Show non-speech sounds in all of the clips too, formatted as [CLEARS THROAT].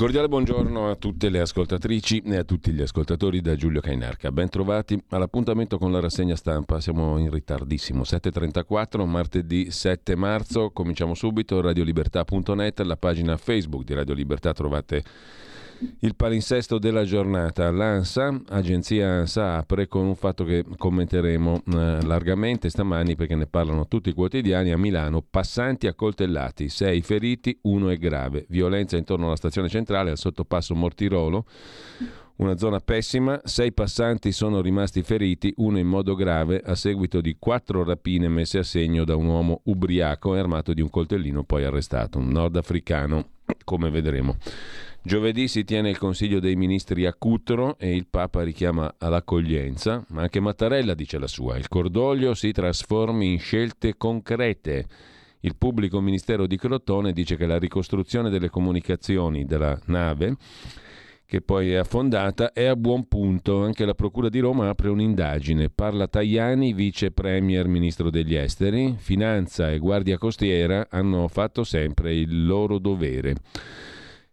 Cordiale buongiorno a tutte le ascoltatrici e a tutti gli ascoltatori da Giulio Cainarca. Ben trovati all'appuntamento con la rassegna stampa. Siamo in ritardissimo, 7.34, martedì 7 marzo. Cominciamo subito, radiolibertà.net, la pagina Facebook di Radio Libertà trovate il palinsesto della giornata. L'ANSA, agenzia ANSA, apre con un fatto che commenteremo eh, largamente stamani perché ne parlano tutti i quotidiani. A Milano, passanti accoltellati, sei feriti, uno è grave. Violenza intorno alla stazione centrale, al sottopasso Mortirolo. Una zona pessima, sei passanti sono rimasti feriti, uno in modo grave a seguito di quattro rapine messe a segno da un uomo ubriaco e armato di un coltellino poi arrestato, un nordafricano, come vedremo. Giovedì si tiene il Consiglio dei Ministri a Cutro e il Papa richiama all'accoglienza, ma anche Mattarella dice la sua. Il cordoglio si trasformi in scelte concrete. Il pubblico ministero di Crotone dice che la ricostruzione delle comunicazioni della nave che poi è affondata, è a buon punto. Anche la Procura di Roma apre un'indagine. Parla Tajani, vice premier, ministro degli esteri. Finanza e Guardia Costiera hanno fatto sempre il loro dovere.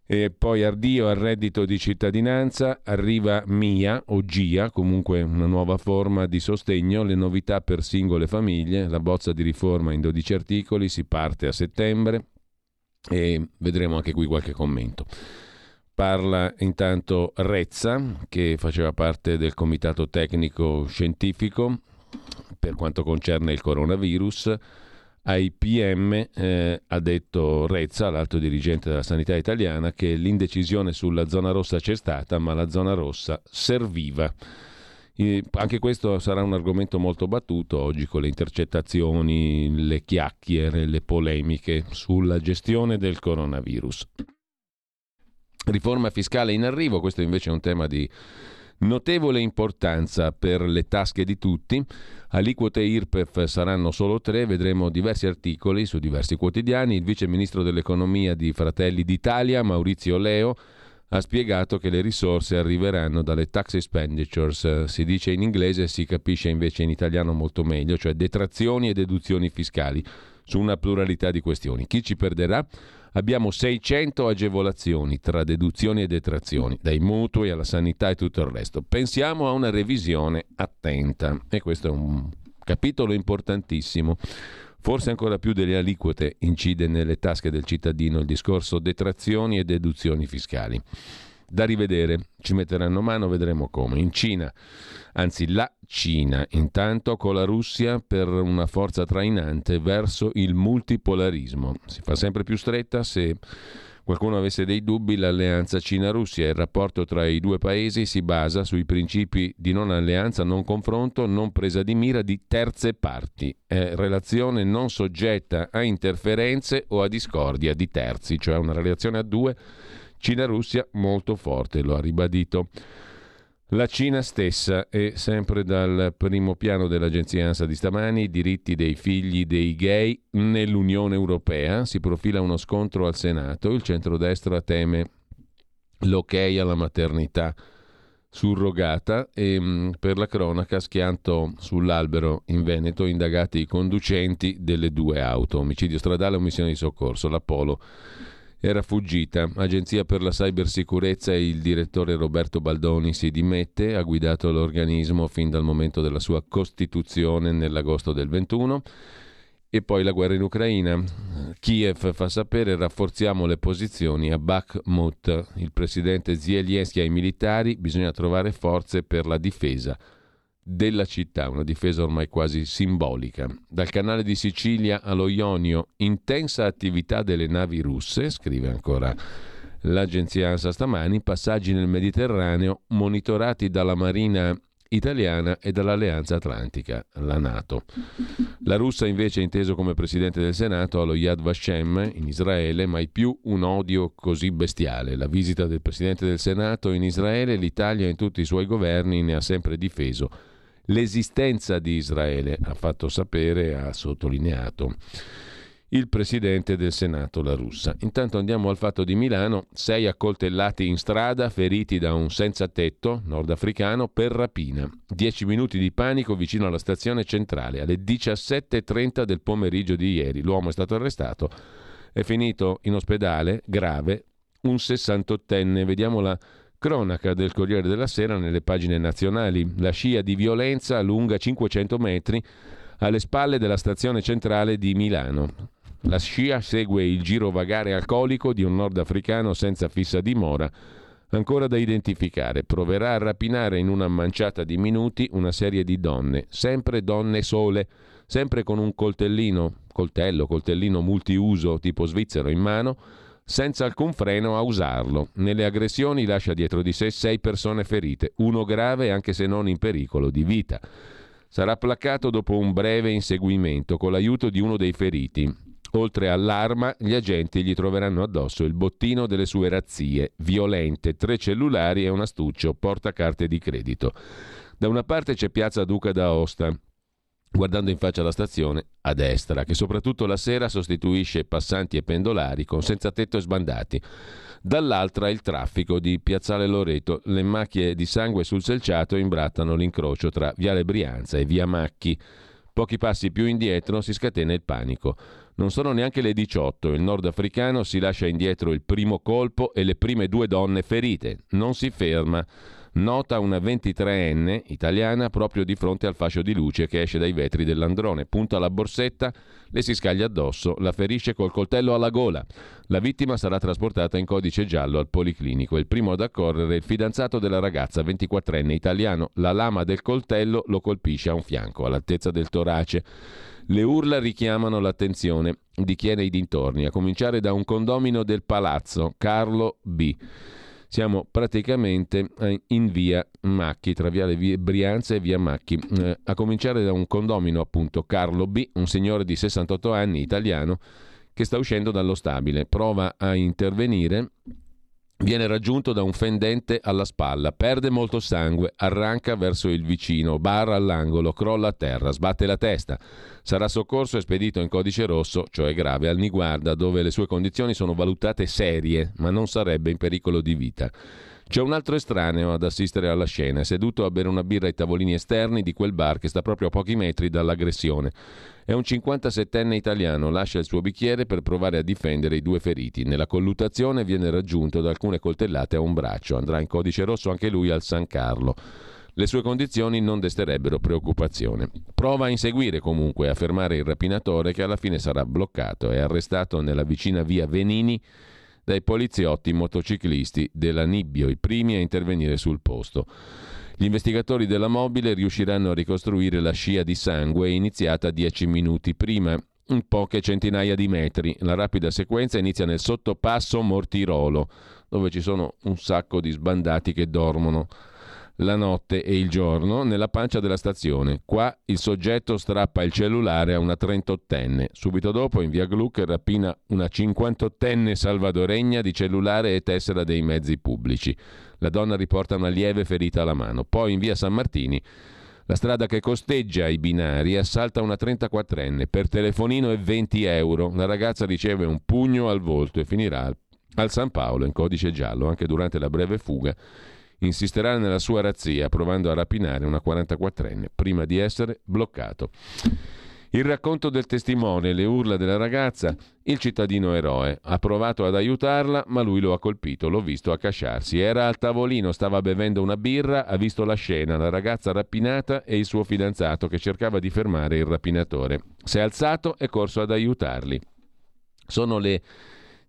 E poi ardio al reddito di cittadinanza, arriva MIA o GIA, comunque una nuova forma di sostegno, le novità per singole famiglie, la bozza di riforma in 12 articoli, si parte a settembre e vedremo anche qui qualche commento. Parla intanto Rezza, che faceva parte del comitato tecnico scientifico per quanto concerne il coronavirus ai PM eh, ha detto Rezza, l'alto dirigente della sanità italiana, che l'indecisione sulla zona rossa c'è stata, ma la zona rossa serviva. E anche questo sarà un argomento molto battuto oggi con le intercettazioni, le chiacchiere, le polemiche sulla gestione del coronavirus. Riforma fiscale in arrivo, questo invece è un tema di Notevole importanza per le tasche di tutti. Aliquote IRPEF saranno solo tre, vedremo diversi articoli su diversi quotidiani. Il vice ministro dell'economia di Fratelli d'Italia, Maurizio Leo, ha spiegato che le risorse arriveranno dalle tax expenditures, si dice in inglese, si capisce invece in italiano molto meglio, cioè detrazioni e deduzioni fiscali su una pluralità di questioni. Chi ci perderà? Abbiamo 600 agevolazioni tra deduzioni e detrazioni, dai mutui alla sanità e tutto il resto. Pensiamo a una revisione attenta e questo è un capitolo importantissimo. Forse ancora più delle aliquote incide nelle tasche del cittadino il discorso detrazioni e deduzioni fiscali. Da rivedere, ci metteranno mano, vedremo come. In Cina, anzi la Cina, intanto con la Russia per una forza trainante verso il multipolarismo. Si fa sempre più stretta se qualcuno avesse dei dubbi, l'alleanza Cina-Russia. Il rapporto tra i due paesi si basa sui principi di non alleanza, non confronto, non presa di mira di terze parti. È relazione non soggetta a interferenze o a discordia di terzi, cioè una relazione a due Cina-Russia molto forte, lo ha ribadito. La Cina stessa è sempre dal primo piano dell'agenzia ANSA di stamani, i diritti dei figli dei gay nell'Unione Europea, si profila uno scontro al Senato, il centrodestra teme l'ok alla maternità surrogata e mm, per la cronaca schianto sull'albero in Veneto indagati i conducenti delle due auto, omicidio stradale e omissione di soccorso, l'Apollo era fuggita. Agenzia per la cybersicurezza e il direttore Roberto Baldoni si dimette, ha guidato l'organismo fin dal momento della sua costituzione nell'agosto del 21. E poi la guerra in Ucraina. Kiev fa sapere rafforziamo le posizioni a Bakhmut. Il presidente Zelensky ai militari bisogna trovare forze per la difesa della città, una difesa ormai quasi simbolica. Dal canale di Sicilia allo Ionio, intensa attività delle navi russe, scrive ancora l'agenzia ANSA stamani, passaggi nel Mediterraneo monitorati dalla Marina italiana e dall'Alleanza Atlantica, la Nato. La russa invece è inteso come presidente del Senato allo Yad Vashem in Israele, mai più un odio così bestiale. La visita del presidente del Senato in Israele, l'Italia in tutti i suoi governi ne ha sempre difeso l'esistenza di Israele, ha fatto sapere, ha sottolineato il presidente del Senato, la russa. Intanto andiamo al fatto di Milano, sei accoltellati in strada, feriti da un senza tetto nordafricano per rapina. Dieci minuti di panico vicino alla stazione centrale alle 17.30 del pomeriggio di ieri. L'uomo è stato arrestato, è finito in ospedale, grave, un 68enne. Vediamo la cronaca del Corriere della Sera nelle pagine nazionali. La scia di violenza lunga 500 metri alle spalle della stazione centrale di Milano. La scia segue il girovagare alcolico di un nordafricano senza fissa dimora, ancora da identificare. Proverà a rapinare in una manciata di minuti una serie di donne, sempre donne sole, sempre con un coltellino, coltello, coltellino multiuso tipo svizzero in mano, senza alcun freno a usarlo. Nelle aggressioni lascia dietro di sé sei persone ferite, uno grave anche se non in pericolo di vita. Sarà placato dopo un breve inseguimento con l'aiuto di uno dei feriti. Oltre all'arma, gli agenti gli troveranno addosso il bottino delle sue razzie, violente, tre cellulari e un astuccio portacarte di credito. Da una parte c'è Piazza Duca d'Aosta, guardando in faccia la stazione, a destra, che soprattutto la sera sostituisce passanti e pendolari con senza tetto e sbandati. Dall'altra il traffico di Piazzale Loreto. Le macchie di sangue sul selciato imbrattano l'incrocio tra Viale Brianza e Via Macchi. Pochi passi più indietro si scatena il panico. Non sono neanche le 18, il nordafricano si lascia indietro il primo colpo e le prime due donne ferite. Non si ferma. Nota una 23enne italiana proprio di fronte al fascio di luce che esce dai vetri dell'androne. Punta la borsetta, le si scaglia addosso, la ferisce col coltello alla gola. La vittima sarà trasportata in codice giallo al policlinico. Il primo ad accorrere è il fidanzato della ragazza, 24enne italiano. La lama del coltello lo colpisce a un fianco, all'altezza del torace. Le urla richiamano l'attenzione di chi è nei dintorni, a cominciare da un condomino del palazzo, Carlo B. Siamo praticamente eh, in via Macchi, tra viale Brianza e via Macchi, eh, a cominciare da un condomino appunto Carlo B, un signore di 68 anni italiano che sta uscendo dallo stabile, prova a intervenire Viene raggiunto da un fendente alla spalla, perde molto sangue, arranca verso il vicino, barra all'angolo, crolla a terra, sbatte la testa. Sarà soccorso e spedito in codice rosso, cioè grave, al Niguarda, dove le sue condizioni sono valutate serie, ma non sarebbe in pericolo di vita. C'è un altro estraneo ad assistere alla scena, seduto a bere una birra ai tavolini esterni di quel bar che sta proprio a pochi metri dall'aggressione. È un 57enne italiano, lascia il suo bicchiere per provare a difendere i due feriti. Nella collutazione viene raggiunto da alcune coltellate a un braccio. Andrà in codice rosso anche lui al San Carlo. Le sue condizioni non desterebbero preoccupazione. Prova a inseguire comunque a fermare il rapinatore che alla fine sarà bloccato e arrestato nella vicina via Venini dai poliziotti motociclisti della Nibbio, i primi a intervenire sul posto. Gli investigatori della mobile riusciranno a ricostruire la scia di sangue iniziata dieci minuti prima, in poche centinaia di metri. La rapida sequenza inizia nel sottopasso Mortirolo, dove ci sono un sacco di sbandati che dormono la notte e il giorno nella pancia della stazione. Qua il soggetto strappa il cellulare a una 38enne. Subito dopo in via Gluck rapina una 58enne salvadoregna di cellulare e tessera dei mezzi pubblici. La donna riporta una lieve ferita alla mano. Poi in via San Martini la strada che costeggia i binari assalta una 34enne per telefonino e 20 euro. La ragazza riceve un pugno al volto e finirà al San Paolo in codice giallo anche durante la breve fuga insisterà nella sua razzia provando a rapinare una 44enne prima di essere bloccato. Il racconto del testimone, le urla della ragazza, il cittadino eroe. Ha provato ad aiutarla, ma lui lo ha colpito, l'ho visto accasciarsi. Era al tavolino, stava bevendo una birra, ha visto la scena, la ragazza rapinata e il suo fidanzato che cercava di fermare il rapinatore. Si è alzato e corso ad aiutarli. Sono le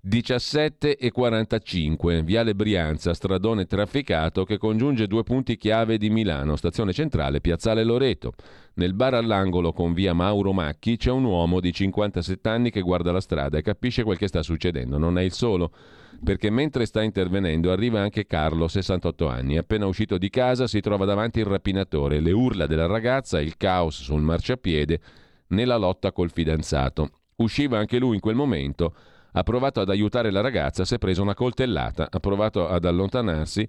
17.45, Viale Brianza, stradone trafficato che congiunge due punti chiave di Milano, stazione centrale, Piazzale Loreto. Nel bar all'angolo con via Mauro Macchi c'è un uomo di 57 anni che guarda la strada e capisce quel che sta succedendo. Non è il solo, perché mentre sta intervenendo arriva anche Carlo, 68 anni. Appena uscito di casa si trova davanti il rapinatore, le urla della ragazza, il caos sul marciapiede nella lotta col fidanzato. Usciva anche lui in quel momento ha provato ad aiutare la ragazza, si è preso una coltellata, ha provato ad allontanarsi,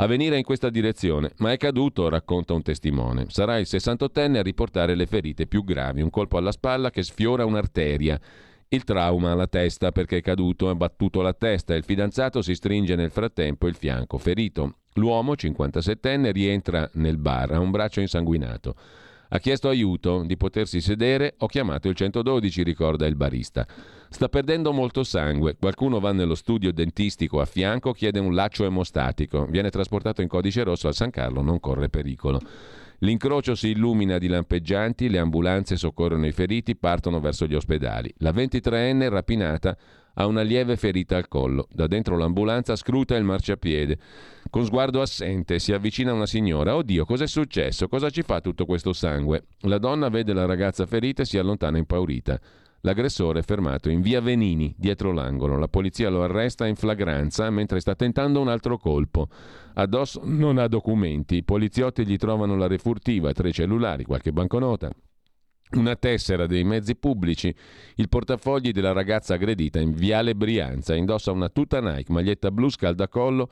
a venire in questa direzione, ma è caduto, racconta un testimone. Sarà il 68enne a riportare le ferite più gravi, un colpo alla spalla che sfiora un'arteria. Il trauma alla testa perché è caduto, ha battuto la testa e il fidanzato si stringe nel frattempo il fianco ferito. L'uomo, 57enne, rientra nel bar, ha un braccio insanguinato. Ha chiesto aiuto di potersi sedere, ho chiamato il 112, ricorda il barista. Sta perdendo molto sangue. Qualcuno va nello studio dentistico a fianco, chiede un laccio emostatico. Viene trasportato in codice rosso al San Carlo, non corre pericolo. L'incrocio si illumina di lampeggianti, le ambulanze soccorrono i feriti, partono verso gli ospedali. La 23enne rapinata ha una lieve ferita al collo. Da dentro l'ambulanza scruta il marciapiede. Con sguardo assente si avvicina una signora. Oddio, cos'è successo? Cosa ci fa tutto questo sangue? La donna vede la ragazza ferita e si allontana impaurita. L'aggressore è fermato in via Venini, dietro l'angolo. La polizia lo arresta in flagranza mentre sta tentando un altro colpo. Addosso non ha documenti. I poliziotti gli trovano la refurtiva, tre cellulari, qualche banconota una tessera dei mezzi pubblici, il portafogli della ragazza aggredita in Viale Brianza, indossa una tuta Nike, maglietta blu scaldacollo,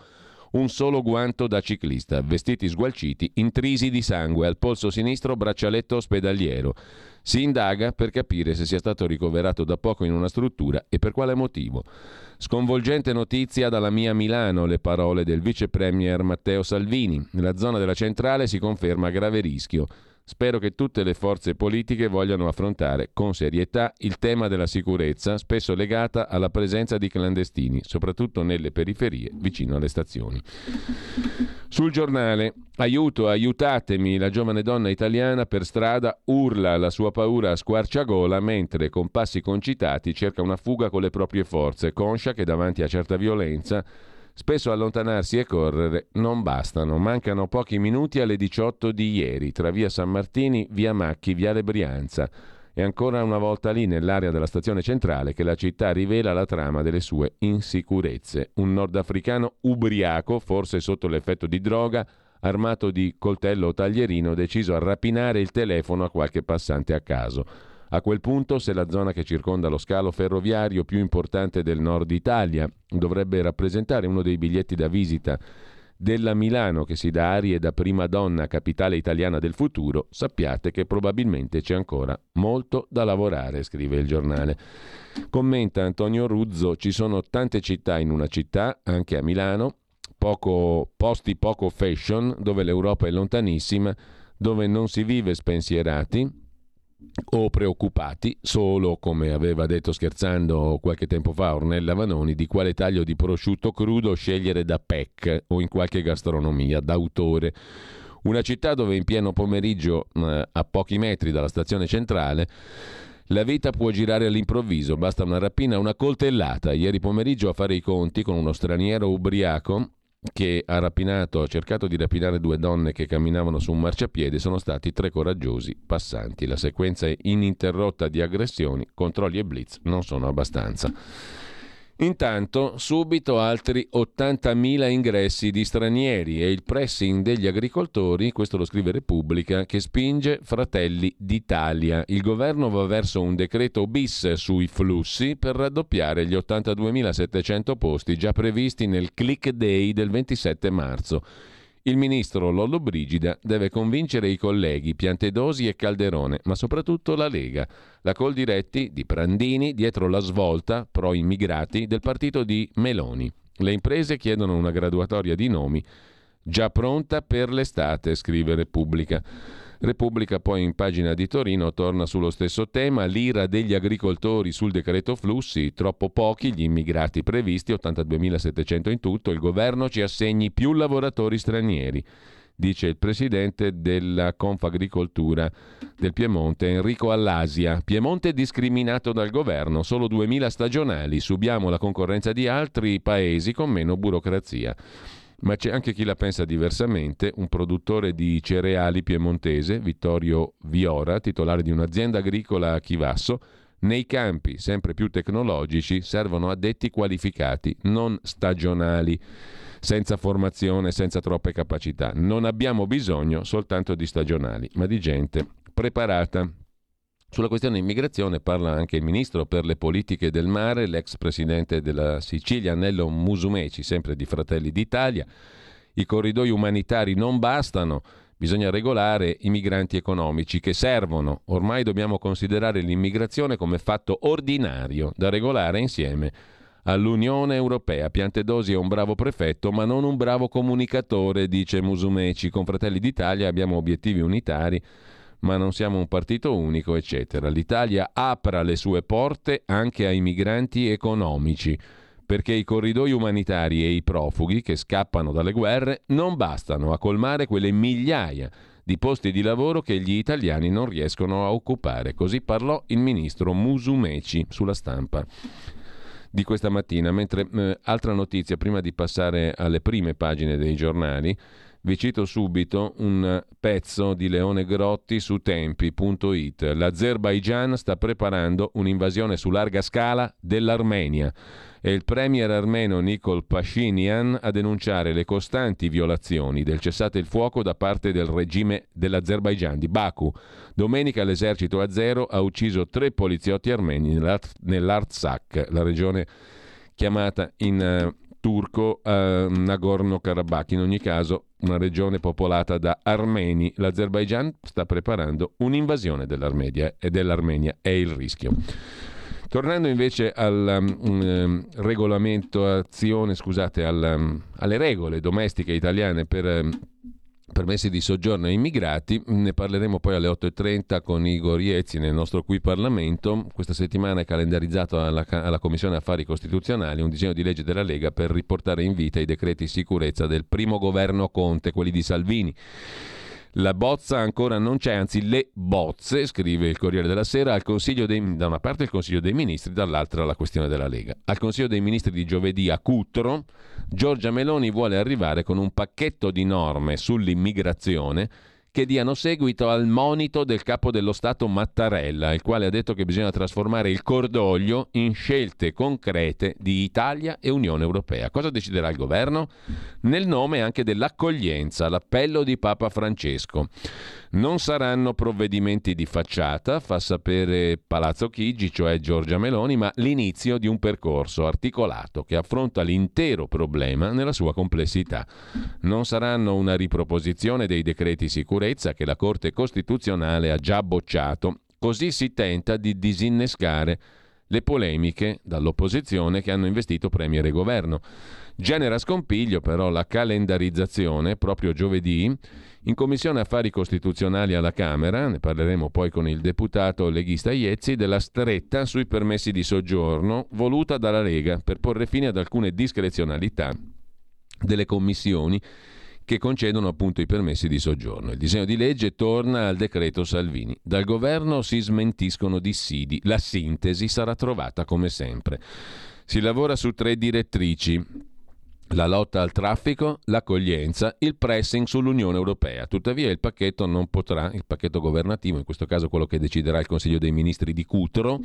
un solo guanto da ciclista, vestiti sgualciti, intrisi di sangue, al polso sinistro braccialetto ospedaliero. Si indaga per capire se sia stato ricoverato da poco in una struttura e per quale motivo. Sconvolgente notizia dalla mia Milano, le parole del vice premier Matteo Salvini. Nella zona della centrale si conferma grave rischio. Spero che tutte le forze politiche vogliano affrontare con serietà il tema della sicurezza, spesso legata alla presenza di clandestini, soprattutto nelle periferie vicino alle stazioni. Sul giornale, aiuto, aiutatemi, la giovane donna italiana per strada urla la sua paura a squarciagola mentre con passi concitati cerca una fuga con le proprie forze, conscia che davanti a certa violenza Spesso allontanarsi e correre non bastano, mancano pochi minuti alle 18 di ieri, tra via San Martini, via Macchi, via Brianza. E ancora una volta lì, nell'area della stazione centrale, che la città rivela la trama delle sue insicurezze. Un nordafricano ubriaco, forse sotto l'effetto di droga, armato di coltello o taglierino, deciso a rapinare il telefono a qualche passante a caso. A quel punto, se la zona che circonda lo scalo ferroviario più importante del nord Italia dovrebbe rappresentare uno dei biglietti da visita della Milano che si dà arie da prima donna capitale italiana del futuro, sappiate che probabilmente c'è ancora molto da lavorare, scrive il giornale. Commenta Antonio Ruzzo, ci sono tante città in una città, anche a Milano, poco, posti poco fashion, dove l'Europa è lontanissima, dove non si vive spensierati, o preoccupati solo, come aveva detto scherzando qualche tempo fa Ornella Vanoni, di quale taglio di prosciutto crudo scegliere da PEC o in qualche gastronomia d'autore. Una città dove in pieno pomeriggio, eh, a pochi metri dalla stazione centrale, la vita può girare all'improvviso, basta una rapina, una coltellata. Ieri pomeriggio a fare i conti con uno straniero ubriaco che ha rapinato, ha cercato di rapinare due donne che camminavano su un marciapiede sono stati tre coraggiosi passanti. La sequenza ininterrotta di aggressioni, controlli e blitz non sono abbastanza. Intanto, subito altri 80.000 ingressi di stranieri e il pressing degli agricoltori, questo lo scrive Repubblica, che spinge Fratelli d'Italia. Il governo va verso un decreto bis sui flussi per raddoppiare gli 82.700 posti già previsti nel click day del 27 marzo. Il ministro Lollo Brigida deve convincere i colleghi Piantedosi e Calderone, ma soprattutto la Lega. La Coldiretti di Prandini dietro la svolta pro immigrati del partito di Meloni. Le imprese chiedono una graduatoria di nomi già pronta per l'estate, scrive Repubblica. Repubblica poi in pagina di Torino torna sullo stesso tema, l'ira degli agricoltori sul decreto flussi, troppo pochi gli immigrati previsti, 82.700 in tutto, il governo ci assegni più lavoratori stranieri. dice il presidente della Confagricoltura del Piemonte, Enrico Allasia. Piemonte discriminato dal governo, solo 2.000 stagionali, subiamo la concorrenza di altri paesi con meno burocrazia. Ma c'è anche chi la pensa diversamente, un produttore di cereali piemontese, Vittorio Viora, titolare di un'azienda agricola a Chivasso, nei campi sempre più tecnologici servono addetti qualificati, non stagionali senza formazione, senza troppe capacità. Non abbiamo bisogno soltanto di stagionali, ma di gente preparata. Sulla questione immigrazione parla anche il ministro per le politiche del mare, l'ex presidente della Sicilia, Nello Musumeci, sempre di Fratelli d'Italia. I corridoi umanitari non bastano, bisogna regolare i migranti economici che servono. Ormai dobbiamo considerare l'immigrazione come fatto ordinario da regolare insieme all'Unione Europea. Piantedosi è un bravo prefetto, ma non un bravo comunicatore, dice Musumeci. Con Fratelli d'Italia abbiamo obiettivi unitari, ma non siamo un partito unico, eccetera. L'Italia apra le sue porte anche ai migranti economici, perché i corridoi umanitari e i profughi che scappano dalle guerre non bastano a colmare quelle migliaia di posti di lavoro che gli italiani non riescono a occupare. Così parlò il ministro Musumeci sulla stampa di questa mattina. Mentre eh, altra notizia, prima di passare alle prime pagine dei giornali, vi cito subito un pezzo di Leone Grotti su tempi.it. L'Azerbaigian sta preparando un'invasione su larga scala dell'Armenia e il premier armeno Nikol Pashinyan a denunciare le costanti violazioni del cessate il fuoco da parte del regime dell'Azerbaigian di Baku. Domenica l'esercito azero ha ucciso tre poliziotti armeni nell'Artsakh, la regione chiamata in uh, turco uh, Nagorno-Karabakh. In ogni caso, una regione popolata da armeni. L'Azerbaigian sta preparando un'invasione dell'Armenia e dell'Armenia è il rischio. Tornando invece al um, regolamento azione, scusate, al, um, alle regole domestiche italiane per um, permessi di soggiorno ai immigrati, ne parleremo poi alle 8.30 con Igor Iezzi nel nostro qui Parlamento. Questa settimana è calendarizzato alla, alla, Commissione Affari Costituzionali un disegno di legge della Lega per riportare in vita i decreti sicurezza del primo governo Conte, quelli di Salvini. La bozza ancora non c'è, anzi le bozze, scrive il Corriere della Sera, dei, da una parte il Consiglio dei Ministri, dall'altra la questione della Lega. Al Consiglio dei Ministri di giovedì a Cutro, Giorgia Meloni vuole arrivare con un pacchetto di norme sull'immigrazione che diano seguito al monito del capo dello Stato Mattarella, il quale ha detto che bisogna trasformare il cordoglio in scelte concrete di Italia e Unione Europea. Cosa deciderà il governo? Nel nome anche dell'accoglienza, l'appello di Papa Francesco. Non saranno provvedimenti di facciata, fa sapere Palazzo Chigi, cioè Giorgia Meloni, ma l'inizio di un percorso articolato che affronta l'intero problema nella sua complessità. Non saranno una riproposizione dei decreti sicurezza che la Corte Costituzionale ha già bocciato. Così si tenta di disinnescare le polemiche dall'opposizione che hanno investito Premier e Governo. Genera scompiglio però la calendarizzazione proprio giovedì in Commissione Affari Costituzionali alla Camera, ne parleremo poi con il deputato leghista Iezzi, della stretta sui permessi di soggiorno voluta dalla Lega per porre fine ad alcune discrezionalità delle commissioni che concedono appunto i permessi di soggiorno. Il disegno di legge torna al decreto Salvini. Dal governo si smentiscono dissidi, la sintesi sarà trovata come sempre. Si lavora su tre direttrici la lotta al traffico, l'accoglienza, il pressing sull'Unione Europea. Tuttavia il pacchetto non potrà, il pacchetto governativo, in questo caso quello che deciderà il Consiglio dei Ministri di Cutro,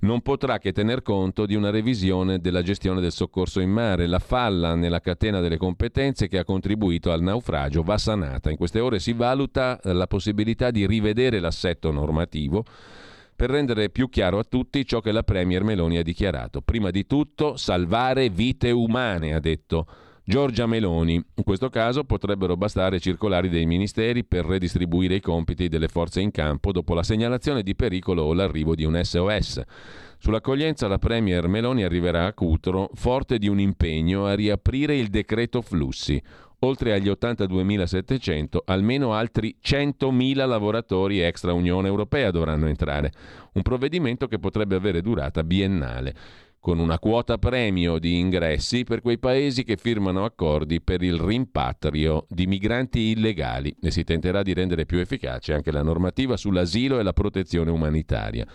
non potrà che tener conto di una revisione della gestione del soccorso in mare. La falla nella catena delle competenze che ha contribuito al naufragio va sanata. In queste ore si valuta la possibilità di rivedere l'assetto normativo per rendere più chiaro a tutti ciò che la Premier Meloni ha dichiarato. Prima di tutto salvare vite umane, ha detto Giorgia Meloni. In questo caso potrebbero bastare circolari dei ministeri per redistribuire i compiti delle forze in campo dopo la segnalazione di pericolo o l'arrivo di un SOS. Sull'accoglienza la Premier Meloni arriverà a Cutro forte di un impegno a riaprire il decreto flussi, Oltre agli 82.700, almeno altri 100.000 lavoratori extra Unione Europea dovranno entrare. Un provvedimento che potrebbe avere durata biennale. con una quota premio di ingressi per quei paesi che firmano accordi per il rimpatrio di migranti illegali e si tenterà di rendere più efficace anche la normativa sull'asilo e la protezione umanitaria.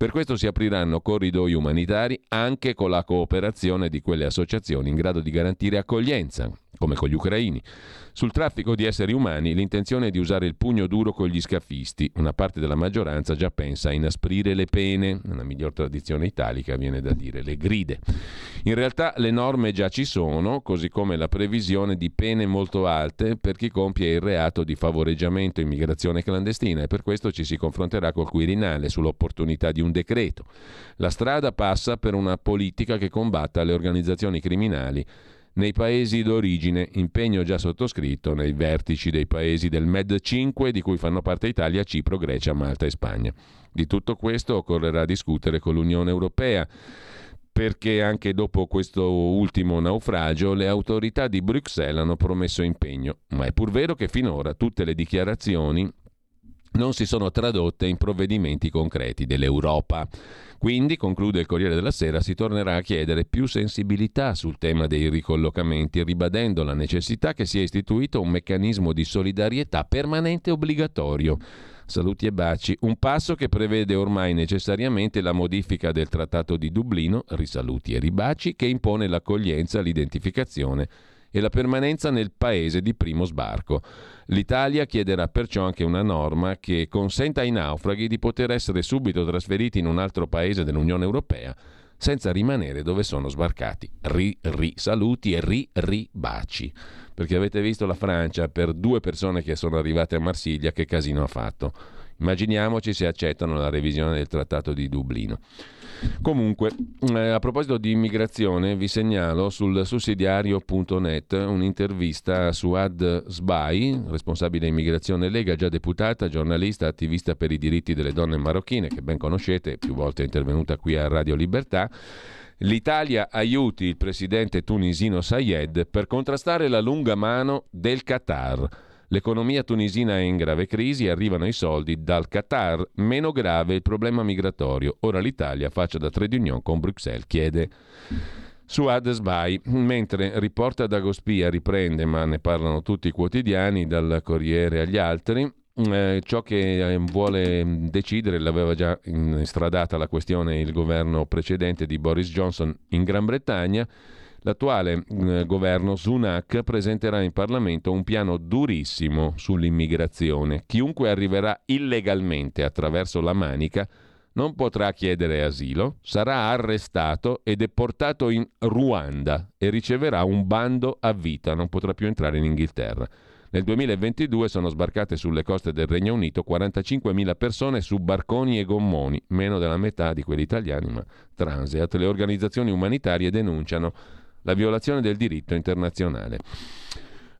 Per questo si apriranno corridoi umanitari anche con la cooperazione di quelle associazioni in grado di garantire accoglienza, come con gli ucraini. Sul traffico di esseri umani l'intenzione è di usare il pugno duro con gli scafisti. Una parte della maggioranza già pensa a inasprire le pene, nella miglior tradizione italica viene da dire le gride. In realtà le norme già ci sono, così come la previsione di pene molto alte per chi compie il reato di favoreggiamento immigrazione clandestina e per questo ci si confronterà col Quirinale sull'opportunità di un decreto. La strada passa per una politica che combatta le organizzazioni criminali nei paesi d'origine, impegno già sottoscritto nei vertici dei paesi del Med 5 di cui fanno parte Italia, Cipro, Grecia, Malta e Spagna. Di tutto questo occorrerà discutere con l'Unione Europea perché anche dopo questo ultimo naufragio le autorità di Bruxelles hanno promesso impegno, ma è pur vero che finora tutte le dichiarazioni non si sono tradotte in provvedimenti concreti dell'Europa. Quindi, conclude il Corriere della Sera, si tornerà a chiedere più sensibilità sul tema dei ricollocamenti, ribadendo la necessità che sia istituito un meccanismo di solidarietà permanente obbligatorio. Saluti e baci. Un passo che prevede ormai necessariamente la modifica del Trattato di Dublino, risaluti e ribaci, che impone l'accoglienza, l'identificazione e la permanenza nel paese di primo sbarco. L'Italia chiederà perciò anche una norma che consenta ai naufraghi di poter essere subito trasferiti in un altro paese dell'Unione Europea senza rimanere dove sono sbarcati. Ri, ri, saluti e ri, ri, baci. Perché avete visto la Francia per due persone che sono arrivate a Marsiglia che casino ha fatto. Immaginiamoci se accettano la revisione del Trattato di Dublino. Comunque, eh, a proposito di immigrazione, vi segnalo sul sussidiario.net un'intervista a Suad Sbai, responsabile immigrazione Lega, già deputata, giornalista, attivista per i diritti delle donne marocchine, che ben conoscete, più volte è intervenuta qui a Radio Libertà. L'Italia aiuti il presidente tunisino Sayed per contrastare la lunga mano del Qatar. L'economia tunisina è in grave crisi, arrivano i soldi dal Qatar, meno grave il problema migratorio. Ora l'Italia faccia da trade union con Bruxelles, chiede Suad Sbai, mentre riporta Dagospia riprende, ma ne parlano tutti i quotidiani, dal Corriere agli altri, eh, ciò che eh, vuole decidere, l'aveva già stradata la questione il governo precedente di Boris Johnson in Gran Bretagna, L'attuale eh, governo Sunak presenterà in Parlamento un piano durissimo sull'immigrazione. Chiunque arriverà illegalmente attraverso la Manica non potrà chiedere asilo, sarà arrestato e deportato in Ruanda e riceverà un bando a vita, non potrà più entrare in Inghilterra. Nel 2022 sono sbarcate sulle coste del Regno Unito 45.000 persone su barconi e gommoni, meno della metà di quelli italiani, ma Transeat. Le organizzazioni umanitarie denunciano la violazione del diritto internazionale.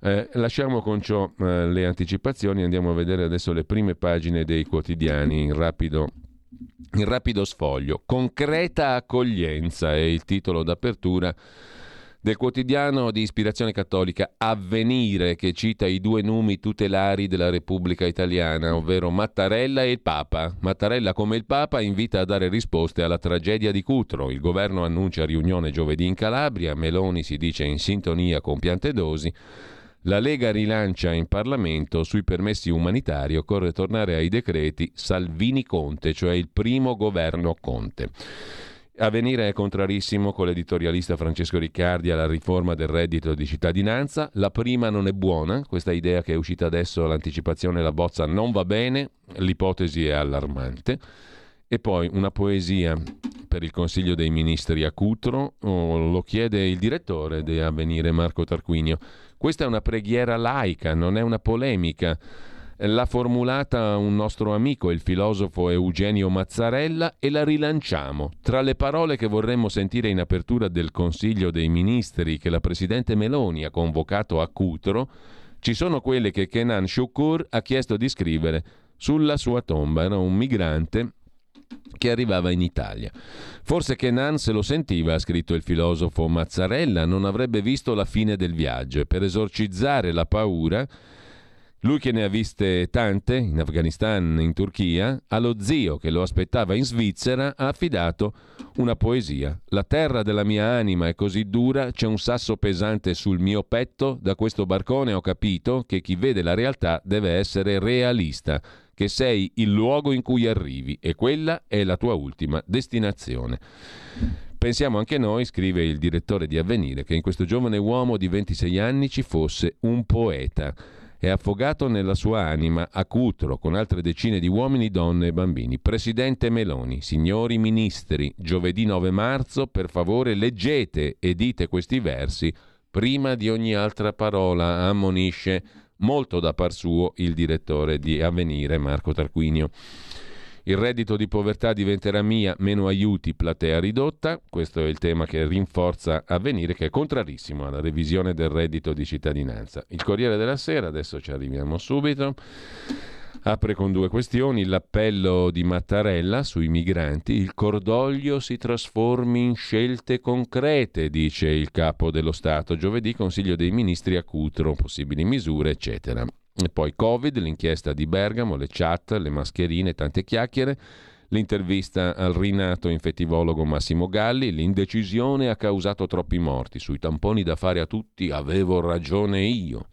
Eh, lasciamo con ciò eh, le anticipazioni, andiamo a vedere adesso le prime pagine dei quotidiani in rapido, in rapido sfoglio. Concreta accoglienza è il titolo d'apertura del quotidiano di ispirazione cattolica Avvenire, che cita i due numi tutelari della Repubblica Italiana, ovvero Mattarella e il Papa. Mattarella, come il Papa, invita a dare risposte alla tragedia di Cutro. Il governo annuncia riunione giovedì in Calabria, Meloni si dice in sintonia con Piantedosi. La Lega rilancia in Parlamento sui permessi umanitari, occorre tornare ai decreti Salvini-Conte, cioè il primo governo Conte. Avvenire è contrarissimo con l'editorialista Francesco Riccardi alla riforma del reddito di cittadinanza. La prima non è buona, questa idea che è uscita adesso, l'anticipazione, la bozza non va bene, l'ipotesi è allarmante. E poi una poesia per il Consiglio dei Ministri a Cutro, lo chiede il direttore di Avvenire Marco Tarquinio. Questa è una preghiera laica, non è una polemica. L'ha formulata un nostro amico, il filosofo Eugenio Mazzarella, e la rilanciamo. Tra le parole che vorremmo sentire in apertura del Consiglio dei Ministri che la Presidente Meloni ha convocato a Cutro, ci sono quelle che Kenan Shukur ha chiesto di scrivere sulla sua tomba. Era un migrante che arrivava in Italia. Forse Kenan se lo sentiva, ha scritto il filosofo Mazzarella, non avrebbe visto la fine del viaggio e per esorcizzare la paura Lui che ne ha viste tante in Afghanistan, in Turchia, allo zio che lo aspettava in Svizzera ha affidato una poesia. La terra della mia anima è così dura, c'è un sasso pesante sul mio petto, da questo barcone ho capito che chi vede la realtà deve essere realista, che sei il luogo in cui arrivi e quella è la tua ultima destinazione. Pensiamo anche noi, scrive il direttore di Avvenire, che in questo giovane uomo di 26 anni ci fosse un poeta è affogato nella sua anima a Cutro con altre decine di uomini, donne e bambini. Presidente Meloni, signori ministri, giovedì 9 marzo, per favore leggete e dite questi versi prima di ogni altra parola, ammonisce molto da par suo il direttore di Avvenire Marco Tarquinio. Il reddito di povertà diventerà mia, meno aiuti, platea ridotta. Questo è il tema che rinforza Avvenire, che è contrarissimo alla revisione del reddito di cittadinanza. Il Corriere della Sera, adesso ci arriviamo subito. Apre con due questioni, l'appello di Mattarella sui migranti, il cordoglio si trasformi in scelte concrete, dice il capo dello Stato. Giovedì Consiglio dei Ministri a Cutro, possibili misure, eccetera. E poi Covid, l'inchiesta di Bergamo, le chat, le mascherine, tante chiacchiere, l'intervista al rinato infettivologo Massimo Galli, l'indecisione ha causato troppi morti, sui tamponi da fare a tutti avevo ragione io.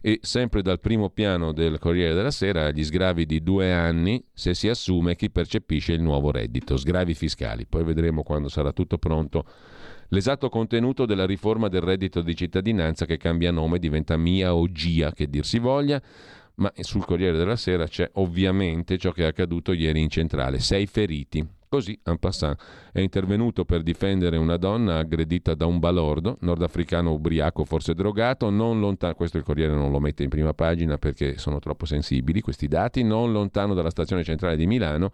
E sempre dal primo piano del Corriere della Sera, gli sgravi di due anni se si assume chi percepisce il nuovo reddito, sgravi fiscali. Poi vedremo quando sarà tutto pronto L'esatto contenuto della riforma del reddito di cittadinanza che cambia nome diventa Mia o Gia, che dir si voglia, ma sul Corriere della Sera c'è ovviamente ciò che è accaduto ieri in centrale, sei feriti. Così, en passant, è intervenuto per difendere una donna aggredita da un balordo, nordafricano ubriaco, forse drogato, non lontano, questo il Corriere non lo mette in prima pagina perché sono troppo sensibili questi dati, non lontano dalla stazione centrale di Milano,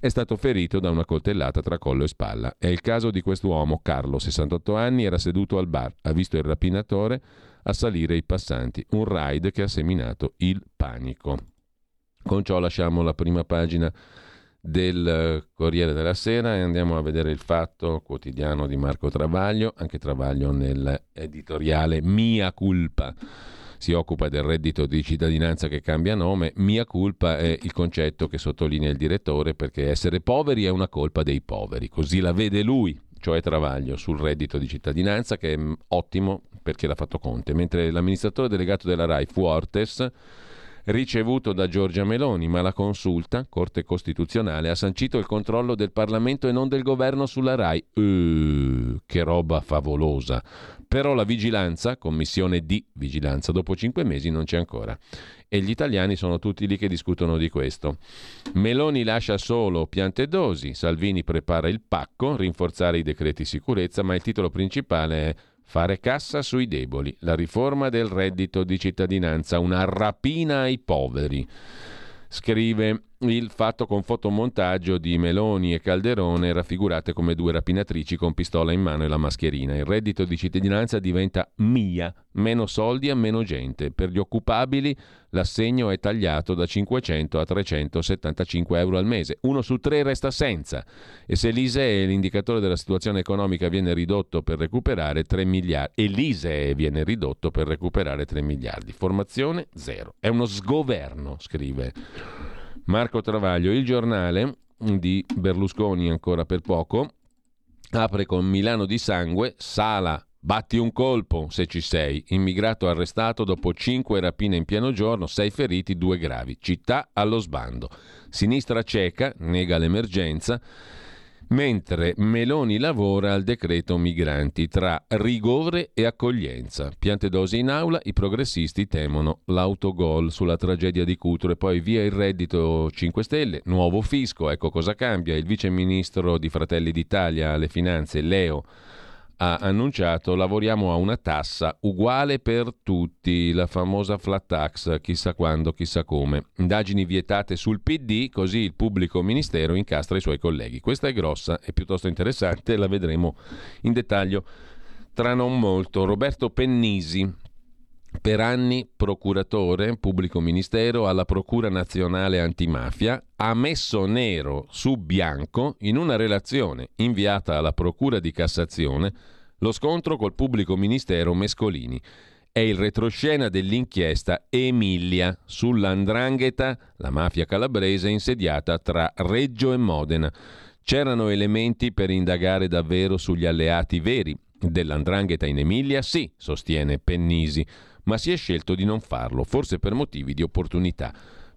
è stato ferito da una coltellata tra collo e spalla. È il caso di quest'uomo, Carlo, 68 anni, era seduto al bar, ha visto il rapinatore assalire i passanti, un raid che ha seminato il panico. Con ciò lasciamo la prima pagina del Corriere della Sera e andiamo a vedere il fatto quotidiano di Marco Travaglio, anche Travaglio nell'editoriale Mia Culpa si occupa del reddito di cittadinanza che cambia nome, mia colpa è il concetto che sottolinea il direttore perché essere poveri è una colpa dei poveri, così la vede lui, cioè Travaglio, sul reddito di cittadinanza che è ottimo perché l'ha fatto Conte, mentre l'amministratore delegato della RAI Fuortes ricevuto da Giorgia Meloni, ma la consulta, Corte Costituzionale, ha sancito il controllo del Parlamento e non del governo sulla RAI. Uh, che roba favolosa. Però la vigilanza, commissione di vigilanza, dopo cinque mesi non c'è ancora. E gli italiani sono tutti lì che discutono di questo. Meloni lascia solo piante dosi, Salvini prepara il pacco, rinforzare i decreti sicurezza, ma il titolo principale è Fare cassa sui deboli, la riforma del reddito di cittadinanza, una rapina ai poveri. Scrive il fatto con fotomontaggio di Meloni e Calderone raffigurate come due rapinatrici con pistola in mano e la mascherina. Il reddito di cittadinanza diventa mia, meno soldi a meno gente. Per gli occupabili l'assegno è tagliato da 500 a 375 euro al mese. Uno su tre resta senza. E se l'ISEE, l'indicatore della situazione economica, viene ridotto per recuperare 3 miliardi, e l'ISEE viene ridotto per recuperare 3 miliardi. Formazione zero. È uno sgoverno, scrive. Marco Travaglio, il giornale di Berlusconi ancora per poco, apre con Milano di sangue, Sala, batti un colpo se ci sei, immigrato arrestato dopo cinque rapine in pieno giorno, sei feriti, due gravi, città allo sbando. Sinistra cieca, nega l'emergenza, mentre Meloni lavora al decreto migranti tra rigore e accoglienza. Piante dosi in aula, i progressisti temono l'autogol sulla tragedia di Cutro e poi via il reddito 5 Stelle, nuovo fisco, ecco cosa cambia. Il vice ministro di Fratelli d'Italia alle finanze, Leo, ha annunciato lavoriamo a una tassa uguale per tutti, la famosa flat tax, chissà quando, chissà come. Indagini vietate sul PD, così il pubblico ministero incastra i suoi colleghi. Questa è grossa e piuttosto interessante, la vedremo in dettaglio tra non molto. Roberto Pennisi, per anni procuratore, pubblico ministero alla Procura Nazionale Antimafia, ha messo nero su bianco in una relazione inviata alla Procura di Cassazione lo scontro col pubblico ministero Mescolini è il retroscena dell'inchiesta Emilia sull'andrangheta, la mafia calabrese insediata tra Reggio e Modena. C'erano elementi per indagare davvero sugli alleati veri dell'andrangheta in Emilia? Sì, sostiene Pennisi, ma si è scelto di non farlo, forse per motivi di opportunità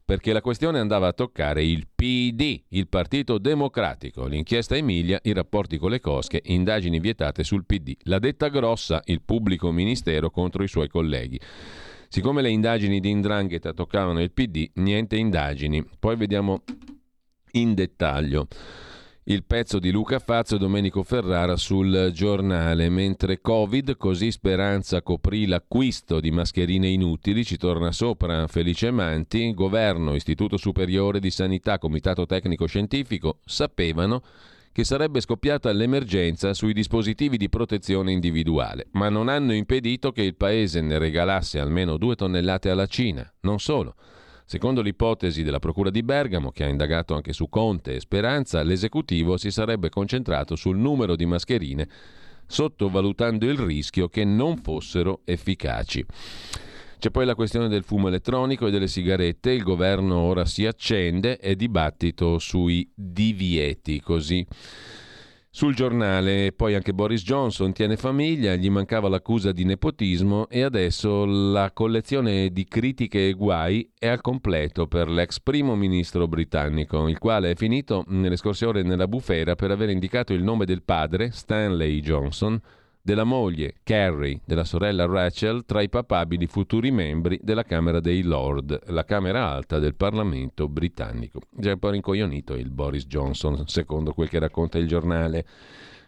perché la questione andava a toccare il PD, il Partito Democratico, l'inchiesta Emilia, i rapporti con le cosche, indagini vietate sul PD, la detta grossa, il pubblico ministero contro i suoi colleghi. Siccome le indagini di Indrangheta toccavano il PD, niente indagini. Poi vediamo in dettaglio il pezzo di Luca Fazio e Domenico Ferrara sul giornale. Mentre Covid, così Speranza coprì l'acquisto di mascherine inutili, ci torna sopra Felice Manti, governo, Istituto Superiore di Sanità, Comitato Tecnico Scientifico, sapevano che sarebbe scoppiata l'emergenza sui dispositivi di protezione individuale, ma non hanno impedito che il Paese ne regalasse almeno due tonnellate alla Cina. Non solo. Secondo l'ipotesi della Procura di Bergamo, che ha indagato anche su Conte e Speranza, l'esecutivo si sarebbe concentrato sul numero di mascherine, sottovalutando il rischio che non fossero efficaci. C'è poi la questione del fumo elettronico e delle sigarette, il governo ora si accende e dibattito sui divieti, così sul giornale. Poi anche Boris Johnson tiene famiglia, gli mancava l'accusa di nepotismo e adesso la collezione di critiche e guai è al completo per l'ex primo ministro britannico, il quale è finito nelle scorse ore nella bufera per aver indicato il nome del padre, Stanley Johnson, della moglie Carrie, della sorella Rachel, tra i papabili futuri membri della Camera dei Lord, la Camera alta del Parlamento britannico. Già un po' rincoglionito il Boris Johnson, secondo quel che racconta il giornale.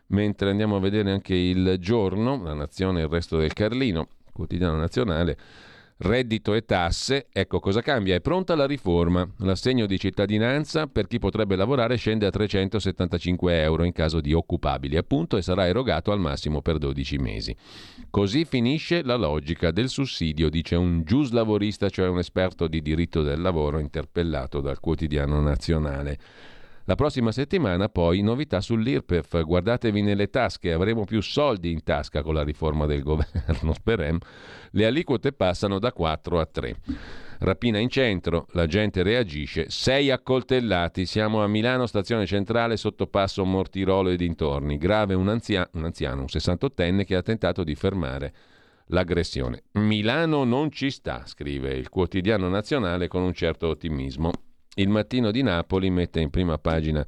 Mentre andiamo a vedere anche il giorno, la nazione e il resto del Carlino, quotidiano nazionale, Reddito e tasse, ecco cosa cambia. È pronta la riforma. L'assegno di cittadinanza per chi potrebbe lavorare scende a 375 euro in caso di occupabili, appunto, e sarà erogato al massimo per 12 mesi. Così finisce la logica del sussidio, dice un giuslavorista, cioè un esperto di diritto del lavoro interpellato dal quotidiano nazionale. La prossima settimana poi novità sull'IRPEF, guardatevi nelle tasche, avremo più soldi in tasca con la riforma del governo, [LAUGHS] speriamo. Le aliquote passano da 4 a 3. Rapina in centro, la gente reagisce, sei accoltellati, siamo a Milano, stazione centrale, sottopasso Mortirolo e dintorni. Grave un, anzia- un anziano, un 68enne che ha tentato di fermare l'aggressione. Milano non ci sta, scrive il quotidiano nazionale con un certo ottimismo. Il mattino di Napoli mette in prima pagina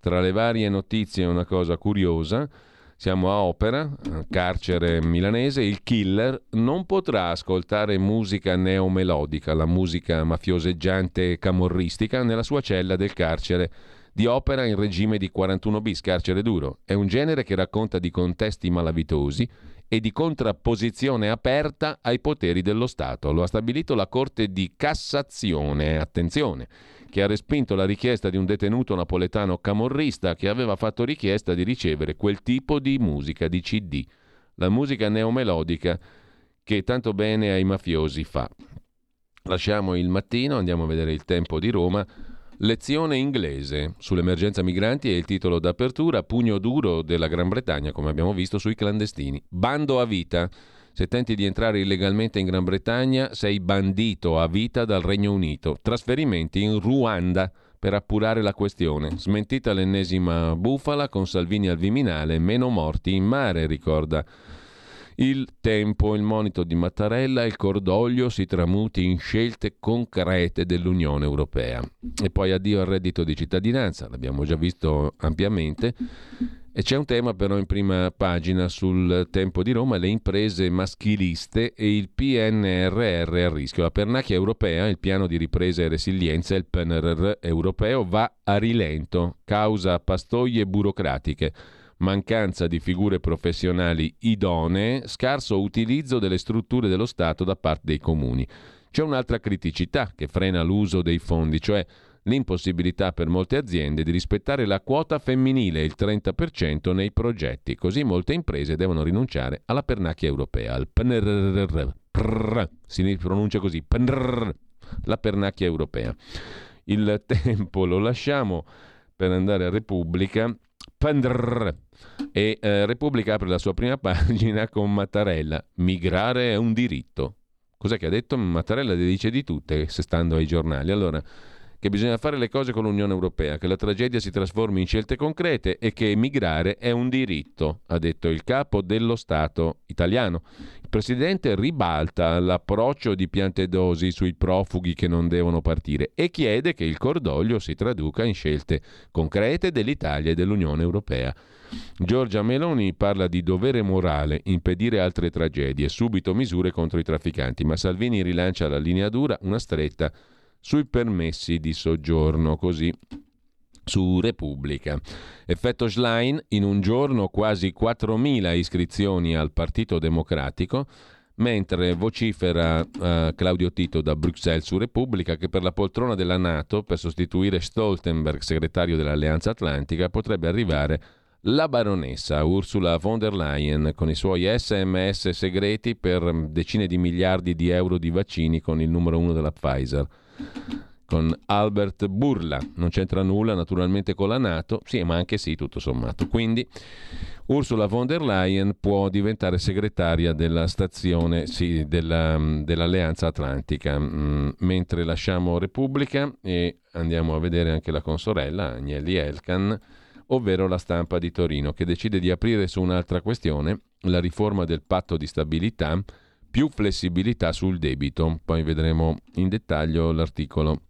tra le varie notizie una cosa curiosa. Siamo a Opera, carcere milanese, il killer non potrà ascoltare musica neomelodica, la musica mafioseggiante camorristica, nella sua cella del carcere di opera in regime di 41 bis, carcere duro. È un genere che racconta di contesti malavitosi e di contrapposizione aperta ai poteri dello Stato. Lo ha stabilito la Corte di Cassazione. Attenzione che ha respinto la richiesta di un detenuto napoletano camorrista che aveva fatto richiesta di ricevere quel tipo di musica, di CD, la musica neomelodica che tanto bene ai mafiosi fa. Lasciamo il mattino, andiamo a vedere il tempo di Roma. Lezione inglese sull'emergenza migranti è il titolo d'apertura, pugno duro della Gran Bretagna, come abbiamo visto, sui clandestini. Bando a vita. Se tenti di entrare illegalmente in Gran Bretagna, sei bandito a vita dal Regno Unito. Trasferimenti in Ruanda per appurare la questione. Smentita l'ennesima bufala con Salvini al Viminale, meno morti in mare, ricorda. Il tempo, il monito di Mattarella e il cordoglio si tramuti in scelte concrete dell'Unione Europea. E poi addio al reddito di cittadinanza, l'abbiamo già visto ampiamente. E c'è un tema però in prima pagina sul tempo di Roma, le imprese maschiliste e il PNRR a rischio. La pernacchia europea, il piano di ripresa e resilienza, il PNRR europeo, va a rilento, causa pastoie burocratiche, mancanza di figure professionali idonee, scarso utilizzo delle strutture dello Stato da parte dei comuni. C'è un'altra criticità che frena l'uso dei fondi, cioè l'impossibilità per molte aziende di rispettare la quota femminile, il 30% nei progetti. Così molte imprese devono rinunciare alla pernacchia europea, al PNRR. Si pronuncia così, PNRR, la pernacchia europea. Il [LAUGHS] tempo lo lasciamo per andare a Repubblica Pandrr. E eh, Repubblica apre la sua prima [LAUGHS] pagina con Mattarella. Migrare è un diritto. Cos'è che ha detto? Mattarella le dice di tutte, se stando ai giornali. Allora, che bisogna fare le cose con l'Unione Europea, che la tragedia si trasformi in scelte concrete e che emigrare è un diritto, ha detto il capo dello Stato italiano. Il presidente ribalta l'approccio di Piantedosi sui profughi che non devono partire e chiede che il cordoglio si traduca in scelte concrete dell'Italia e dell'Unione Europea. Giorgia Meloni parla di dovere morale, impedire altre tragedie, subito misure contro i trafficanti, ma Salvini rilancia la linea dura, una stretta sui permessi di soggiorno, così su Repubblica. Effetto Schlein, in un giorno quasi 4.000 iscrizioni al Partito Democratico, mentre vocifera uh, Claudio Tito da Bruxelles su Repubblica che per la poltrona della Nato, per sostituire Stoltenberg, segretario dell'Alleanza Atlantica, potrebbe arrivare la baronessa Ursula von der Leyen con i suoi sms segreti per decine di miliardi di euro di vaccini con il numero uno della Pfizer con Albert Burla. Non c'entra nulla naturalmente con la Nato, sì, ma anche sì, tutto sommato. Quindi Ursula von der Leyen può diventare segretaria della stazione sì, della, dell'Alleanza Atlantica. Mm, mentre lasciamo Repubblica e andiamo a vedere anche la consorella Agnelli Elkan, ovvero la stampa di Torino, che decide di aprire su un'altra questione, la riforma del patto di stabilità più flessibilità sul debito. Poi vedremo in dettaglio l'articolo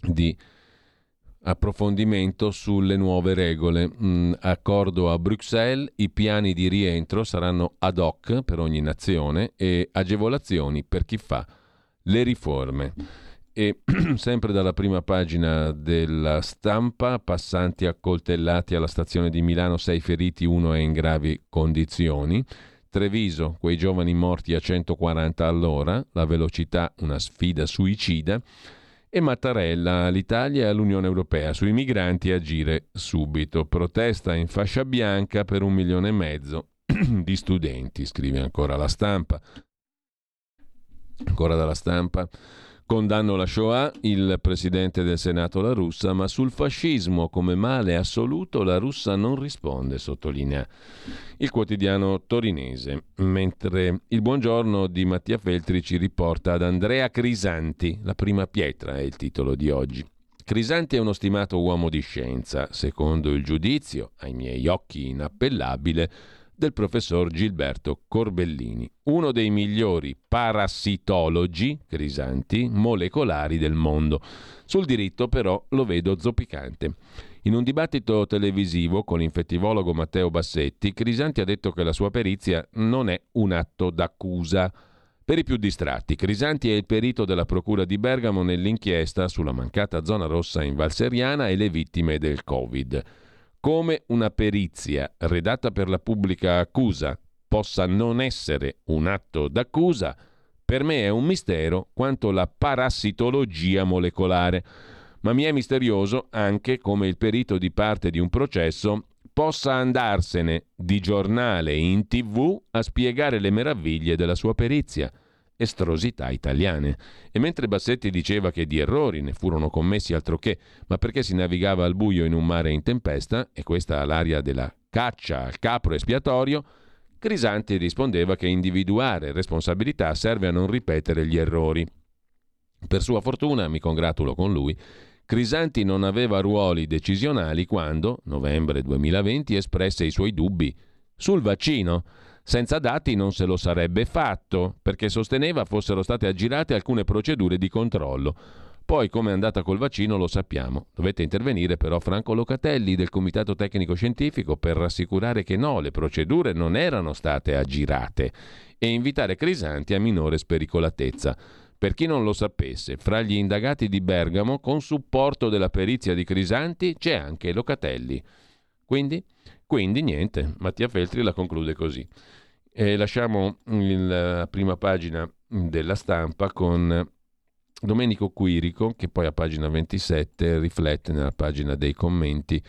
di approfondimento sulle nuove regole. Mm, accordo a Bruxelles, i piani di rientro saranno ad hoc per ogni nazione e agevolazioni per chi fa le riforme. E [CLEARS THROAT] sempre dalla prima pagina della stampa, passanti accoltellati alla stazione di Milano, sei feriti, uno è in gravi condizioni. Treviso, quei giovani morti a 140 all'ora, la velocità una sfida suicida, e Mattarella all'Italia e all'Unione Europea sui migranti agire subito. Protesta in fascia bianca per un milione e mezzo [CLEARS THROAT] di studenti, scrive ancora la stampa. Ancora dalla stampa. Condanno la Shoah, il presidente del Senato La Russa, ma sul fascismo come male assoluto la Russa non risponde, sottolinea il quotidiano torinese. Mentre il buongiorno di Mattia Feltri ci riporta ad Andrea Crisanti, la prima pietra è il titolo di oggi. Crisanti è uno stimato uomo di scienza, secondo il giudizio, ai miei occhi inappellabile, del professor Gilberto Corbellini, uno dei migliori parassitologi, crisanti, molecolari del mondo. Sul diritto però lo vedo zoppicante. In un dibattito televisivo con l'infettivologo Matteo Bassetti, Crisanti ha detto che la sua perizia non è un atto d'accusa. Per i più distratti, Crisanti è il perito della Procura di Bergamo nell'inchiesta sulla mancata zona rossa in Valseriana e le vittime del Covid come una perizia redatta per la pubblica accusa possa non essere un atto d'accusa, per me è un mistero quanto la parassitologia molecolare, ma mi è misterioso anche come il perito di parte di un processo possa andarsene di giornale in tv a spiegare le meraviglie della sua perizia estrosità italiane. E mentre Bassetti diceva che di errori ne furono commessi altro che, ma perché si navigava al buio in un mare in tempesta, e questa l'aria della caccia al capro espiatorio, Crisanti rispondeva che individuare responsabilità serve a non ripetere gli errori. Per sua fortuna, mi congratulo con lui, Crisanti non aveva ruoli decisionali quando, novembre 2020, espresse i suoi dubbi sul vaccino senza dati non se lo sarebbe fatto, perché sosteneva fossero state aggirate alcune procedure di controllo. Poi, come è andata col vaccino, lo sappiamo. Dovette intervenire però Franco Locatelli del Comitato Tecnico Scientifico per rassicurare che no, le procedure non erano state aggirate e invitare Crisanti a minore spericolatezza. Per chi non lo sapesse, fra gli indagati di Bergamo, con supporto della perizia di Crisanti, c'è anche Locatelli. Quindi, quindi niente, Mattia Feltri la conclude così. E lasciamo la prima pagina della stampa con Domenico Quirico, che poi a pagina 27 riflette nella pagina dei commenti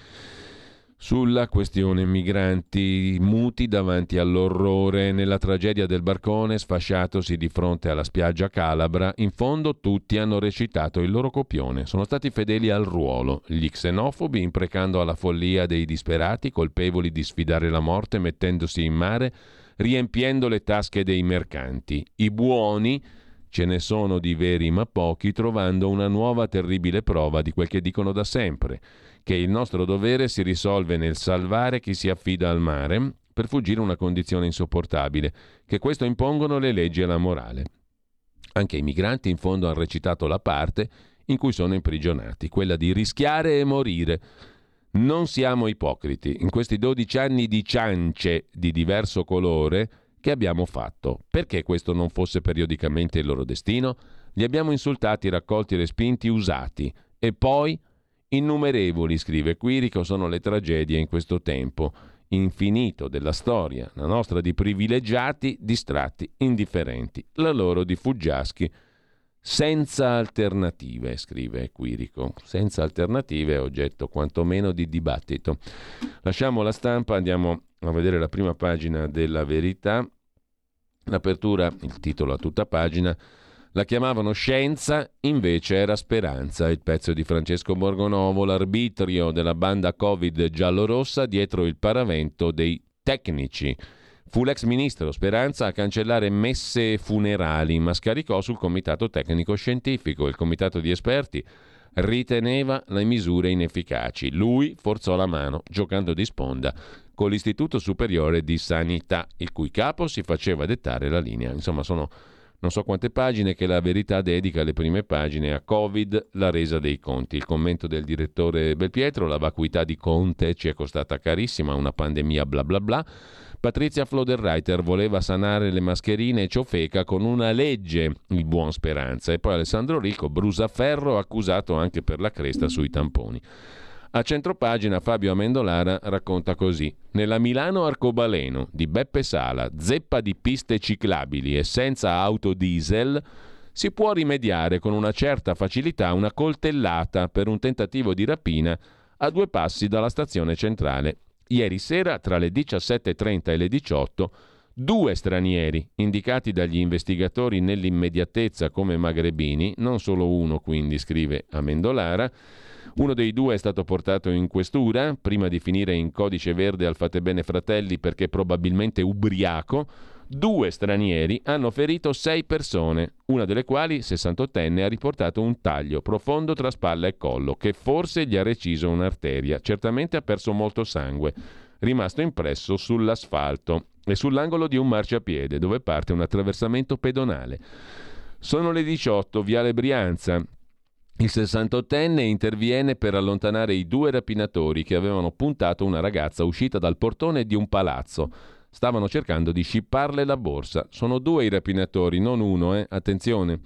sulla questione migranti muti davanti all'orrore. Nella tragedia del barcone sfasciatosi di fronte alla spiaggia calabra in fondo tutti hanno recitato il loro copione. Sono stati fedeli al ruolo. Gli xenofobi imprecando alla follia dei disperati colpevoli di sfidare la morte mettendosi in mare riempiendo le tasche dei mercanti. I buoni ce ne sono di veri ma pochi trovando una nuova terribile prova di quel che dicono da sempre che il nostro dovere si risolve nel salvare chi si affida al mare per fuggire una condizione insopportabile, che questo impongono le leggi e la morale. Anche i migranti in fondo hanno recitato la parte in cui sono imprigionati, quella di rischiare e morire. Non siamo ipocriti. In questi 12 anni di ciance di diverso colore che abbiamo fatto, perché questo non fosse periodicamente il loro destino? Li abbiamo insultati, raccolti, respinti, usati e poi Innumerevoli, scrive Quirico, sono le tragedie in questo tempo infinito della storia, la nostra di privilegiati, distratti, indifferenti, la loro di fuggiaschi senza alternative, scrive Quirico. Senza alternative oggetto quantomeno di dibattito. Lasciamo la stampa, andiamo a vedere la prima pagina della verità. L'apertura, il titolo a tutta pagina, la chiamavano scienza, invece era speranza. Il pezzo di Francesco Borgonovo, l'arbitrio della banda Covid giallorossa dietro il paravento dei tecnici. Fu l'ex ministro Speranza a cancellare messe funerali, ma scaricò sul comitato tecnico scientifico. Il comitato di esperti riteneva le misure inefficaci. Lui forzò la mano, giocando di sponda con l'Istituto Superiore di Sanità, il cui capo si faceva dettare la linea. Insomma, sono non so quante pagine che la verità dedica alle prime pagine a Covid, la resa dei conti. Il commento del direttore Belpietro, la vacuità di Conte ci è costata carissima, una pandemia bla bla bla. Patrizia Floderreiter voleva sanare le mascherine e ciofeca con una legge, il buon Speranza. E poi Alessandro Ricco, brusaferro accusato anche per la cresta sui tamponi. A centropagina Fabio Amendolara racconta così. Nella Milano Arcobaleno di Beppe Sala, zeppa di piste ciclabili e senza auto diesel, si può rimediare con una certa facilità una coltellata per un tentativo di rapina a due passi dalla stazione centrale. Ieri sera, tra le 17.30 e le 18, due stranieri, indicati dagli investigatori nell'immediatezza come magrebini, non solo uno quindi, scrive Amendolara, uno dei due è stato portato in questura, prima di finire in codice verde al Fate Bene Fratelli perché probabilmente ubriaco. Due stranieri hanno ferito sei persone, una delle quali, 68enne, ha riportato un taglio profondo tra spalla e collo, che forse gli ha reciso un'arteria. Certamente ha perso molto sangue, rimasto impresso sull'asfalto e sull'angolo di un marciapiede, dove parte un attraversamento pedonale. Sono le 18, Viale Brianza. Il 68enne interviene per allontanare i due rapinatori che avevano puntato una ragazza uscita dal portone di un palazzo. Stavano cercando di scipparle la borsa. Sono due i rapinatori, non uno, eh? Attenzione.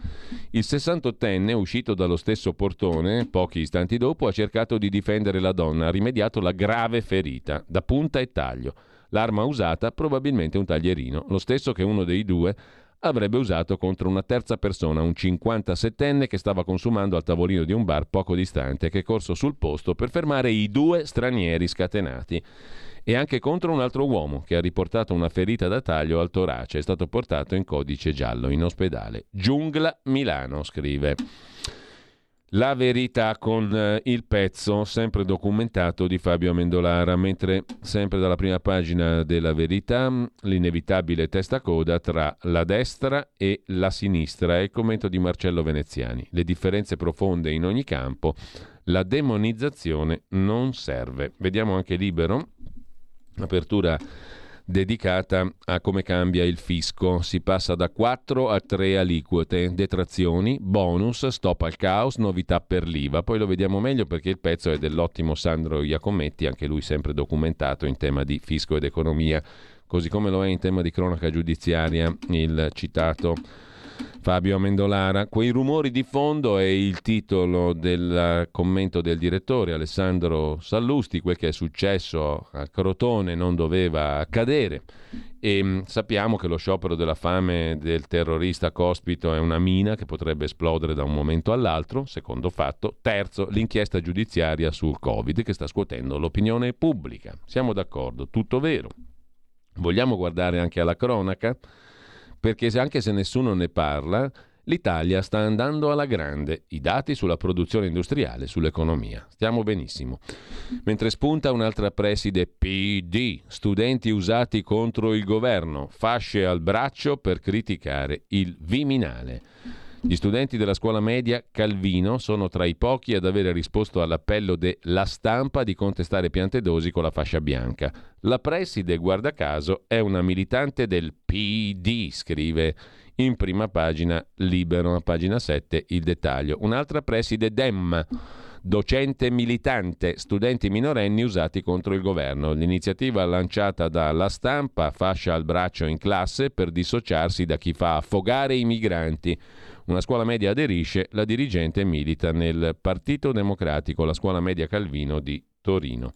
Il 68enne, uscito dallo stesso portone, pochi istanti dopo, ha cercato di difendere la donna, ha rimediato la grave ferita, da punta e taglio. L'arma usata, probabilmente un taglierino, lo stesso che uno dei due avrebbe usato contro una terza persona, un 57enne che stava consumando al tavolino di un bar poco distante che è corso sul posto per fermare i due stranieri scatenati. E anche contro un altro uomo che ha riportato una ferita da taglio al torace, è stato portato in codice giallo in ospedale. Giungla Milano, scrive. La verità con eh, il pezzo sempre documentato di Fabio Amendolara, mentre sempre dalla prima pagina della verità l'inevitabile testa coda tra la destra e la sinistra e il commento di Marcello Veneziani. Le differenze profonde in ogni campo, la demonizzazione non serve. Vediamo anche libero, apertura dedicata a come cambia il fisco. Si passa da 4 a 3 aliquote, detrazioni, bonus, stop al caos, novità per l'IVA. Poi lo vediamo meglio perché il pezzo è dell'ottimo Sandro Iacometti, anche lui sempre documentato in tema di fisco ed economia, così come lo è in tema di cronaca giudiziaria il citato Fabio Amendolara. Quei rumori di fondo è il titolo del commento del direttore Alessandro Sallusti, quel che è successo a Crotone non doveva accadere e mm, sappiamo che lo sciopero della fame del terrorista Cospito è una mina che potrebbe esplodere da un momento all'altro, secondo fatto. Terzo, l'inchiesta giudiziaria sul Covid che sta scuotendo l'opinione pubblica. Siamo d'accordo, tutto vero. Vogliamo guardare anche alla cronaca? Perché anche se nessuno ne parla, L'Italia sta andando alla grande, i dati sulla produzione industriale, sull'economia. Stiamo benissimo. Mentre spunta un'altra preside PD, studenti usati contro il governo, fasce al braccio per criticare il Viminale. Gli studenti della scuola media Calvino sono tra i pochi ad avere risposto all'appello della stampa di contestare Piantedosi con la fascia bianca. La preside, guarda caso, è una militante del PD, scrive in prima pagina libero, a pagina 7 il dettaglio. Un'altra preside Dem, docente militante, studenti minorenni usati contro il governo. L'iniziativa lanciata dalla stampa fascia al braccio in classe per dissociarsi da chi fa affogare i migranti. Una scuola media aderisce, la dirigente milita nel Partito Democratico, la scuola media Calvino di Torino.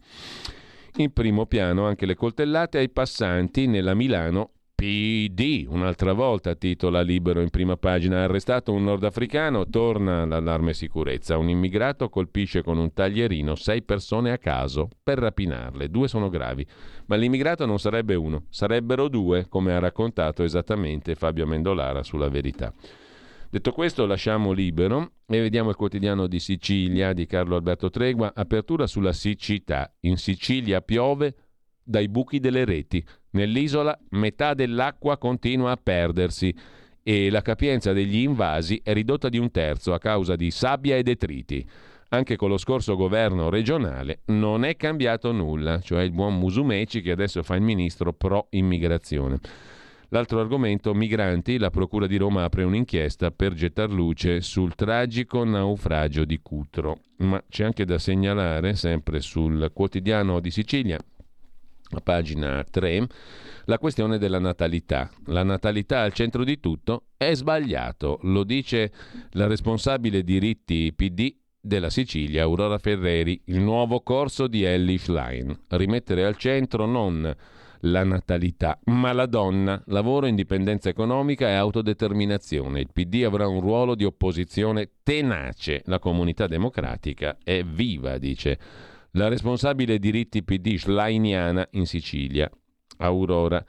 In primo piano anche le coltellate ai passanti nella Milano PD, un'altra volta titola Libero in prima pagina, arrestato un nordafricano, torna l'allarme sicurezza, un immigrato colpisce con un taglierino sei persone a caso per rapinarle, due sono gravi, ma l'immigrato non sarebbe uno, sarebbero due, come ha raccontato esattamente Fabio Mendolara sulla verità. Detto questo, lasciamo libero e vediamo il quotidiano di Sicilia di Carlo Alberto Tregua. Apertura sulla siccità. In Sicilia piove dai buchi delle reti. Nell'isola metà dell'acqua continua a perdersi e la capienza degli invasi è ridotta di un terzo a causa di sabbia e detriti. Anche con lo scorso governo regionale non è cambiato nulla, cioè il buon Musumeci che adesso fa il ministro pro immigrazione. L'altro argomento, migranti, la Procura di Roma apre un'inchiesta per gettar luce sul tragico naufragio di Cutro. Ma c'è anche da segnalare, sempre sul quotidiano di Sicilia, a pagina 3, la questione della natalità. La natalità al centro di tutto è sbagliato, lo dice la responsabile diritti PD della Sicilia, Aurora Ferreri, il nuovo corso di Ellie Schlein. Rimettere al centro non la natalità, ma la donna, lavoro, indipendenza economica e autodeterminazione. Il PD avrà un ruolo di opposizione tenace. La comunità democratica è viva, dice la responsabile diritti PD schleiniana in Sicilia, Aurora.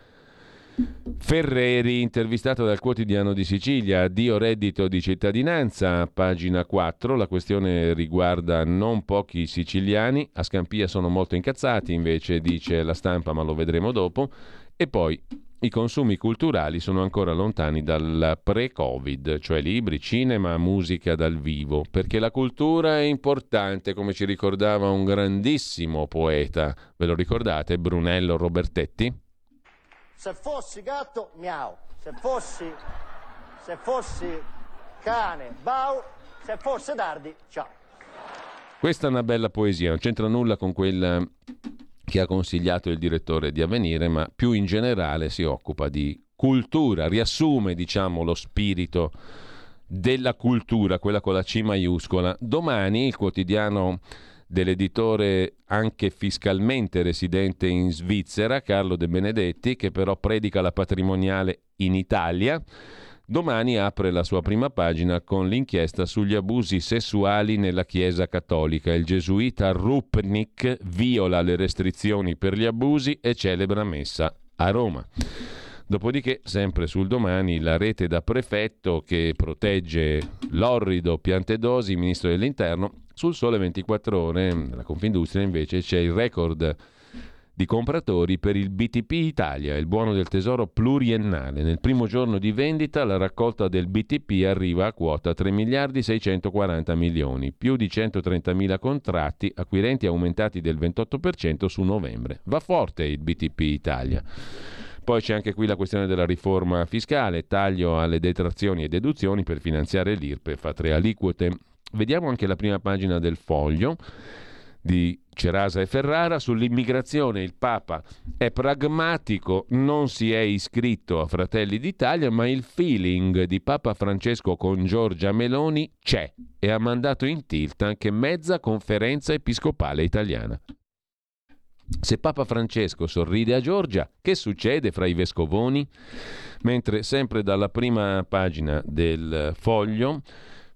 Ferreri, intervistata dal quotidiano di Sicilia, addio reddito di cittadinanza, pagina 4, la questione riguarda non pochi siciliani, a Scampia sono molto incazzati invece, dice la stampa, ma lo vedremo dopo, e poi i consumi culturali sono ancora lontani dal pre-Covid, cioè libri, cinema, musica dal vivo, perché la cultura è importante, come ci ricordava un grandissimo poeta. Ve lo ricordate, Brunello Robertetti? Se fossi gatto, miau. Se fossi, se fossi cane, bau. Se fosse dardi, ciao. Questa è una bella poesia, non c'entra nulla con quella che ha consigliato il direttore di Avvenire, ma più in generale si occupa di cultura, riassume diciamo lo spirito della cultura, quella con la C maiuscola. Domani il quotidiano dell'editore anche fiscalmente residente in Svizzera, Carlo De Benedetti, che però predica la patrimoniale in Italia, Domani apre la sua prima pagina con l'inchiesta sugli abusi sessuali nella Chiesa cattolica. Il gesuita Rupnik viola le restrizioni per gli abusi e celebra messa a Roma. Dopodiché, sempre sul domani, la rete da prefetto che protegge l'orrido Piantedosi, ministro dell'Interno. Sul sole 24 ore, nella Confindustria invece, c'è il record di compratori per il BTP Italia, il buono del tesoro pluriennale. Nel primo giorno di vendita la raccolta del BTP arriva a quota 3 miliardi 640 milioni, più di 130 mila contratti, acquirenti aumentati del 28% su novembre. Va forte il BTP Italia. Poi c'è anche qui la questione della riforma fiscale, taglio alle detrazioni e deduzioni per finanziare l'IRPE, fa tre aliquote. Vediamo anche la prima pagina del foglio di Cerasa e Ferrara, sull'immigrazione il Papa è pragmatico, non si è iscritto a Fratelli d'Italia, ma il feeling di Papa Francesco con Giorgia Meloni c'è e ha mandato in tilt anche mezza conferenza episcopale italiana. Se Papa Francesco sorride a Giorgia, che succede fra i vescovoni? Mentre sempre dalla prima pagina del foglio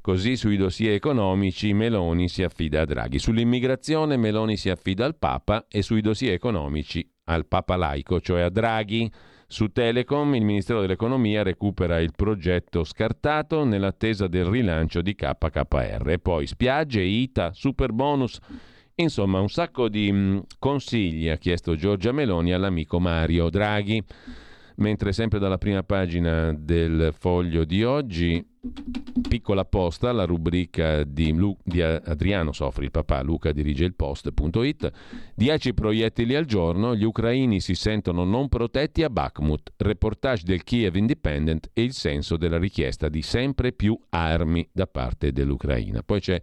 Così sui dossier economici Meloni si affida a Draghi. Sull'immigrazione Meloni si affida al Papa e sui dossier economici al Papa laico, cioè a Draghi. Su Telecom il Ministero dell'Economia recupera il progetto scartato nell'attesa del rilancio di KKR. poi spiagge, ITA, super bonus. Insomma, un sacco di mm, consigli ha chiesto Giorgia Meloni all'amico Mario Draghi. Mentre sempre dalla prima pagina del foglio di oggi, piccola posta, la rubrica di, Lu- di Adriano Sofri, il papà, Luca dirige il post.it, 10 proiettili al giorno, gli ucraini si sentono non protetti a Bakhmut, reportage del Kiev Independent e il senso della richiesta di sempre più armi da parte dell'Ucraina. Poi c'è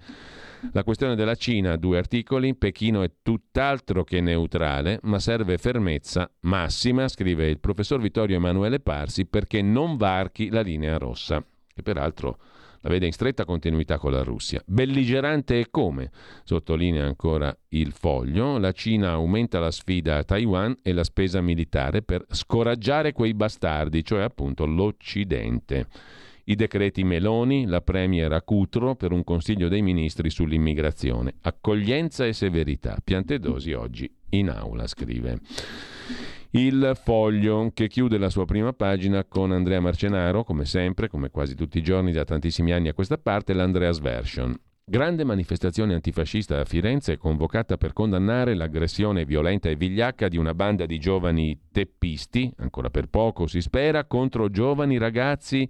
la questione della Cina, due articoli, Pechino è tutt'altro che neutrale, ma serve fermezza massima, scrive il professor Vittorio Emanuele Parsi, perché non varchi la linea rossa, che peraltro la vede in stretta continuità con la Russia. Belligerante e come, sottolinea ancora il foglio, la Cina aumenta la sfida a Taiwan e la spesa militare per scoraggiare quei bastardi, cioè appunto l'Occidente i decreti Meloni, la Premier a Cutro per un Consiglio dei Ministri sull'immigrazione. Accoglienza e severità. Piantedosi oggi in aula, scrive. Il foglio che chiude la sua prima pagina con Andrea Marcenaro, come sempre, come quasi tutti i giorni da tantissimi anni a questa parte, l'Andreas Version. Grande manifestazione antifascista a Firenze convocata per condannare l'aggressione violenta e vigliacca di una banda di giovani teppisti, ancora per poco si spera, contro giovani ragazzi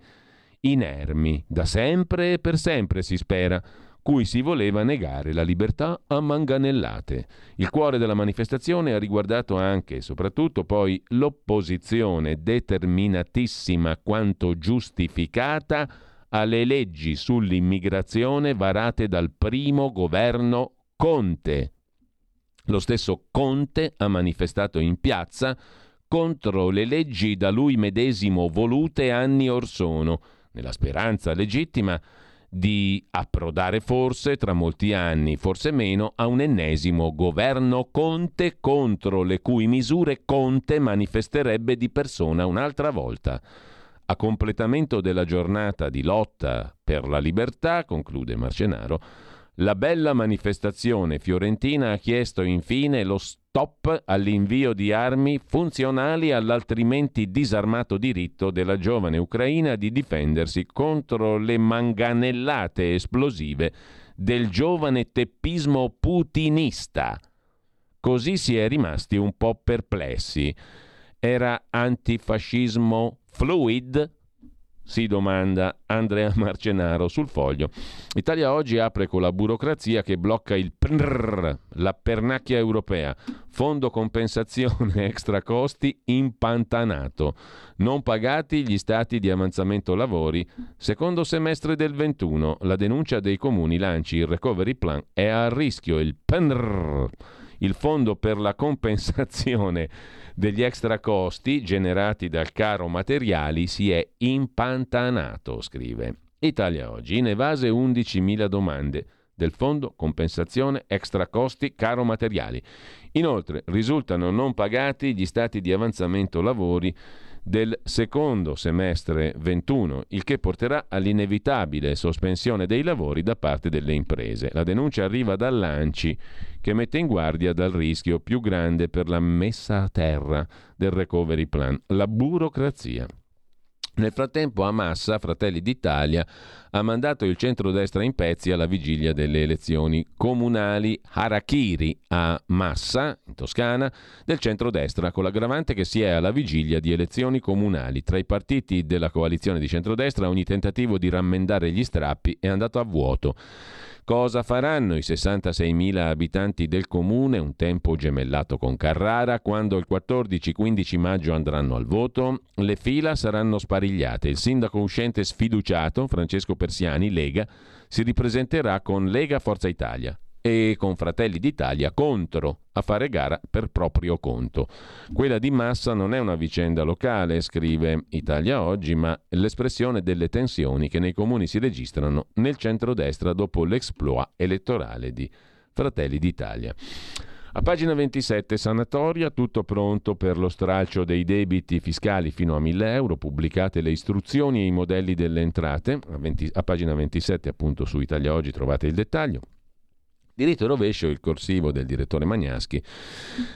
inermi, da sempre e per sempre si spera, cui si voleva negare la libertà a manganellate. Il cuore della manifestazione ha riguardato anche e soprattutto poi l'opposizione determinatissima quanto giustificata alle leggi sull'immigrazione varate dal primo governo Conte. Lo stesso Conte ha manifestato in piazza contro le leggi da lui medesimo volute anni or sono, nella speranza legittima di approdare forse tra molti anni, forse meno, a un ennesimo governo Conte contro le cui misure Conte manifesterebbe di persona un'altra volta. A completamento della giornata di lotta per la libertà, conclude Marcenaro, la bella manifestazione fiorentina ha chiesto infine lo stop all'invio di armi funzionali all'altrimenti disarmato diritto della giovane Ucraina di difendersi contro le manganellate esplosive del giovane teppismo putinista. Così si è rimasti un po' perplessi. Era antifascismo fluid? Si domanda Andrea Marcenaro sul foglio. Italia oggi apre con la burocrazia che blocca il PNR, la pernacchia europea, fondo compensazione [LAUGHS] extra costi impantanato. Non pagati gli stati di avanzamento lavori. Secondo semestre del 21, la denuncia dei comuni lanci il recovery plan è a rischio il PNR, il fondo per la compensazione degli extra costi generati dal caro materiali si è impantanato, scrive. Italia Oggi, in evase 11.000 domande del fondo compensazione extra costi caro materiali. Inoltre risultano non pagati gli stati di avanzamento lavori del secondo semestre 21, il che porterà all'inevitabile sospensione dei lavori da parte delle imprese. La denuncia arriva dall'ANCI che mette in guardia dal rischio più grande per la messa a terra del recovery plan, la burocrazia. Nel frattempo a Massa, Fratelli d'Italia, ha mandato il centrodestra in pezzi alla vigilia delle elezioni comunali Harakiri a Massa, in Toscana, del centrodestra, con l'aggravante che si è alla vigilia di elezioni comunali. Tra i partiti della coalizione di centrodestra ogni tentativo di rammendare gli strappi è andato a vuoto. Cosa faranno i 66.000 abitanti del comune, un tempo gemellato con Carrara, quando il 14-15 maggio andranno al voto? Le fila saranno sparigliate. Il sindaco uscente sfiduciato, Francesco Persiani, Lega, si ripresenterà con Lega Forza Italia e con Fratelli d'Italia contro a fare gara per proprio conto. Quella di Massa non è una vicenda locale, scrive Italia Oggi, ma l'espressione delle tensioni che nei comuni si registrano nel centrodestra dopo l'exploit elettorale di Fratelli d'Italia. A pagina 27, sanatoria, tutto pronto per lo stralcio dei debiti fiscali fino a 1000 euro, pubblicate le istruzioni e i modelli delle entrate. A, 20, a pagina 27, appunto, su Italia Oggi trovate il dettaglio. Diritto e rovescio, il corsivo del direttore Magnaschi,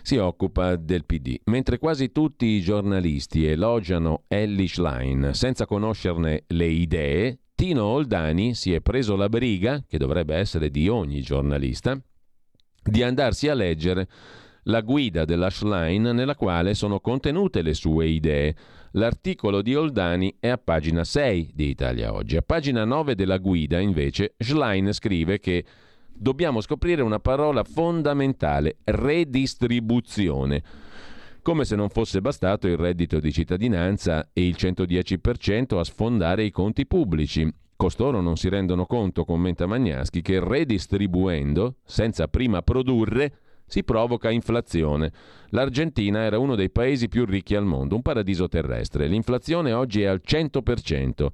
si occupa del PD. Mentre quasi tutti i giornalisti elogiano Ellie Schlein senza conoscerne le idee, Tino Oldani si è preso la briga, che dovrebbe essere di ogni giornalista, di andarsi a leggere la guida della Schlein nella quale sono contenute le sue idee. L'articolo di Oldani è a pagina 6 di Italia Oggi. A pagina 9 della guida, invece, Schlein scrive che dobbiamo scoprire una parola fondamentale, redistribuzione. Come se non fosse bastato il reddito di cittadinanza e il 110% a sfondare i conti pubblici. Costoro non si rendono conto, commenta Magnaschi, che redistribuendo, senza prima produrre, si provoca inflazione. L'Argentina era uno dei paesi più ricchi al mondo, un paradiso terrestre. L'inflazione oggi è al 100%.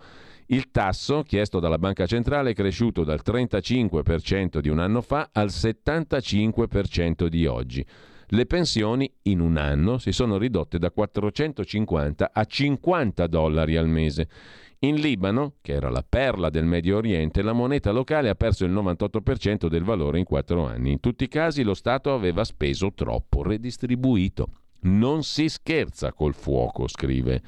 Il tasso chiesto dalla Banca Centrale è cresciuto dal 35% di un anno fa al 75% di oggi. Le pensioni in un anno si sono ridotte da 450 a 50 dollari al mese. In Libano, che era la perla del Medio Oriente, la moneta locale ha perso il 98% del valore in quattro anni. In tutti i casi lo Stato aveva speso troppo, redistribuito. Non si scherza col fuoco, scrive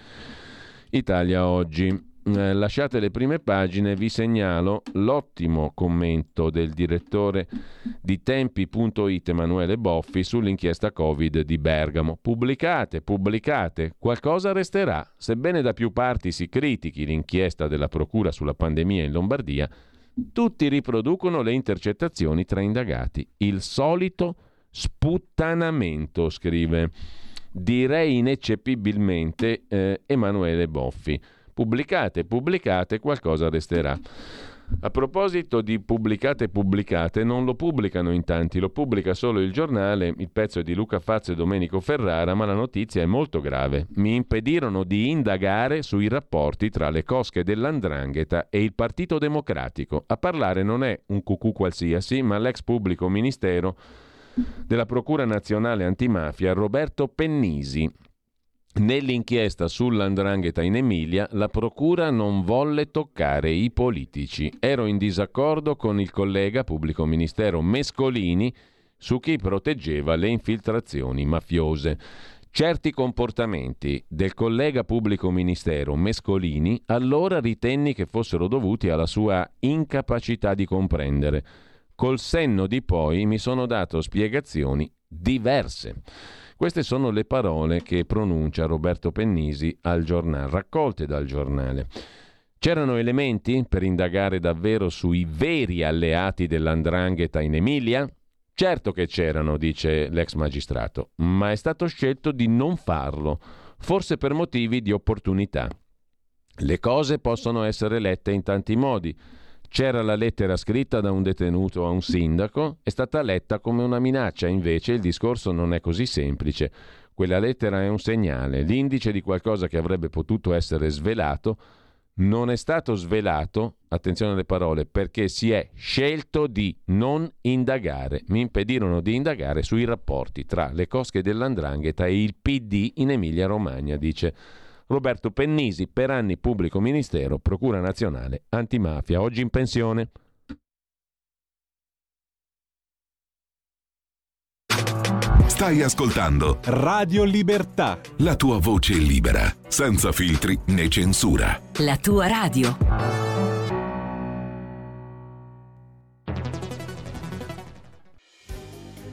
Italia oggi. Eh, lasciate le prime pagine, vi segnalo l'ottimo commento del direttore di Tempi.it Emanuele Boffi sull'inchiesta Covid di Bergamo. Pubblicate, pubblicate, qualcosa resterà. Sebbene da più parti si critichi l'inchiesta della Procura sulla pandemia in Lombardia, tutti riproducono le intercettazioni tra indagati. Il solito sputtanamento, scrive. Direi ineccepibilmente eh, Emanuele Boffi. Pubblicate, pubblicate, qualcosa resterà. A proposito di pubblicate pubblicate, non lo pubblicano in tanti, lo pubblica solo il giornale, il pezzo è di Luca Fazio e Domenico Ferrara, ma la notizia è molto grave. Mi impedirono di indagare sui rapporti tra le cosche dell'Andrangheta e il Partito Democratico. A parlare non è un cucù qualsiasi, ma l'ex pubblico ministero della Procura Nazionale Antimafia Roberto Pennisi, Nell'inchiesta sull'andrangheta in Emilia, la procura non volle toccare i politici. Ero in disaccordo con il collega pubblico ministero Mescolini su chi proteggeva le infiltrazioni mafiose. Certi comportamenti del collega pubblico ministero Mescolini allora ritenni che fossero dovuti alla sua incapacità di comprendere. Col senno di poi mi sono dato spiegazioni diverse. Queste sono le parole che pronuncia Roberto Pennisi al giornale, raccolte dal giornale. C'erano elementi per indagare davvero sui veri alleati dell'andrangheta in Emilia? Certo che c'erano, dice l'ex magistrato, ma è stato scelto di non farlo, forse per motivi di opportunità. Le cose possono essere lette in tanti modi. C'era la lettera scritta da un detenuto a un sindaco, è stata letta come una minaccia, invece il discorso non è così semplice. Quella lettera è un segnale, l'indice di qualcosa che avrebbe potuto essere svelato, non è stato svelato, attenzione alle parole, perché si è scelto di non indagare. Mi impedirono di indagare sui rapporti tra le cosche dell'Andrangheta e il PD in Emilia-Romagna, dice Roberto Pennisi, per anni pubblico ministero, Procura Nazionale Antimafia, oggi in pensione. Stai ascoltando Radio Libertà. La tua voce libera, senza filtri né censura. La tua radio.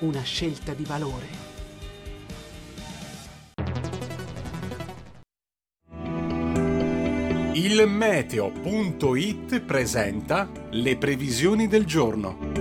una scelta di valore. Il meteo.it presenta le previsioni del giorno.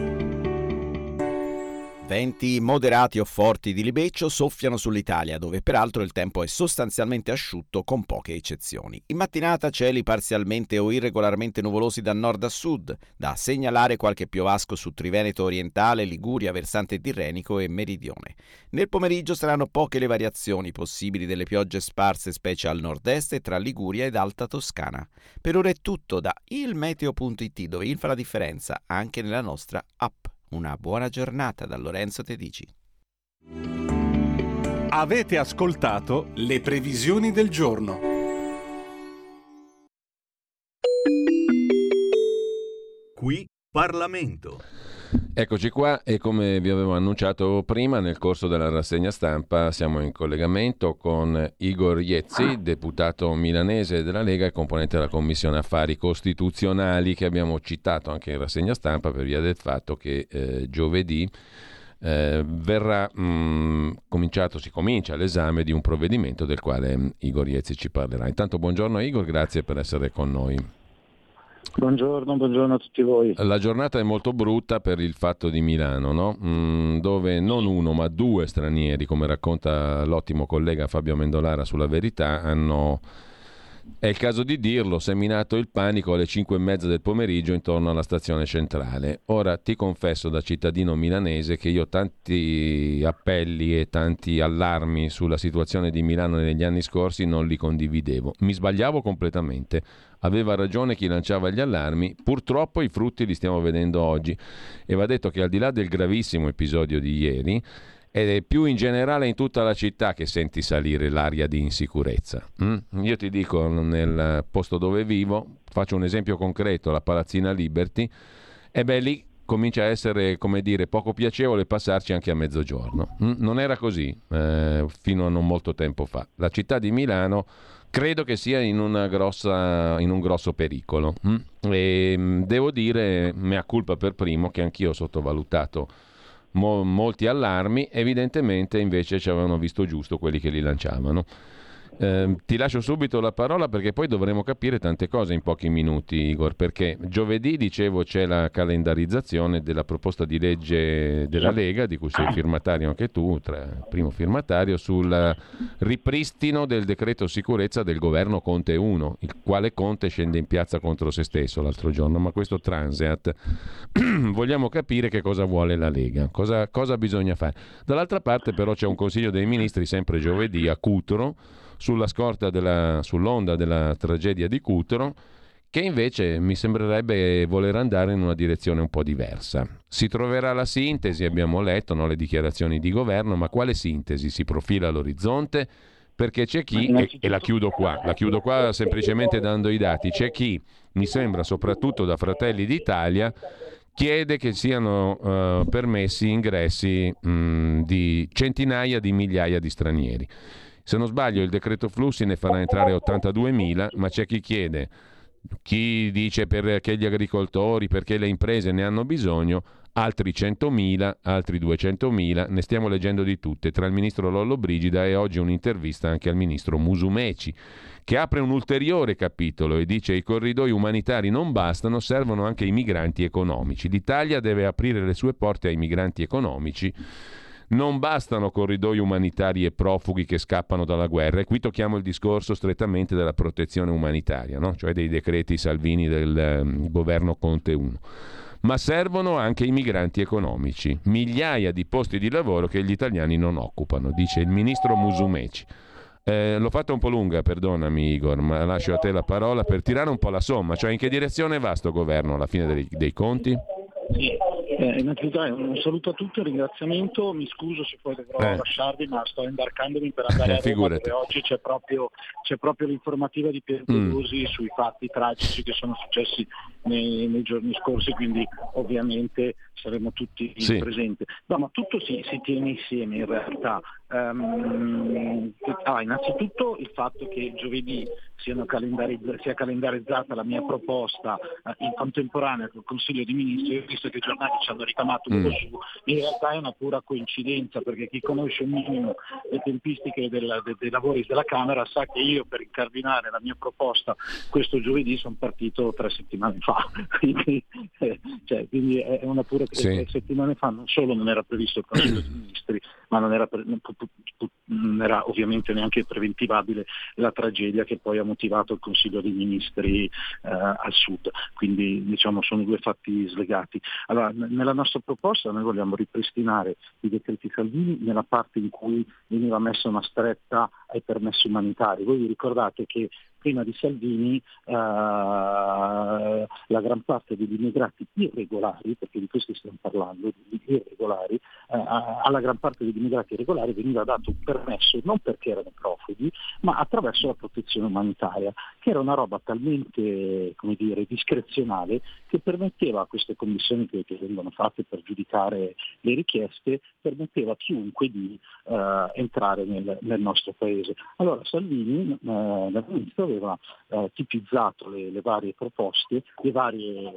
Venti moderati o forti di libeccio soffiano sull'Italia, dove peraltro il tempo è sostanzialmente asciutto con poche eccezioni. In mattinata cieli parzialmente o irregolarmente nuvolosi da nord a sud, da segnalare qualche piovasco su Triveneto orientale, Liguria, versante tirrenico e meridione. Nel pomeriggio saranno poche le variazioni possibili delle piogge sparse specie al nord-est e tra Liguria ed Alta Toscana. Per ora è tutto da ilmeteo.it dove il fa la differenza anche nella nostra app. Una buona giornata da Lorenzo Tedici. Avete ascoltato le previsioni del giorno. Qui Parlamento. Eccoci qua e come vi avevo annunciato prima nel corso della rassegna stampa siamo in collegamento con Igor Iezzi, deputato milanese della Lega e componente della Commissione Affari Costituzionali che abbiamo citato anche in rassegna stampa per via del fatto che eh, giovedì eh, verrà mh, mm, cominciato, si comincia l'esame di un provvedimento del quale mh, Igor Iezzi ci parlerà. Intanto buongiorno Igor, grazie per essere con noi. Buongiorno, buongiorno, a tutti voi. La giornata è molto brutta per il fatto di Milano, no? mm, dove non uno ma due stranieri, come racconta l'ottimo collega Fabio Mendolara sulla verità, hanno è il caso di dirlo, seminato il panico alle 5 e mezza del pomeriggio intorno alla stazione centrale. Ora ti confesso da cittadino milanese che io tanti appelli e tanti allarmi sulla situazione di Milano negli anni scorsi non li condividevo. Mi sbagliavo completamente. Aveva ragione chi lanciava gli allarmi, purtroppo i frutti li stiamo vedendo oggi e va detto che al di là del gravissimo episodio di ieri, ed è più in generale in tutta la città che senti salire l'aria di insicurezza. Mm? Io ti dico, nel posto dove vivo, faccio un esempio concreto, la Palazzina Liberty, e beh lì comincia a essere, come dire, poco piacevole passarci anche a mezzogiorno. Mm? Non era così eh, fino a non molto tempo fa. La città di Milano credo che sia in, grossa, in un grosso pericolo. Mm? E mm, devo dire, mea culpa per primo, che anch'io ho sottovalutato mo- molti allarmi, evidentemente invece ci avevano visto giusto quelli che li lanciavano. Eh, ti lascio subito la parola perché poi dovremo capire tante cose in pochi minuti, Igor, perché giovedì, dicevo, c'è la calendarizzazione della proposta di legge della Lega, di cui sei firmatario anche tu, tra, primo firmatario, sul ripristino del decreto sicurezza del governo Conte 1, il quale Conte scende in piazza contro se stesso l'altro giorno, ma questo Transeat [CLEARS THROAT] vogliamo capire che cosa vuole la Lega, cosa, cosa bisogna fare. Dall'altra parte però c'è un Consiglio dei Ministri sempre giovedì a Cutro, sulla scorta della, sull'onda della tragedia di Cutro, che invece mi sembrerebbe voler andare in una direzione un po' diversa. Si troverà la sintesi, abbiamo letto no, le dichiarazioni di governo, ma quale sintesi si profila all'orizzonte? Perché c'è chi, e, e la chiudo qua, la chiudo qua semplicemente dando i dati, c'è chi, mi sembra soprattutto da Fratelli d'Italia, chiede che siano uh, permessi ingressi mh, di centinaia di migliaia di stranieri. Se non sbaglio il decreto flussi ne farà entrare 82.000, ma c'è chi chiede, chi dice perché gli agricoltori, perché le imprese ne hanno bisogno, altri 100.000, altri 200.000, ne stiamo leggendo di tutte, tra il ministro Lollo Brigida e oggi un'intervista anche al ministro Musumeci, che apre un ulteriore capitolo e dice i corridoi umanitari non bastano, servono anche i migranti economici. L'Italia deve aprire le sue porte ai migranti economici non bastano corridoi umanitari e profughi che scappano dalla guerra, e qui tocchiamo il discorso strettamente della protezione umanitaria, no? cioè dei decreti Salvini del um, governo Conte 1 ma servono anche i migranti economici, migliaia di posti di lavoro che gli italiani non occupano, dice il ministro Musumeci. Eh, l'ho fatta un po' lunga, perdonami Igor, ma lascio a te la parola per tirare un po' la somma, cioè in che direzione va sto governo alla fine dei, dei conti? Sì, eh, innanzitutto un saluto a tutti, un ringraziamento, mi scuso se poi dovrò eh. lasciarvi ma sto imbarcandomi per andare a [LAUGHS] Roma dove oggi c'è proprio, c'è proprio l'informativa di Piantedosi mm. sui fatti tragici che sono successi nei, nei, giorni scorsi, quindi ovviamente saremo tutti sì. presenti. No, ma tutto si, si tiene insieme in realtà. Um, ah, innanzitutto il fatto che giovedì calendarizz- sia calendarizzata la mia proposta uh, in contemporanea col Consiglio di Ministri, visto che i giornali ci hanno ricamato mm. su, in realtà è una pura coincidenza perché chi conosce un minimo le tempistiche del, de, dei lavori della Camera sa che io per incardinare la mia proposta questo giovedì sono partito tre settimane fa, [LAUGHS] quindi, eh, cioè, quindi è una pura sì. tre settimane fa non solo non era previsto il Consiglio dei Ministri, ma non era, pre- era ovviamente neanche preventivabile la tragedia che poi ha motivato il Consiglio dei Ministri eh, al sud. Quindi diciamo sono due fatti slegati. Allora, nella nostra proposta noi vogliamo ripristinare i decreti Salvini nella parte in cui veniva messa una stretta ai permessi umanitari. Voi vi ricordate che prima di Salvini eh, la gran parte degli immigrati irregolari, perché di questo stiamo parlando, di irregolari, eh, alla gran parte degli immigrati irregolari veniva dato un permesso non perché erano profughi, ma attraverso la protezione umanitaria, che era una roba talmente dire, discrezionale che permetteva a queste commissioni che, che vengono fatte per giudicare le richieste, permetteva a chiunque di eh, entrare nel, nel, nostro paese. Allora Salvini, eh, aveva eh, tipizzato le, le, varie proposte, le varie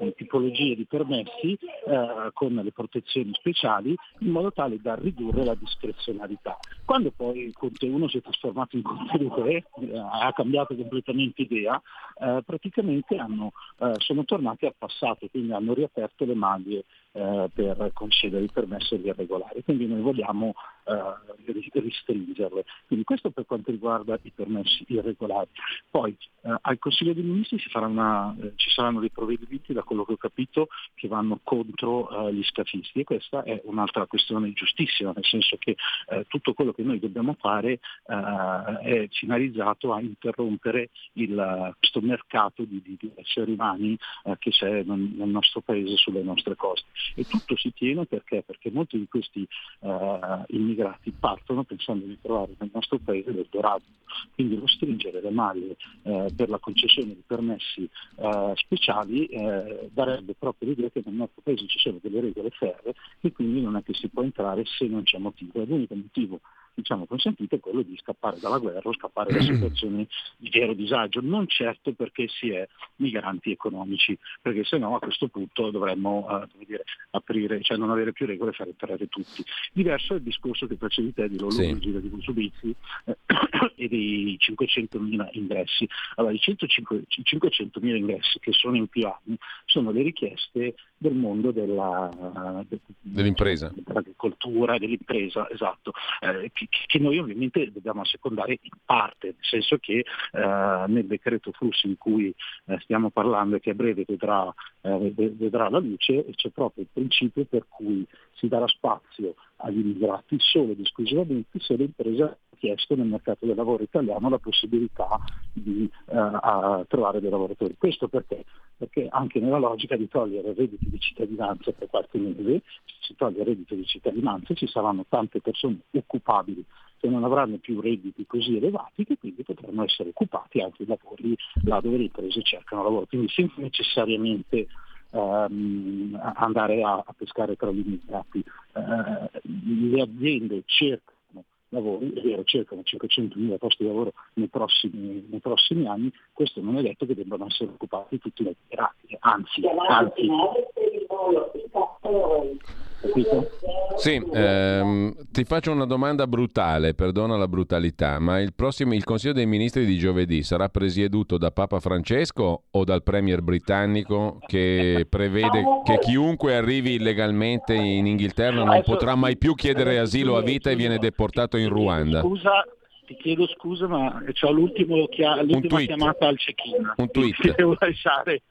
eh, tipologie di permessi eh, con le protezioni speciali in modo tale da ridurre la discrezionalità. Quando poi Conte 1 si è trasformato in Conte 2, eh, ha cambiato completamente idea, eh, praticamente hanno, eh, sono tornati al passato, quindi hanno riaperto le maglie eh, per concedere il permesso agli irregolari, quindi noi vogliamo eh, restringerle. Quindi questo per quanto riguarda i permessi irregolari. Poi eh, al Consiglio dei Ministri una, eh, ci saranno dei provvedimenti, da quello che ho capito, che vanno contro eh, gli scafisti e questa è un'altra questione giustissima, nel senso che eh, tutto quello che noi dobbiamo fare è finalizzato a interrompere il, questo mercato di, di, di esseri umani che c'è nel nostro paese sulle nostre coste. E tutto si tiene perché? Perché molti di questi uh, immigrati partono pensando di trovare nel nostro paese l'Eldorado. Quindi lo stringere le maglie uh, per la concessione di permessi uh, speciali darebbe proprio l'idea che nel nostro paese ci sono delle regole ferre e quindi non è che si può entrare se non c'è motivo. È l'unico motivo diciamo, consentito è quello di scappare dalla guerra o scappare da [CLEARS THROAT] situazioni di vero disagio, non certo perché si è migranti economici, perché se no a questo punto dovremmo uh, dire, aprire, cioè non avere più regole e fare entrare tutti. Diverso è il discorso che facevi te di Lolo sì. di Consubizi eh, [CLEARS THROAT] e dei 500.000 ingressi. Allora, i 500.000 ingressi che sono in più anni sono le richieste del mondo della, de, dell'impresa, dell'agricoltura, dell'impresa, esatto, eh, che, noi ovviamente dobbiamo assecondare in parte, nel senso che eh, nel decreto flussi in cui eh, stiamo parlando e che a breve vedrà, eh, vedrà la luce c'è proprio il principio per cui si darà spazio agli immigrati solo ed esclusivamente se l'impresa ha chiesto nel mercato del lavoro italiano la possibilità di uh, trovare dei lavoratori. Questo perché? Perché anche nella logica di togliere il reddito di cittadinanza per qualche mese, se si toglie il reddito di cittadinanza ci saranno tante persone occupabili che non avranno più redditi così elevati che quindi potranno essere occupati anche i lavori là dove le imprese cercano lavoro. Quindi senza necessariamente ehm, andare a, a, pescare tra gli immigrati. Eh, le aziende cercano lavori, è vero, cercano 500.000 posti di lavoro nei prossimi, nei prossimi, anni, questo non è detto che debbano essere occupati tutti gli immigrati, anzi, anzi Capito? Sì, ehm, ti faccio una domanda brutale, perdona la brutalità, ma il, prossimo, il Consiglio dei Ministri di giovedì sarà presieduto da Papa Francesco o dal Premier britannico che prevede che chiunque arrivi illegalmente in Inghilterra non potrà mai più chiedere asilo a vita e viene deportato in Ruanda? Scusa, ti chiedo scusa, ma ho l'ultima chiamata al check-in. Un tweet. Ti devo lasciare.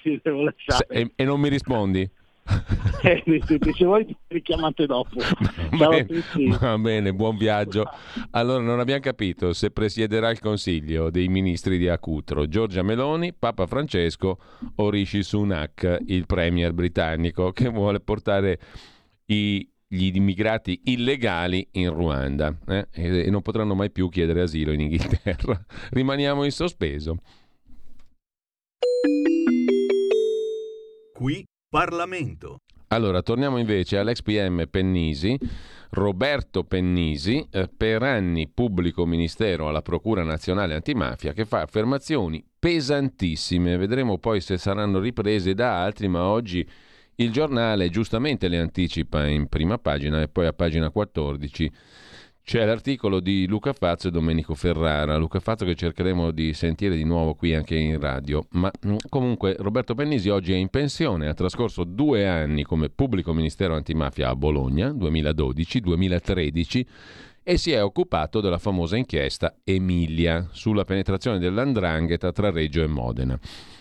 Ti devo lasciare. E, e non mi rispondi? [LAUGHS] eh, se vuoi ti richiamate dopo. [LAUGHS] Bene, va bene, buon viaggio. Allora, non abbiamo capito se presiederà il Consiglio dei ministri di Acutro, Giorgia Meloni, Papa Francesco o Rishi Sunak, il premier britannico, che vuole portare i, gli immigrati illegali in Ruanda eh? e non potranno mai più chiedere asilo in Inghilterra. [LAUGHS] Rimaniamo in sospeso. Qui Parlamento. Allora, torniamo invece all'ex PM Pennisi, Roberto Pennisi, eh, per anni pubblico ministero alla Procura Nazionale Antimafia, che fa affermazioni pesantissime. Vedremo poi se saranno riprese da altri, ma oggi Il giornale giustamente le anticipa in prima pagina e poi a pagina 14 c'è l'articolo di Luca Fazzo e Domenico Ferrara. Luca Fazzo che cercheremo di sentire di nuovo qui anche in radio. Ma mm, comunque Roberto Pennisi oggi è in pensione, ha trascorso due anni come pubblico ministero antimafia a Bologna, 2012-2013 e si è occupato della famosa inchiesta Emilia sulla penetrazione dell'andrangheta tra Reggio e Modena.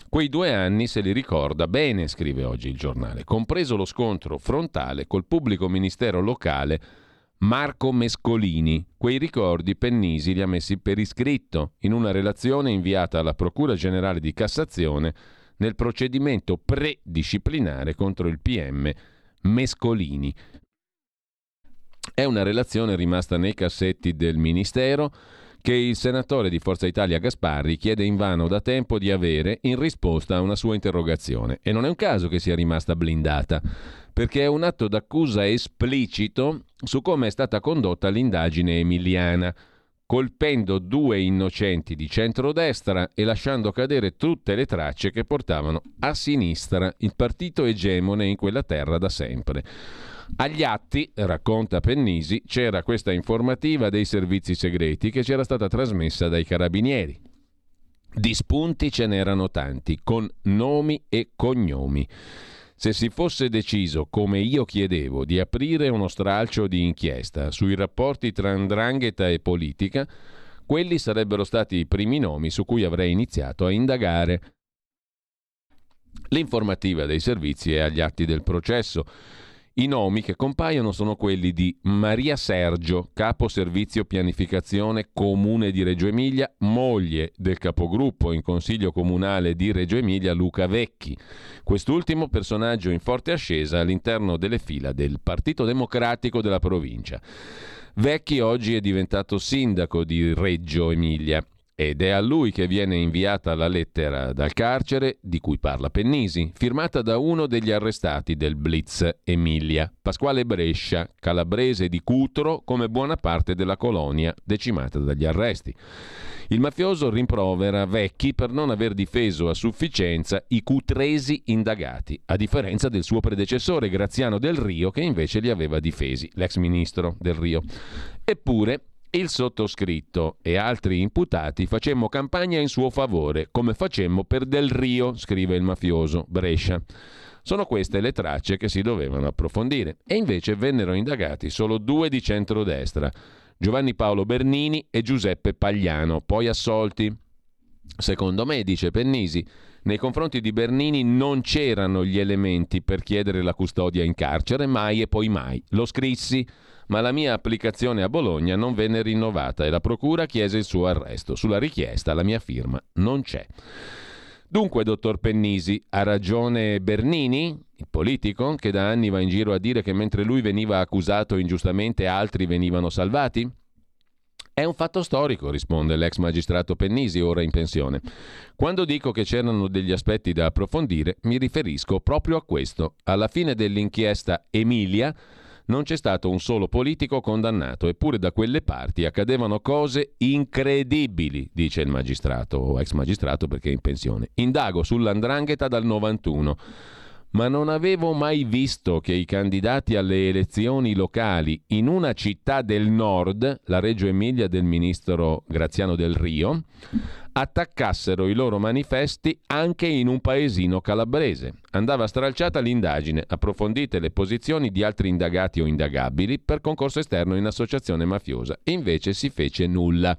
Quei due anni se li ricorda bene, scrive oggi il giornale, compreso lo scontro frontale col pubblico ministero locale Marco Mescolini. Quei ricordi Pennisi li ha messi per iscritto in una relazione inviata alla Procura Generale di Cassazione nel procedimento predisciplinare contro il PM Mescolini. È una relazione rimasta nei cassetti del Ministero che il senatore di Forza Italia Gasparri chiede invano da tempo di avere in risposta a una sua interrogazione. E non è un caso che sia rimasta blindata, perché è un atto d'accusa esplicito su come è stata condotta l'indagine emiliana, colpendo due innocenti di centrodestra e lasciando cadere tutte le tracce che portavano a sinistra il partito egemone in quella terra da sempre. Agli atti, racconta Pennisi, c'era questa informativa dei servizi segreti che c'era stata trasmessa dai carabinieri. Di spunti ce n'erano tanti, con nomi e cognomi. Se si fosse deciso, come io chiedevo, di aprire uno stralcio di inchiesta sui rapporti tra andrangheta e politica, quelli sarebbero stati i primi nomi su cui avrei iniziato a indagare. L'informativa dei servizi è agli atti del processo i nomi che compaiono sono quelli di Maria Sergio, capo servizio pianificazione comune di Reggio Emilia, moglie del capogruppo in consiglio comunale di Reggio Emilia Luca Vecchi. Quest'ultimo personaggio in forte ascesa all'interno delle fila del Partito Democratico della provincia. Vecchi oggi è diventato sindaco di Reggio Emilia ed è a lui che viene inviata la lettera dal carcere di cui parla Pennisi, firmata da uno degli arrestati del Blitz Emilia, Pasquale Brescia, calabrese di Cutro, come buona parte della colonia decimata dagli arresti. Il mafioso rimprovera Vecchi per non aver difeso a sufficienza i cutresi indagati, a differenza del suo predecessore Graziano Del Rio, che invece li aveva difesi, l'ex ministro Del Rio. Eppure il sottoscritto e altri imputati facemmo campagna in suo favore, come facemmo per Del Rio, scrive il mafioso Brescia. Sono queste le tracce che si dovevano approfondire e invece vennero indagati solo due di centrodestra, Giovanni Paolo Bernini e Giuseppe Pagliano, poi assolti. Secondo me, dice Pennisi, nei confronti di Bernini non c'erano gli elementi per chiedere la custodia in carcere, mai e poi mai. Lo scrissi ma la mia applicazione a Bologna non venne rinnovata e la procura chiese il suo arresto. Sulla richiesta la mia firma non c'è. Dunque, dottor Pennisi, ha ragione Bernini, il politico, che da anni va in giro a dire che mentre lui veniva accusato ingiustamente altri venivano salvati? È un fatto storico, risponde l'ex magistrato Pennisi, ora in pensione. Quando dico che c'erano degli aspetti da approfondire, mi riferisco proprio a questo. Alla fine dell'inchiesta Emilia, non c'è stato un solo politico condannato, eppure da quelle parti accadevano cose incredibili, dice il magistrato, o ex magistrato perché è in pensione. Indago sull'andrangheta dal 91 ma non avevo mai visto che i candidati alle elezioni locali in una città del nord, la Reggio Emilia del ministro Graziano del Rio, attaccassero i loro manifesti anche in un paesino calabrese. Andava stralciata l'indagine, approfondite le posizioni di altri indagati o indagabili per concorso esterno in associazione mafiosa e invece si fece nulla.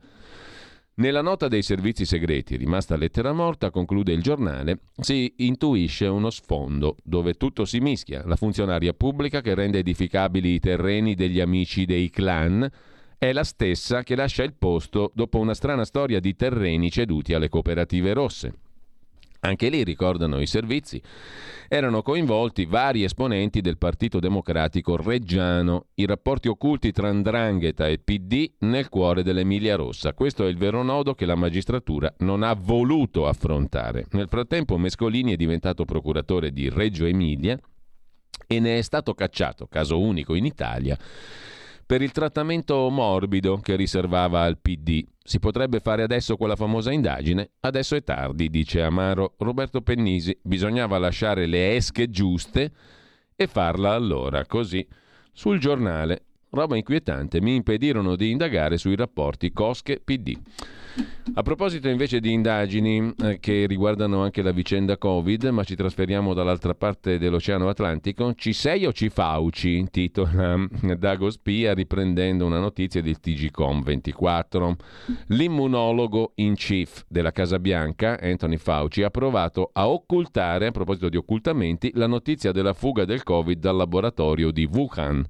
Nella nota dei servizi segreti, rimasta lettera morta, conclude il giornale, si intuisce uno sfondo dove tutto si mischia, la funzionaria pubblica che rende edificabili i terreni degli amici dei clan, è la stessa che lascia il posto dopo una strana storia di terreni ceduti alle cooperative rosse. Anche lì, ricordano i servizi, erano coinvolti vari esponenti del Partito Democratico reggiano, i rapporti occulti tra Ndrangheta e PD nel cuore dell'Emilia Rossa. Questo è il vero nodo che la magistratura non ha voluto affrontare. Nel frattempo Mescolini è diventato procuratore di Reggio Emilia e ne è stato cacciato, caso unico in Italia, per il trattamento morbido che riservava al PD. Si potrebbe fare adesso quella famosa indagine? Adesso è tardi, dice Amaro Roberto Pennisi. Bisognava lasciare le esche giuste e farla allora, così, sul giornale. Roba inquietante, mi impedirono di indagare sui rapporti Cosche-PD. A proposito invece di indagini eh, che riguardano anche la vicenda Covid, ma ci trasferiamo dall'altra parte dell'Oceano Atlantico, ci sei o ci fauci? titola [LAUGHS] Dago Spia riprendendo una notizia del TGCOM 24. L'immunologo in chief della Casa Bianca, Anthony Fauci, ha provato a occultare, a proposito di occultamenti, la notizia della fuga del Covid dal laboratorio di Wuhan.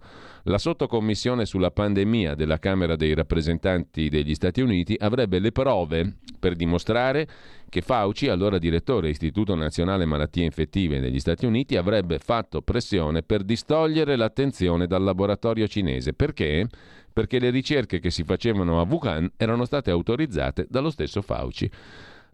La sottocommissione sulla pandemia della Camera dei rappresentanti degli Stati Uniti avrebbe le prove per dimostrare che Fauci, allora direttore Istituto Nazionale Malattie Infettive negli Stati Uniti, avrebbe fatto pressione per distogliere l'attenzione dal laboratorio cinese. Perché? Perché le ricerche che si facevano a Wuhan erano state autorizzate dallo stesso Fauci.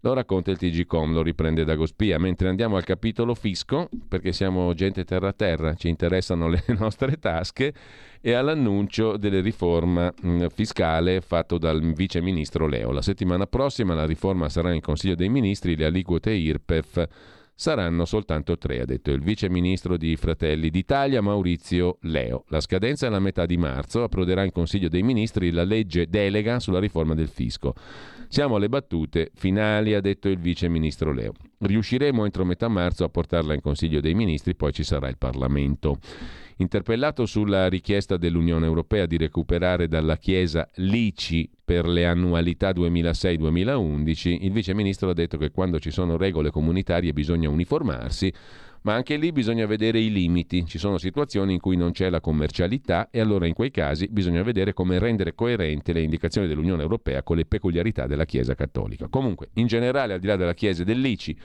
Lo racconta il TG.com, lo riprende da Gospia, mentre andiamo al capitolo fisco, perché siamo gente terra-terra, ci interessano le [LAUGHS] nostre tasche, e all'annuncio della riforma mm, fiscale fatto dal vice ministro Leo. La settimana prossima la riforma sarà in Consiglio dei Ministri, le aliquote IRPEF saranno soltanto tre, ha detto il vice ministro di Fratelli d'Italia Maurizio Leo. La scadenza è la metà di marzo, approderà in Consiglio dei Ministri la legge delega sulla riforma del fisco. Siamo alle battute finali, ha detto il vice ministro Leo. Riusciremo entro metà marzo a portarla in Consiglio dei Ministri, poi ci sarà il Parlamento. Interpellato sulla richiesta dell'Unione Europea di recuperare dalla Chiesa l'ICI per le annualità 2006-2011, il vice ministro ha detto che quando ci sono regole comunitarie bisogna uniformarsi ma anche lì bisogna vedere i limiti. Ci sono situazioni in cui non c'è la commercialità e allora in quei casi bisogna vedere come rendere coerente le indicazioni dell'Unione Europea con le peculiarità della Chiesa cattolica. Comunque, in generale, al di là della Chiesa e dell'ICI,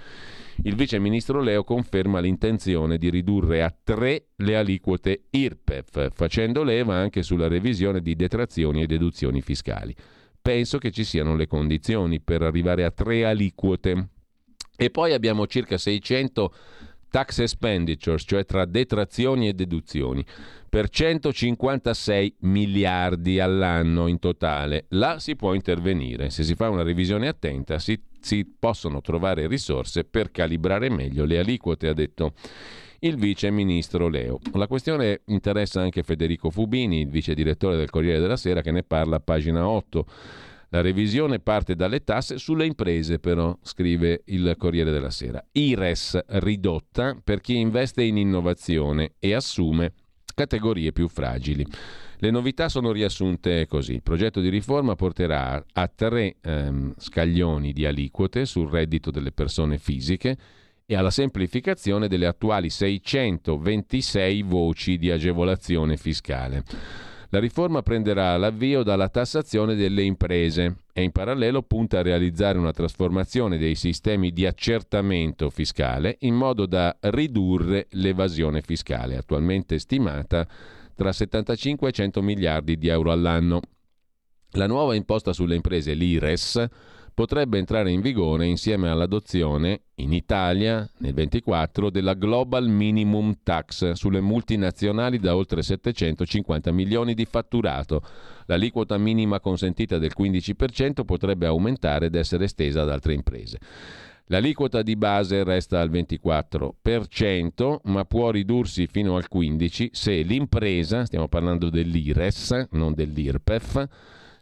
il vice ministro Leo conferma l'intenzione di ridurre a tre le aliquote IRPEF, facendo leva anche sulla revisione di detrazioni e deduzioni fiscali. Penso che ci siano le condizioni per arrivare a tre aliquote. E poi abbiamo circa 600 tax expenditures, cioè tra detrazioni e deduzioni, per 156 miliardi all'anno in totale. Là si può intervenire. Se si fa una revisione attenta si, si possono trovare risorse per calibrare meglio le aliquote, ha detto il vice ministro Leo. La questione interessa anche Federico Fubini, il vice direttore del Corriere della Sera, che ne parla a pagina 8. La revisione parte dalle tasse sulle imprese, però, scrive il Corriere della Sera. IRES ridotta per chi investe in innovazione e assume categorie più fragili. Le novità sono riassunte così. Il progetto di riforma porterà a tre ehm, scaglioni di aliquote sul reddito delle persone fisiche e alla semplificazione delle attuali 626 voci di agevolazione fiscale. La riforma prenderà l'avvio dalla tassazione delle imprese e in parallelo punta a realizzare una trasformazione dei sistemi di accertamento fiscale in modo da ridurre l'evasione fiscale, attualmente stimata tra 75 e 100 miliardi di euro all'anno. La nuova imposta sulle imprese, l'IRES, potrebbe entrare in vigore insieme all'adozione in Italia nel 24 della Global Minimum Tax sulle multinazionali da oltre 750 milioni di fatturato. L'aliquota minima consentita del 15% potrebbe aumentare ed essere estesa ad altre imprese. L'aliquota di base resta al 24%, ma può ridursi fino al 15% se l'impresa, stiamo parlando dell'IRES, non dell'IRPEF,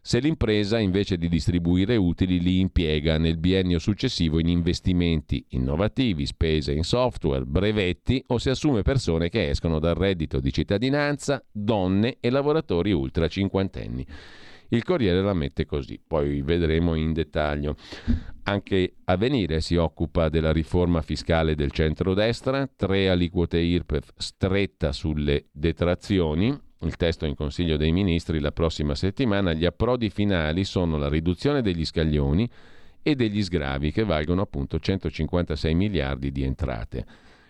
se l'impresa invece di distribuire utili li impiega nel biennio successivo in investimenti innovativi, spese in software, brevetti o se assume persone che escono dal reddito di cittadinanza, donne e lavoratori ultra cinquantenni. Il Corriere la mette così, poi vedremo in dettaglio. Anche Avvenire si occupa della riforma fiscale del centrodestra, tre aliquote IRPEF stretta sulle detrazioni, il testo in Consiglio dei Ministri la prossima settimana, gli approdi finali sono la riduzione degli scaglioni e degli sgravi che valgono appunto 156 miliardi di entrate.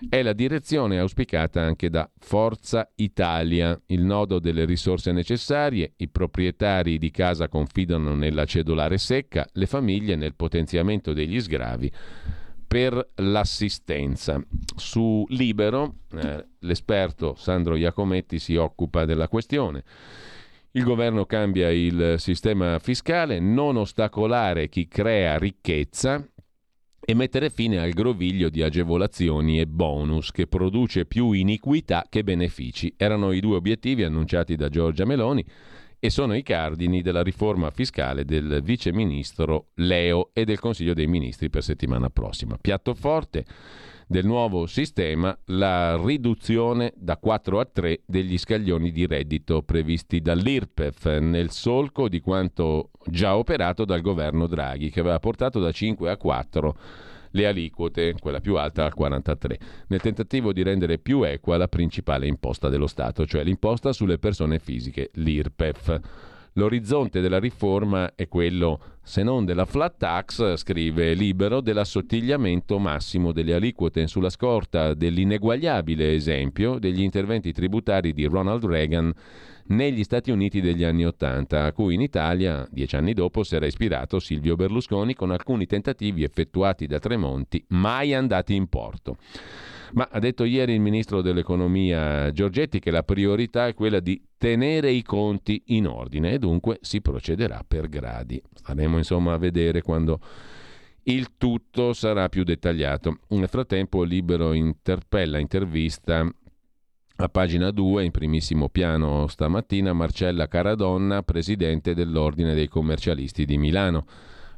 È la direzione auspicata anche da Forza Italia, il nodo delle risorse necessarie, i proprietari di casa confidano nella cedolare secca, le famiglie nel potenziamento degli sgravi per l'assistenza. Su Libero, eh, l'esperto Sandro Iacometti si occupa della questione. Il governo cambia il sistema fiscale, non ostacolare chi crea ricchezza e mettere fine al groviglio di agevolazioni e bonus che produce più iniquità che benefici. Erano i due obiettivi annunciati da Giorgia Meloni e sono i cardini della riforma fiscale del vice ministro Leo e del Consiglio dei Ministri per settimana prossima. Piatto forte del nuovo sistema la riduzione da 4 a 3 degli scaglioni di reddito previsti dall'IRPEF nel solco di quanto già operato dal governo Draghi che aveva portato da 5 a 4 le aliquote, quella più alta al 43, nel tentativo di rendere più equa la principale imposta dello Stato, cioè l'imposta sulle persone fisiche, l'IRPEF. L'orizzonte della riforma è quello, se non della flat tax, scrive Libero, dell'assottigliamento massimo delle aliquote sulla scorta dell'ineguagliabile esempio degli interventi tributari di Ronald Reagan negli Stati Uniti degli anni Ottanta, a cui in Italia, dieci anni dopo, si era ispirato Silvio Berlusconi con alcuni tentativi effettuati da Tremonti mai andati in porto. Ma ha detto ieri il ministro dell'economia Giorgetti che la priorità è quella di tenere i conti in ordine e dunque si procederà per gradi. Staremo insomma a vedere quando il tutto sarà più dettagliato. Nel frattempo Libero interpella, intervista a pagina 2, in primissimo piano stamattina, Marcella Caradonna, presidente dell'Ordine dei commercialisti di Milano.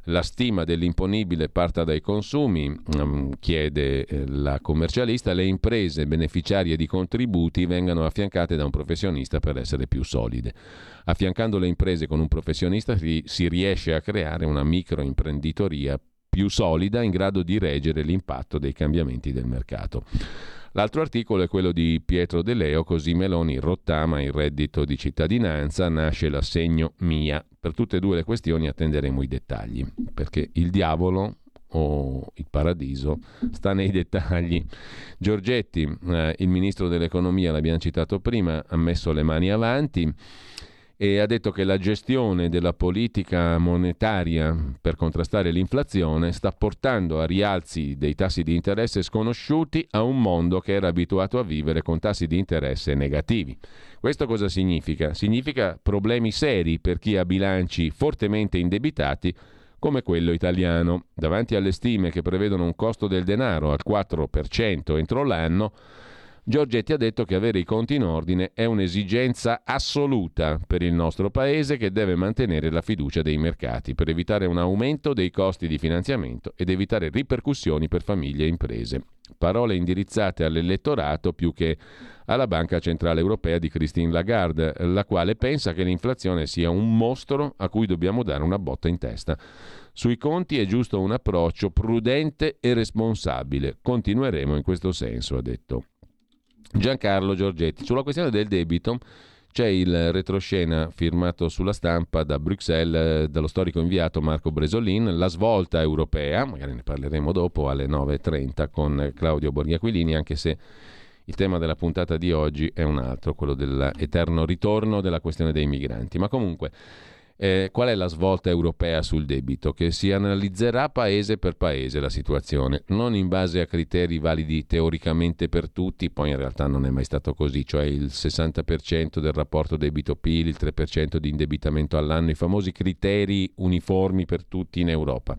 La stima dell'imponibile parta dai consumi, mm, chiede eh, la commercialista, le imprese beneficiarie di contributi vengano affiancate da un professionista per essere più solide. Affiancando le imprese con un professionista si riesce a creare una microimprenditoria più solida in grado di reggere l'impatto dei cambiamenti del mercato. L'altro articolo è quello di Pietro De Leo, così Meloni rottama il reddito di cittadinanza, nasce l'assegno MIA. Per tutte e due le questioni attenderemo i dettagli, perché il diavolo o il paradiso sta nei dettagli. Giorgetti, eh, il ministro dell'economia, l'abbiamo citato prima, ha messo le mani avanti e ha detto che la gestione della politica monetaria per contrastare l'inflazione sta portando a rialzi dei tassi di interesse sconosciuti a un mondo che era abituato a vivere con tassi di interesse negativi. Questo cosa significa? Significa problemi seri per chi ha bilanci fortemente indebitati come quello italiano. Davanti alle stime che prevedono un costo del denaro al 4% entro l'anno, Giorgetti ha detto che avere i conti in ordine è un'esigenza assoluta per il nostro Paese che deve mantenere la fiducia dei mercati per evitare un aumento dei costi di finanziamento ed evitare ripercussioni per famiglie e imprese. Parole indirizzate all'elettorato più che alla Banca Centrale Europea di Christine Lagarde, la quale pensa che l'inflazione sia un mostro a cui dobbiamo dare una botta in testa. Sui conti è giusto un approccio prudente e responsabile. Continueremo in questo senso, ha detto. Giancarlo Giorgetti. Sulla questione del debito c'è il retroscena firmato sulla stampa da Bruxelles eh, dallo storico inviato Marco Bresolin, la svolta europea, magari ne parleremo dopo alle 9.30 con Claudio Borghiaquilini, anche se il tema della puntata di oggi è un altro, quello dell'eterno ritorno della questione dei migranti. Ma comunque eh, qual è la svolta europea sul debito? Che si analizzerà paese per paese la situazione, non in base a criteri validi teoricamente per tutti, poi in realtà non è mai stato così, cioè il 60% del rapporto debito-PIL, il 3% di indebitamento all'anno, i famosi criteri uniformi per tutti in Europa.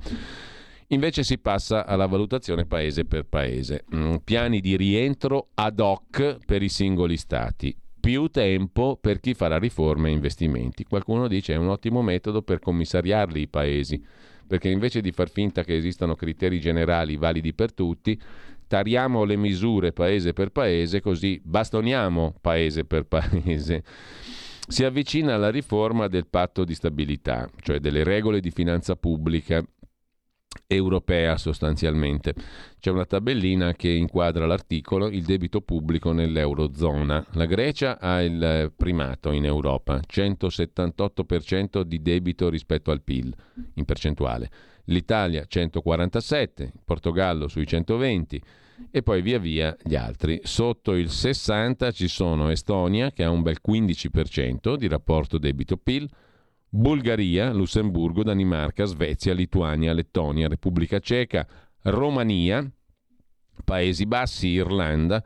Invece si passa alla valutazione paese per paese, mm, piani di rientro ad hoc per i singoli stati più tempo per chi farà riforme e investimenti. Qualcuno dice è un ottimo metodo per commissariarli i paesi, perché invece di far finta che esistano criteri generali validi per tutti, tariamo le misure paese per paese, così bastoniamo paese per paese. Si avvicina alla riforma del patto di stabilità, cioè delle regole di finanza pubblica europea sostanzialmente. C'è una tabellina che inquadra l'articolo il debito pubblico nell'Eurozona. La Grecia ha il primato in Europa, 178% di debito rispetto al PIL in percentuale. L'Italia 147, il Portogallo sui 120 e poi via via gli altri. Sotto il 60 ci sono Estonia che ha un bel 15% di rapporto debito-PIL, Bulgaria, Lussemburgo, Danimarca, Svezia, Lituania, Lettonia, Repubblica Ceca, Romania, Paesi Bassi, Irlanda,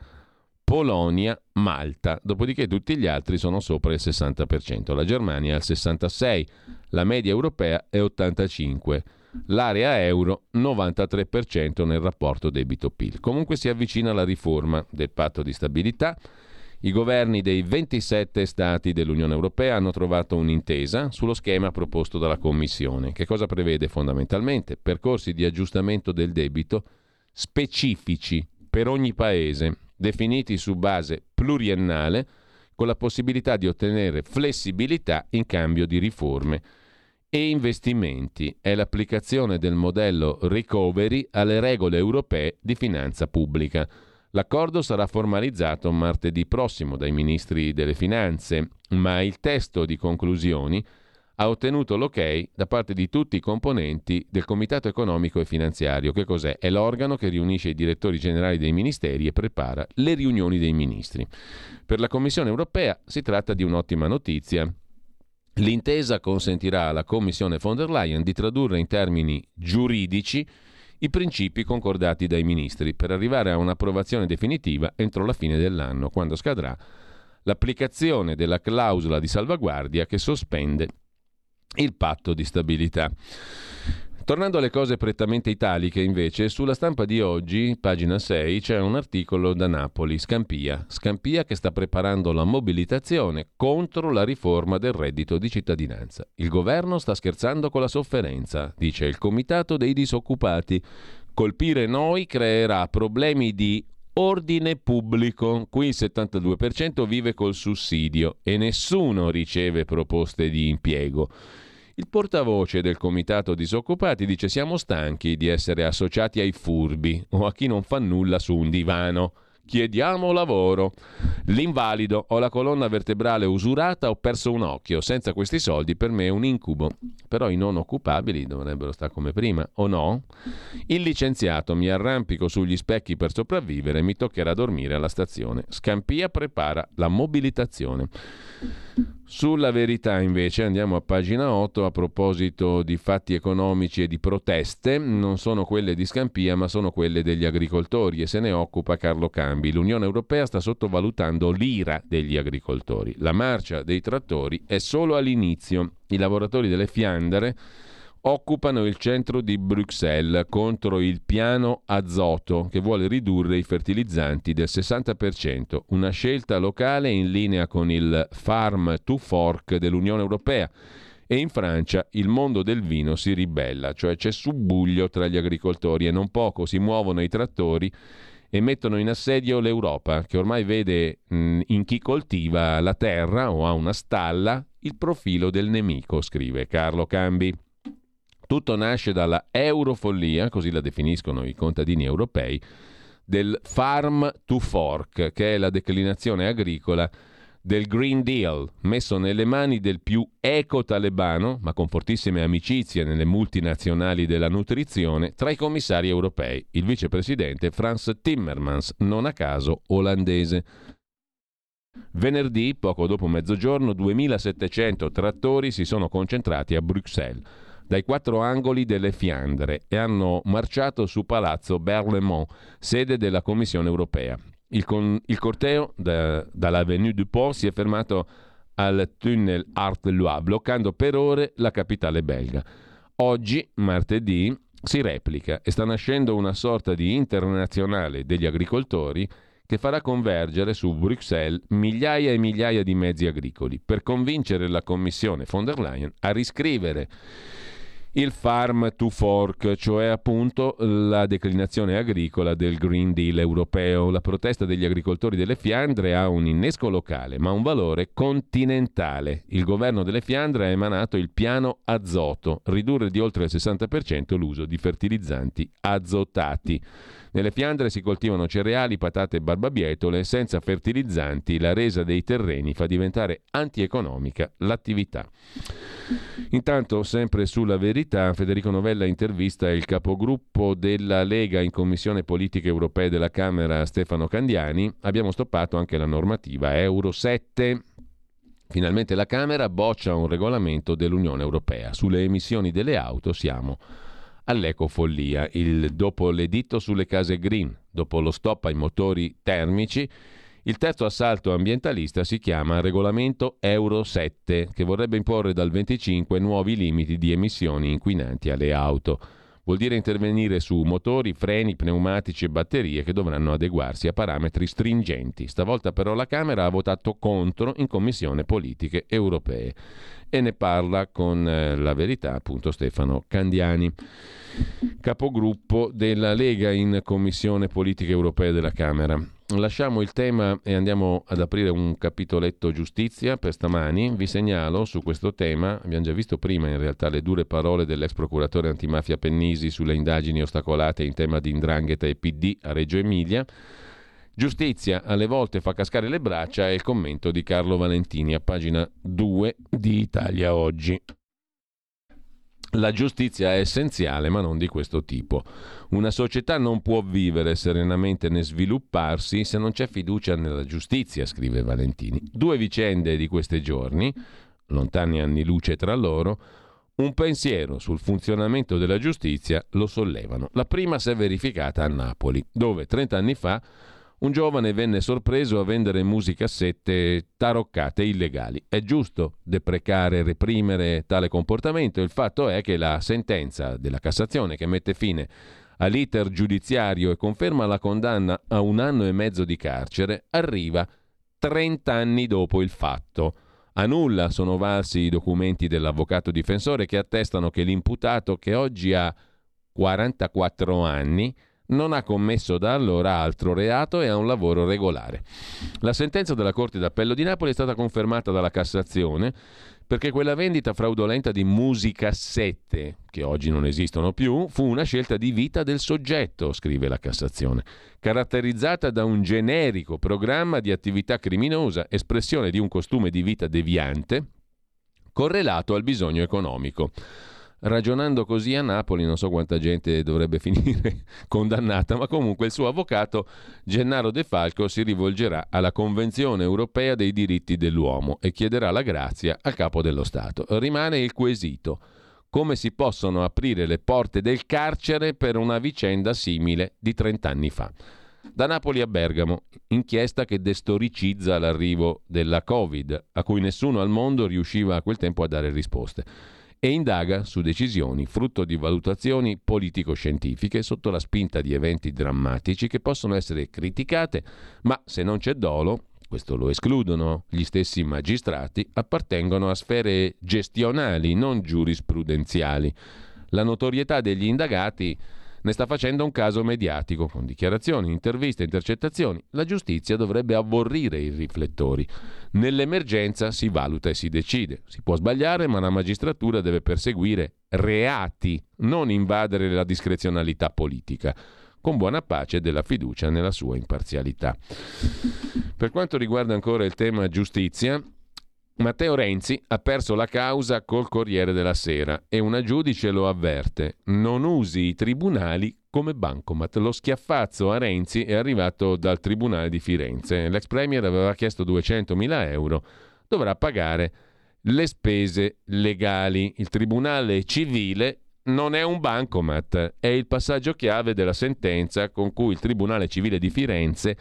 Polonia, Malta. Dopodiché tutti gli altri sono sopra il 60%. La Germania è al 66%, la media europea è 85%. l'area euro 93% nel rapporto debito-PIL. Comunque si avvicina la riforma del patto di stabilità. I governi dei 27 Stati dell'Unione Europea hanno trovato un'intesa sullo schema proposto dalla Commissione. Che cosa prevede fondamentalmente? Percorsi di aggiustamento del debito specifici per ogni paese, definiti su base pluriennale, con la possibilità di ottenere flessibilità in cambio di riforme e investimenti. È l'applicazione del modello recovery alle regole europee di finanza pubblica. L'accordo sarà formalizzato martedì prossimo dai ministri delle finanze, ma il testo di conclusioni ha ottenuto l'ok da parte di tutti i componenti del Comitato economico e finanziario. Che cos'è? È l'organo che riunisce i direttori generali dei ministeri e prepara le riunioni dei ministri. Per la Commissione europea si tratta di un'ottima notizia. L'intesa consentirà alla Commissione von der Leyen di tradurre in termini giuridici i principi concordati dai ministri per arrivare a un'approvazione definitiva entro la fine dell'anno, quando scadrà l'applicazione della clausola di salvaguardia che sospende il patto di stabilità. Tornando alle cose prettamente italiche, invece, sulla stampa di oggi, pagina 6, c'è un articolo da Napoli, Scampia. Scampia che sta preparando la mobilitazione contro la riforma del reddito di cittadinanza. Il governo sta scherzando con la sofferenza, dice il comitato dei disoccupati. Colpire noi creerà problemi di ordine pubblico. Qui il 72% vive col sussidio e nessuno riceve proposte di impiego. Il portavoce del comitato disoccupati dice siamo stanchi di essere associati ai furbi o a chi non fa nulla su un divano. Chiediamo lavoro. L'invalido, ho la colonna vertebrale usurata, ho perso un occhio. Senza questi soldi per me è un incubo. Però i non occupabili dovrebbero stare come prima, o no? Il licenziato, mi arrampico sugli specchi per sopravvivere, mi toccherà dormire alla stazione. Scampia prepara la mobilitazione. Sulla verità invece andiamo a pagina 8 a proposito di fatti economici e di proteste, non sono quelle di Scampia ma sono quelle degli agricoltori e se ne occupa Carlo Cambi. L'Unione Europea sta sottovalutando l'ira degli agricoltori. La marcia dei trattori è solo all'inizio. I lavoratori delle Fiandre occupano il centro di Bruxelles contro il piano azoto che vuole ridurre i fertilizzanti del 60%, una scelta locale in linea con il Farm to Fork dell'Unione Europea. E in Francia il mondo del vino si ribella, cioè c'è subbuglio tra gli agricoltori e non poco si muovono i trattori e mettono in assedio l'Europa, che ormai vede mh, in chi coltiva la terra o ha una stalla il profilo del nemico, scrive Carlo Cambi. Tutto nasce dalla eurofollia, così la definiscono i contadini europei, del farm to fork, che è la declinazione agricola del Green Deal, messo nelle mani del più eco-talebano, ma con fortissime amicizie nelle multinazionali della nutrizione, tra i commissari europei, il vicepresidente Franz Timmermans, non a caso olandese. Venerdì, poco dopo mezzogiorno, 2700 trattori si sono concentrati a Bruxelles dai quattro angoli delle Fiandre e hanno marciato su Palazzo Berlemont, sede della Commissione europea. Il, con, il corteo da, dall'Avenue du Port si è fermato al tunnel Art Loire, bloccando per ore la capitale belga. Oggi, martedì, si replica e sta nascendo una sorta di internazionale degli agricoltori che farà convergere su Bruxelles migliaia e migliaia di mezzi agricoli per convincere la Commissione von der Leyen a riscrivere il farm to fork, cioè appunto la declinazione agricola del Green Deal europeo. La protesta degli agricoltori delle Fiandre ha un innesco locale, ma un valore continentale. Il governo delle Fiandre ha emanato il piano azoto, ridurre di oltre il 60% l'uso di fertilizzanti azotati. Nelle Fiandre si coltivano cereali, patate e barbabietole, senza fertilizzanti la resa dei terreni fa diventare antieconomica l'attività. Intanto, sempre sulla verità, Federico Novella intervista il capogruppo della Lega in Commissione Politiche Europee della Camera Stefano Candiani. Abbiamo stoppato anche la normativa Euro 7. Finalmente la Camera boccia un regolamento dell'Unione Europea. Sulle emissioni delle auto siamo all'ecofollia. Il, dopo l'editto sulle case green, dopo lo stop ai motori termici, Il terzo assalto ambientalista si chiama Regolamento Euro 7, che vorrebbe imporre dal 25 nuovi limiti di emissioni inquinanti alle auto. Vuol dire intervenire su motori, freni, pneumatici e batterie che dovranno adeguarsi a parametri stringenti. Stavolta però la Camera ha votato contro in Commissione Politiche Europee. E ne parla con eh, la verità appunto Stefano Candiani, capogruppo della Lega in Commissione Politiche Europee della Camera. Lasciamo il tema e andiamo ad aprire un capitoletto giustizia per stamani. Vi segnalo su questo tema, abbiamo già visto prima in realtà le dure parole dell'ex procuratore antimafia Pennisi sulle indagini ostacolate in tema di indrangheta e PD a Reggio Emilia. Giustizia alle volte fa cascare le braccia e il commento di Carlo Valentini a pagina 2 di Italia Oggi. La giustizia è essenziale, ma non di questo tipo. Una società non può vivere serenamente né svilupparsi se non c'è fiducia nella giustizia, scrive Valentini. Due vicende di questi giorni, lontani anni luce tra loro, un pensiero sul funzionamento della giustizia lo sollevano. La prima si è verificata a Napoli, dove 30 anni fa un giovane venne sorpreso a vendere musicassette taroccate illegali. È giusto deprecare e reprimere tale comportamento. Il fatto è che la sentenza della Cassazione che mette fine all'iter giudiziario e conferma la condanna a un anno e mezzo di carcere arriva 30 anni dopo il fatto. A nulla sono valsi i documenti dell'avvocato difensore che attestano che l'imputato, che oggi ha 44 anni, non ha commesso da allora altro reato e ha un lavoro regolare. La sentenza della Corte d'Appello di Napoli è stata confermata dalla Cassazione perché quella vendita fraudolenta di musicassette, che oggi non esistono più, fu una scelta di vita del soggetto, scrive la Cassazione, caratterizzata da un generico programma di attività criminosa, espressione di un costume di vita deviante, correlato al bisogno economico. Ragionando così a Napoli non so quanta gente dovrebbe [LAUGHS] finire condannata, ma comunque il suo avvocato Gennaro De Falco si rivolgerà alla Convenzione europea dei diritti dell'uomo e chiederà la grazia al capo dello Stato. Rimane il quesito. Come si possono aprire le porte del carcere per una vicenda simile di 30 anni fa? Da Napoli a Bergamo, inchiesta che destoricizza l'arrivo della Covid, a cui nessuno al mondo riusciva a quel tempo a dare risposte e indaga su decisioni frutto di valutazioni politico-scientifiche sotto la spinta di eventi drammatici che possono essere criticate, ma se non c'è dolo, questo lo escludono gli stessi magistrati, appartengono a sfere gestionali, non giurisprudenziali. La notorietà degli indagati ne sta facendo un caso mediatico, con dichiarazioni, interviste, intercettazioni. La giustizia dovrebbe aborrire i riflettori. Nell'emergenza si valuta e si decide. Si può sbagliare, ma la magistratura deve perseguire reati, non invadere la discrezionalità politica con buona pace della fiducia nella sua imparzialità. Per quanto riguarda ancora il tema giustizia, Matteo Renzi ha perso la causa col Corriere della Sera e una giudice lo avverte. Non usi i tribunali come bancomat. Lo schiaffazzo a Renzi è arrivato dal Tribunale di Firenze. L'ex Premier aveva chiesto 200.000 euro, dovrà pagare le spese legali. Il Tribunale civile non è un bancomat, è il passaggio chiave della sentenza con cui il Tribunale civile di Firenze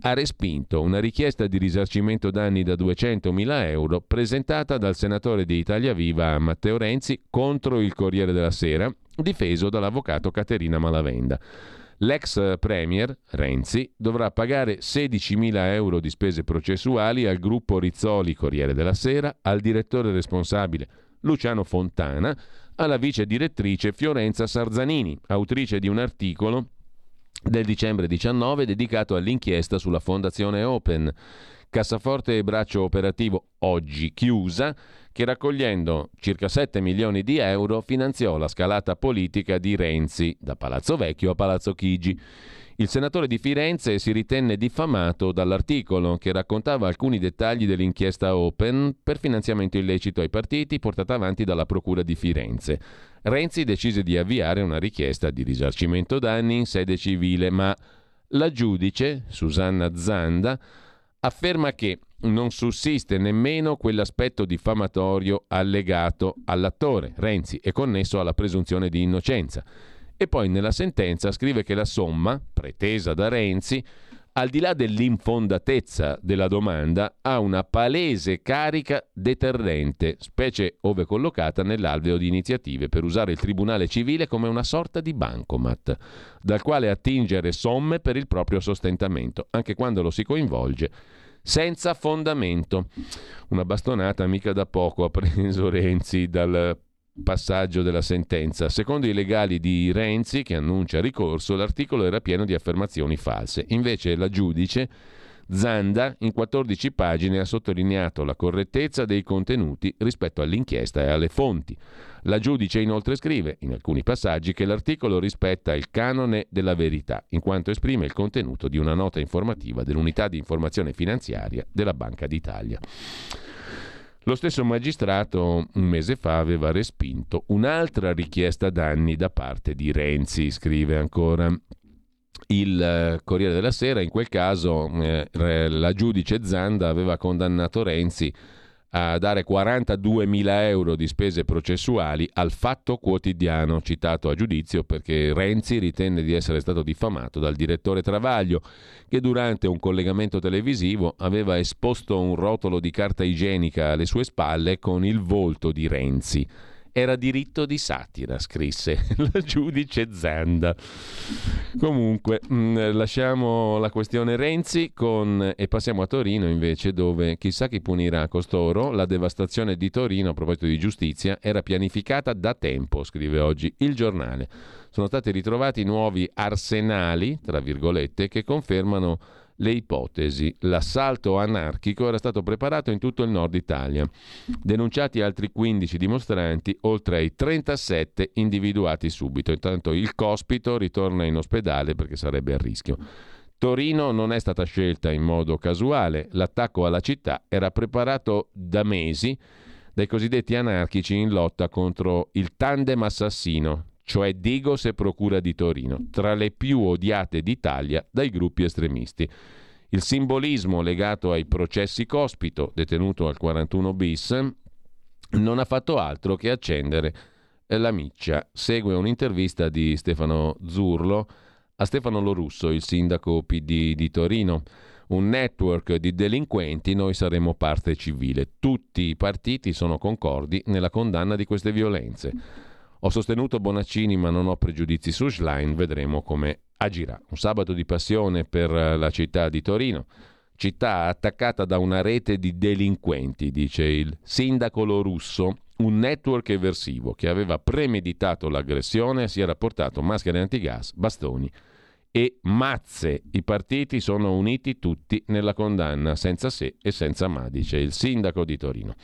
ha respinto una richiesta di risarcimento danni da 200.000 euro presentata dal senatore di Italia Viva Matteo Renzi contro il Corriere della Sera, difeso dall'avvocato Caterina Malavenda. L'ex premier Renzi dovrà pagare 16.000 euro di spese processuali al gruppo Rizzoli Corriere della Sera, al direttore responsabile Luciano Fontana, alla vice direttrice Fiorenza Sarzanini, autrice di un articolo del dicembre 19 dedicato all'inchiesta sulla Fondazione Open, cassaforte e braccio operativo oggi chiusa, che raccogliendo circa 7 milioni di euro finanziò la scalata politica di Renzi da Palazzo Vecchio a Palazzo Chigi. Il senatore di Firenze si ritenne diffamato dall'articolo che raccontava alcuni dettagli dell'inchiesta Open per finanziamento illecito ai partiti portata avanti dalla Procura di Firenze. Renzi decise di avviare una richiesta di risarcimento danni in sede civile, ma la giudice, Susanna Zanda, afferma che non sussiste nemmeno quell'aspetto diffamatorio allegato all'attore, Renzi, e connesso alla presunzione di innocenza. E poi nella sentenza scrive che la somma, pretesa da Renzi, al di là dell'infondatezza della domanda, ha una palese carica deterrente, specie ove collocata nell'alveo di iniziative per usare il Tribunale civile come una sorta di bancomat, dal quale attingere somme per il proprio sostentamento, anche quando lo si coinvolge senza fondamento. Una bastonata mica da poco ha preso Renzi dal passaggio della sentenza. Secondo i legali di Renzi, che annuncia ricorso, l'articolo era pieno di affermazioni false. Invece la giudice Zanda in 14 pagine ha sottolineato la correttezza dei contenuti rispetto all'inchiesta e alle fonti. La giudice inoltre scrive, in alcuni passaggi, che l'articolo rispetta il canone della verità, in quanto esprime il contenuto di una nota informativa dell'unità di informazione finanziaria della Banca d'Italia. Lo stesso magistrato un mese fa aveva respinto un'altra richiesta danni da parte di Renzi, scrive ancora il eh, Corriere della Sera. In quel caso eh, la giudice Zanda aveva condannato Renzi a dare 42 mila euro di spese processuali al Fatto Quotidiano, citato a giudizio perché Renzi ritenne di essere stato diffamato dal direttore Travaglio, che durante un collegamento televisivo aveva esposto un rotolo di carta igienica alle sue spalle con il volto di Renzi. Era diritto di satira, scrisse [LAUGHS] la giudice Zanda. Comunque, mh, mm, lasciamo la questione Renzi con, e passiamo a Torino invece, dove chissà chi punirà costoro. La devastazione di Torino, a proposito di giustizia, era pianificata da tempo, scrive oggi il giornale. Sono stati ritrovati nuovi arsenali, tra virgolette, che confermano le ipotesi. L'assalto anarchico era stato preparato in tutto il nord Italia. Denunciati altri 15 dimostranti, oltre ai 37 individuati subito. Intanto il cospito ritorna in ospedale perché sarebbe a rischio. Torino non è stata scelta in modo casuale, l'attacco alla città era preparato da mesi dai cosiddetti anarchici in lotta contro il tandem assassino, cioè Digos e Procura di Torino, tra le più odiate d'Italia dai gruppi estremisti. Il simbolismo legato ai processi Cospito, detenuto al 41 bis, non ha fatto altro che accendere la miccia. Segue un'intervista di Stefano Zurlo a Stefano Lorusso, il sindaco PD di Torino. Un network di delinquenti, noi saremo parte civile. Tutti i partiti sono concordi nella condanna di queste violenze. Ho sostenuto Bonaccini ma non ho pregiudizi su Schlein, vedremo come agirà. Un sabato di passione per la città di Torino, città attaccata da una rete di delinquenti, dice il sindaco Lorusso, un network eversivo che aveva premeditato l'aggressione e si era portato maschere antigas, bastoni e mazze. I partiti sono uniti tutti nella condanna, senza se e senza ma, dice il sindaco di Torino.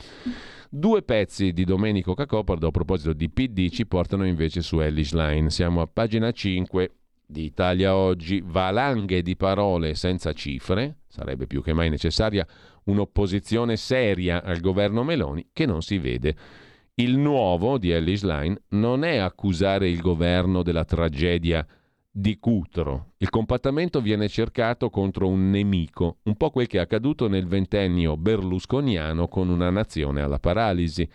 Due pezzi di Domenico Cacopardo a proposito di PD ci portano invece su Ellis Line. Siamo a pagina 5 di Italia Oggi. Valanghe di parole senza cifre. Sarebbe più che mai necessaria un'opposizione seria al governo Meloni che non si vede. Il nuovo di Ellis Line non è accusare il governo della tragedia di Cutro. Il compattamento viene cercato contro un nemico, un po' quel che è accaduto nel ventennio berlusconiano con una nazione alla paralisi.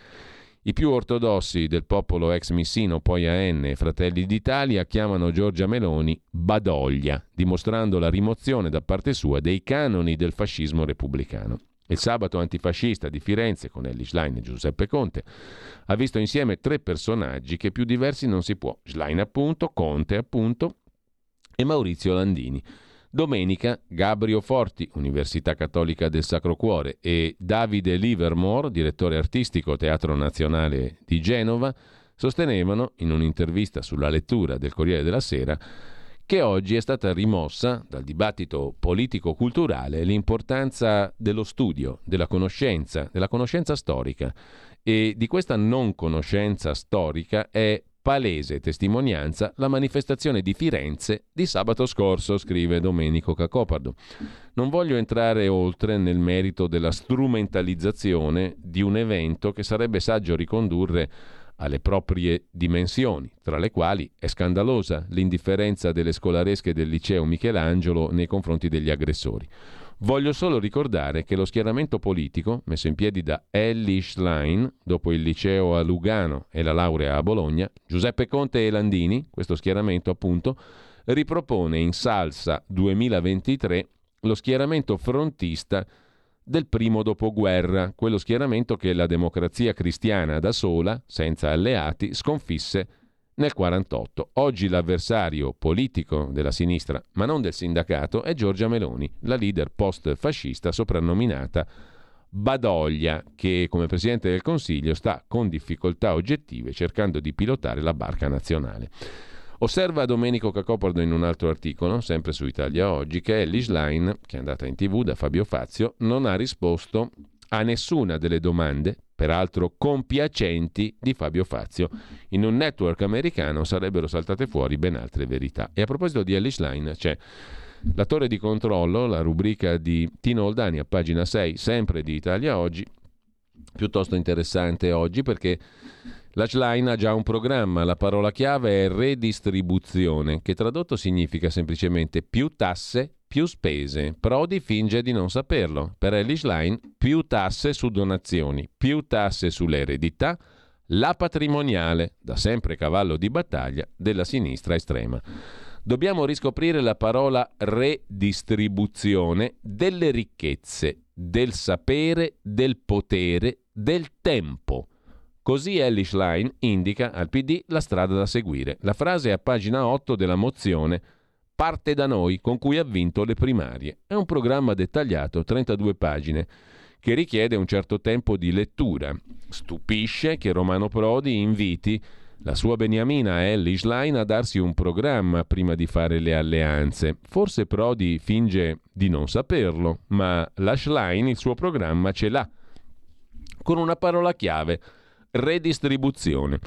I più ortodossi del popolo ex missino, poi AN e Fratelli d'Italia, chiamano Giorgia Meloni Badoglia, dimostrando la rimozione da parte sua dei canoni del fascismo repubblicano. Il sabato antifascista di Firenze con Ellie Schlein e Giuseppe Conte ha visto insieme tre personaggi che più diversi non si può. Schlein appunto, Conte appunto e Maurizio Landini. Domenica Gabrio Forti, Università Cattolica del Sacro Cuore, e Davide Livermore, direttore artistico Teatro Nazionale di Genova, sostenevano in un'intervista sulla lettura del Corriere della Sera che oggi è stata rimossa dal dibattito politico-culturale l'importanza dello studio, della conoscenza, della conoscenza storica e di questa non conoscenza storica è palese testimonianza la manifestazione di Firenze di sabato scorso, scrive Domenico Cacopardo. Non voglio entrare oltre nel merito della strumentalizzazione di un evento che sarebbe saggio ricondurre alle proprie dimensioni, tra le quali è scandalosa l'indifferenza delle scolaresche del liceo Michelangelo nei confronti degli aggressori. Voglio solo ricordare che lo schieramento politico, messo in piedi da Ellie Schlein, dopo il liceo a Lugano e la laurea a Bologna, Giuseppe Conte e Landini, questo schieramento appunto, ripropone in salsa 2023 lo schieramento frontista del primo dopoguerra, quello schieramento che la democrazia cristiana da sola, senza alleati, sconfisse nel 1948. Oggi l'avversario politico della sinistra, ma non del sindacato, è Giorgia Meloni, la leader post-fascista soprannominata Badoglia, che come Presidente del Consiglio sta con difficoltà oggettive cercando di pilotare la barca nazionale. Osserva Domenico Cacopardo in un altro articolo, sempre su Italia Oggi, che Ellie Schlein, che è andata in tv da Fabio Fazio, non ha risposto a nessuna delle domande, peraltro compiacenti, di Fabio Fazio. In un network americano sarebbero saltate fuori ben altre verità. E a proposito di Ellie Schlein, c'è la torre di controllo, la rubrica di Tino Oldani a pagina 6, sempre di Italia Oggi, piuttosto interessante oggi perché L'Ashline ha già un programma, la parola chiave è redistribuzione, che tradotto significa semplicemente più tasse, più spese. Prodi finge di non saperlo. Per Elish Line, più tasse su donazioni, più tasse sulle eredità, la patrimoniale, da sempre cavallo di battaglia della sinistra estrema. Dobbiamo riscoprire la parola redistribuzione delle ricchezze, del sapere, del potere, del tempo. Così Ellie Schlein indica al PD la strada da seguire. La frase è a pagina 8 della mozione Parte da noi, con cui ha vinto le primarie. È un programma dettagliato, 32 pagine, che richiede un certo tempo di lettura. Stupisce che Romano Prodi inviti la sua beniamina Ellie Schlein a darsi un programma prima di fare le alleanze. Forse Prodi finge di non saperlo, ma la Schlein il suo programma ce l'ha. Con una parola chiave – redistribuzione.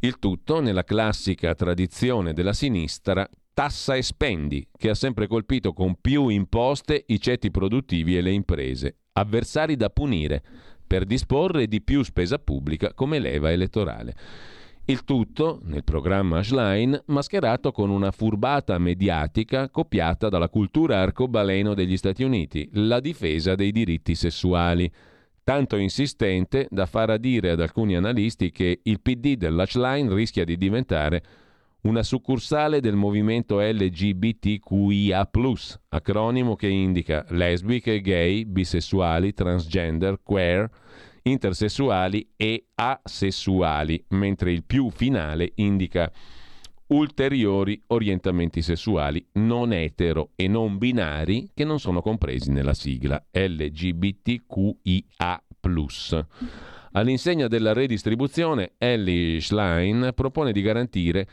Il tutto nella classica tradizione della sinistra tassa e spendi, che ha sempre colpito con più imposte i ceti produttivi e le imprese, avversari da punire, per disporre di più spesa pubblica come leva elettorale. Il tutto, nel programma Ashline, mascherato con una furbata mediatica copiata dalla cultura arcobaleno degli Stati Uniti, la difesa dei diritti sessuali tanto insistente da far adire ad alcuni analisti che il PD dell'Ashline rischia di diventare una succursale del movimento LGBTQIA, acronimo che indica lesbiche, gay, bisessuali, transgender, queer, intersessuali e asessuali, mentre il più finale indica ulteriori orientamenti sessuali non etero e non binari che non sono compresi nella sigla LGBTQIA. All'insegna della redistribuzione, Ellie Schlein propone di garantire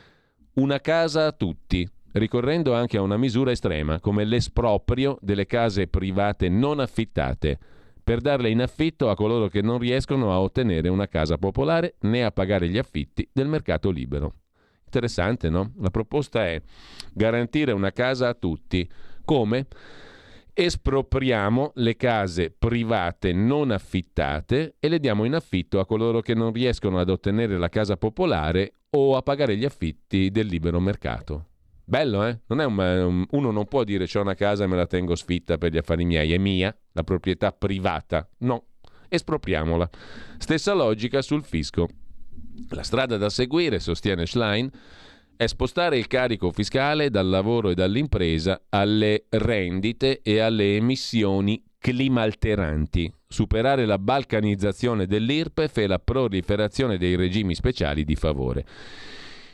una casa a tutti, ricorrendo anche a una misura estrema come l'esproprio delle case private non affittate, per darle in affitto a coloro che non riescono a ottenere una casa popolare né a pagare gli affitti del mercato libero. Interessante, no? La proposta è garantire una casa a tutti. Come? Espropriamo le case private non affittate e le diamo in affitto a coloro che non riescono ad ottenere la casa popolare o a pagare gli affitti del libero mercato. Bello, eh? Non un, uno non può dire c'ho una casa e me la tengo sfitta per gli affari miei, è mia, la proprietà privata. No, espropriamola. Stessa logica sul fisco. La strada da seguire, sostiene Schlein, è spostare il carico fiscale dal lavoro e dall'impresa alle rendite e alle emissioni climalteranti, superare la balcanizzazione dell'IRPEF e la proliferazione dei regimi speciali di favore.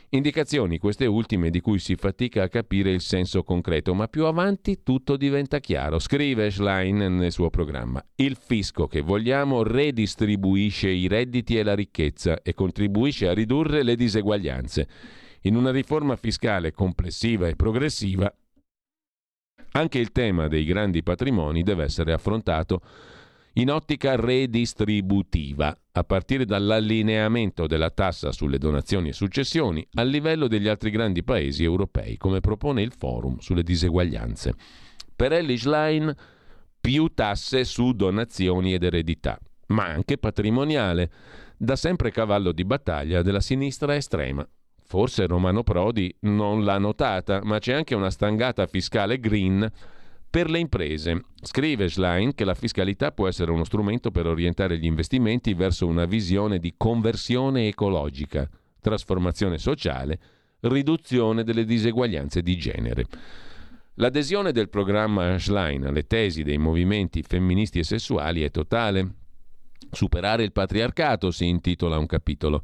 Indicazioni, queste ultime, di cui si fatica a capire il senso concreto, ma più avanti tutto diventa chiaro. Scrive Schlein nel suo programma. Il fisco che vogliamo redistribuisce i redditi e la ricchezza e contribuisce a ridurre le diseguaglianze. In una riforma fiscale complessiva e progressiva, anche il tema dei grandi patrimoni deve essere affrontato in ottica redistributiva, a partire dall'allineamento della tassa sulle donazioni e successioni al livello degli altri grandi paesi europei, come propone il Forum sulle diseguaglianze. Per Ellis Line più tasse su donazioni ed eredità, ma anche patrimoniale, da sempre cavallo di battaglia della sinistra estrema. Forse Romano Prodi non l'ha notata, ma c'è anche una stangata fiscale green per le imprese. Scrive Schlein che la fiscalità può essere uno strumento per orientare gli investimenti verso una visione di conversione ecologica, trasformazione sociale, riduzione delle diseguaglianze di genere. L'adesione del programma Schlein alle tesi dei movimenti femministi e sessuali è totale. Superare il patriarcato si intitola un capitolo.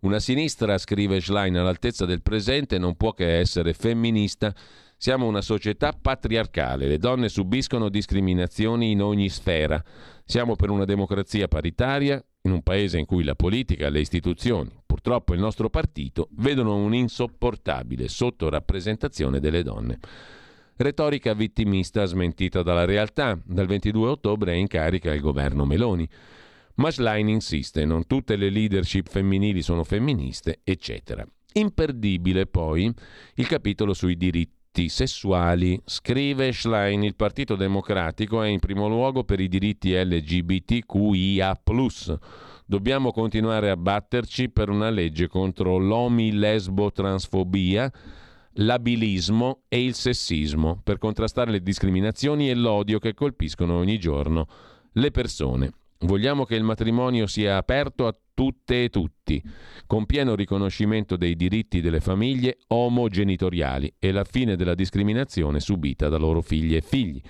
Una sinistra, scrive Schlein, all'altezza del presente non può che essere femminista. Siamo una società patriarcale, le donne subiscono discriminazioni in ogni sfera. Siamo per una democrazia paritaria in un paese in cui la politica, le istituzioni, purtroppo il nostro partito, vedono un'insopportabile sottorappresentazione delle donne. Retorica vittimista smentita dalla realtà. Dal 22 ottobre è in carica il governo Meloni. Ma Schlein insiste, non tutte le leadership femminili sono femministe, eccetera. Imperdibile poi il capitolo sui diritti sessuali. Scrive Schlein, il Partito Democratico è in primo luogo per i diritti LGBTQIA. Dobbiamo continuare a batterci per una legge contro l'omi-lesbo-transfobia, l'abilismo e il sessismo, per contrastare le discriminazioni e l'odio che colpiscono ogni giorno le persone. Vogliamo che il matrimonio sia aperto a tutte e tutti, con pieno riconoscimento dei diritti delle famiglie omogenitoriali e la fine della discriminazione subita da loro figlie e figli.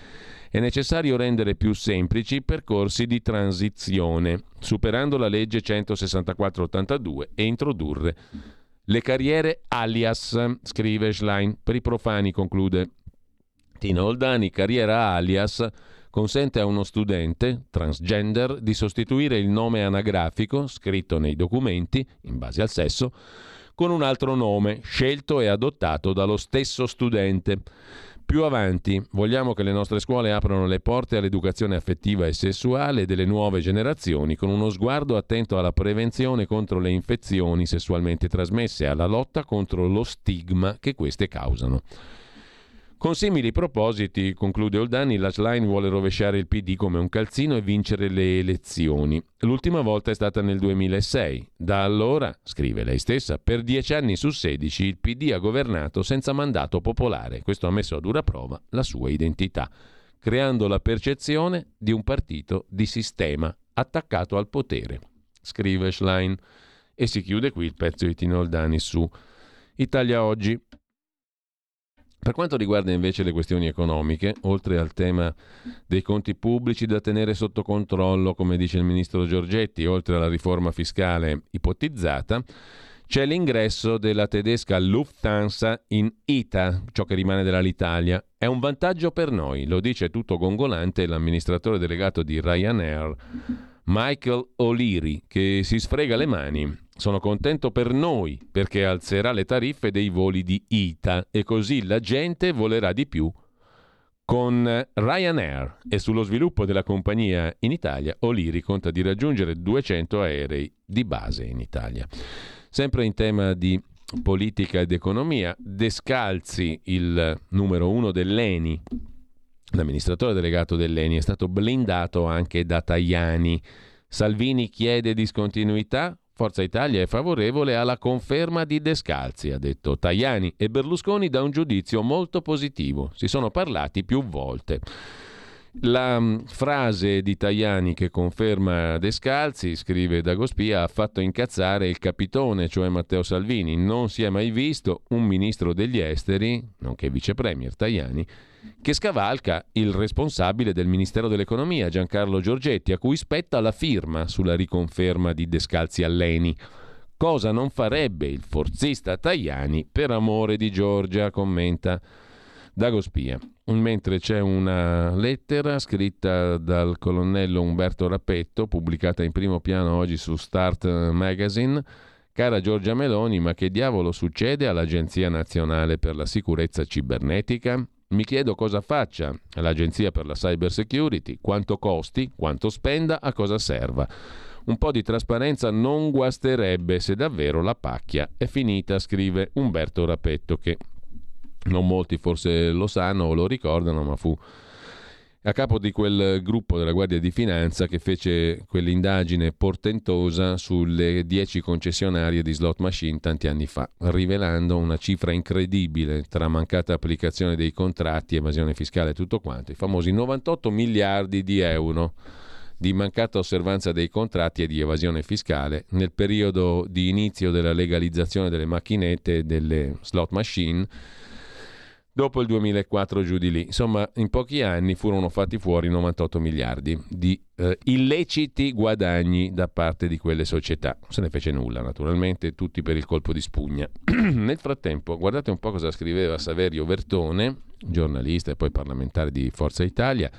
È necessario rendere più semplici i percorsi di transizione, superando la legge 164-82 e introdurre le carriere alias, scrive Schlein. Per i profani conclude Tino Oldani, carriera alias consente a uno studente transgender di sostituire il nome anagrafico scritto nei documenti, in base al sesso, con un altro nome scelto e adottato dallo stesso studente. Più avanti, vogliamo che le nostre scuole aprano le porte all'educazione affettiva e sessuale delle nuove generazioni con uno sguardo attento alla prevenzione contro le infezioni sessualmente trasmesse e alla lotta contro lo stigma che queste causano. Con simili propositi, conclude Oldani, la Schlein vuole rovesciare il PD come un calzino e vincere le elezioni. L'ultima volta è stata nel 2006. Da allora, scrive lei stessa, per dieci anni su sedici il PD ha governato senza mandato popolare. Questo ha messo a dura prova la sua identità, creando la percezione di un partito di sistema attaccato al potere. Scrive Schlein. E si chiude qui il pezzo di Tino Oldani su Italia Oggi. Per quanto riguarda invece le questioni economiche, oltre al tema dei conti pubblici da tenere sotto controllo, come dice il ministro Giorgetti, oltre alla riforma fiscale ipotizzata, c'è l'ingresso della tedesca Lufthansa in ITA, ciò che rimane dell'Alitalia. È un vantaggio per noi, lo dice tutto gongolante l'amministratore delegato di Ryanair, Michael O'Leary, che si sfrega le mani. Sono contento per noi perché alzerà le tariffe dei voli di ITA e così la gente volerà di più con Ryanair e sullo sviluppo della compagnia in Italia O'Leary conta di raggiungere 200 aerei di base in Italia. Sempre in tema di politica ed economia, Descalzi, il numero uno dell'ENI, l'amministratore delegato dell'ENI, è stato blindato anche da Tajani. Salvini chiede discontinuità, Forza Italia è favorevole alla conferma di Descalzi, ha detto Tajani, e Berlusconi dà un giudizio molto positivo. Si sono parlati più volte. La mm, frase di Tajani che conferma Descalzi, scrive Dagospia, ha fatto incazzare il capitone, cioè Matteo Salvini. Non si è mai visto un ministro degli esteri, nonché vice premier Tajani, che scavalca il responsabile del Ministero dell'Economia, Giancarlo Giorgetti, a cui spetta la firma sulla riconferma di Descalzi Alleni. Cosa non farebbe il forzista Tajani per amore di Giorgia, commenta Dagospia. Mentre c'è una lettera scritta dal colonnello Umberto Rappetto, pubblicata in primo piano oggi su Start Magazine, Cara Giorgia Meloni, ma che diavolo succede all'Agenzia Nazionale per la Sicurezza Cibernetica? Mi chiedo cosa faccia l'Agenzia per la Cyber Security, quanto costi, quanto spenda, a cosa serva. Un po' di trasparenza non guasterebbe se davvero la pacchia è finita, scrive Umberto Rapetto, che non molti forse lo sanno o lo ricordano, ma fu a capo di quel gruppo della Guardia di Finanza che fece quell'indagine portentosa sulle 10 concessionarie di slot machine tanti anni fa, rivelando una cifra incredibile tra mancata applicazione dei contratti, evasione fiscale e tutto quanto, i famosi 98 miliardi di euro di mancata osservanza dei contratti e di evasione fiscale nel periodo di inizio della legalizzazione delle macchinette e delle slot machine dopo il 2004 giù di lì. Insomma, in pochi anni furono fatti fuori 98 miliardi di eh, illeciti guadagni da parte di quelle società. Non se ne fece nulla, naturalmente, tutti per il colpo di spugna. [CLEARS THROAT] Nel frattempo, guardate un po' cosa scriveva Saverio Vertone, giornalista e poi parlamentare di Forza Italia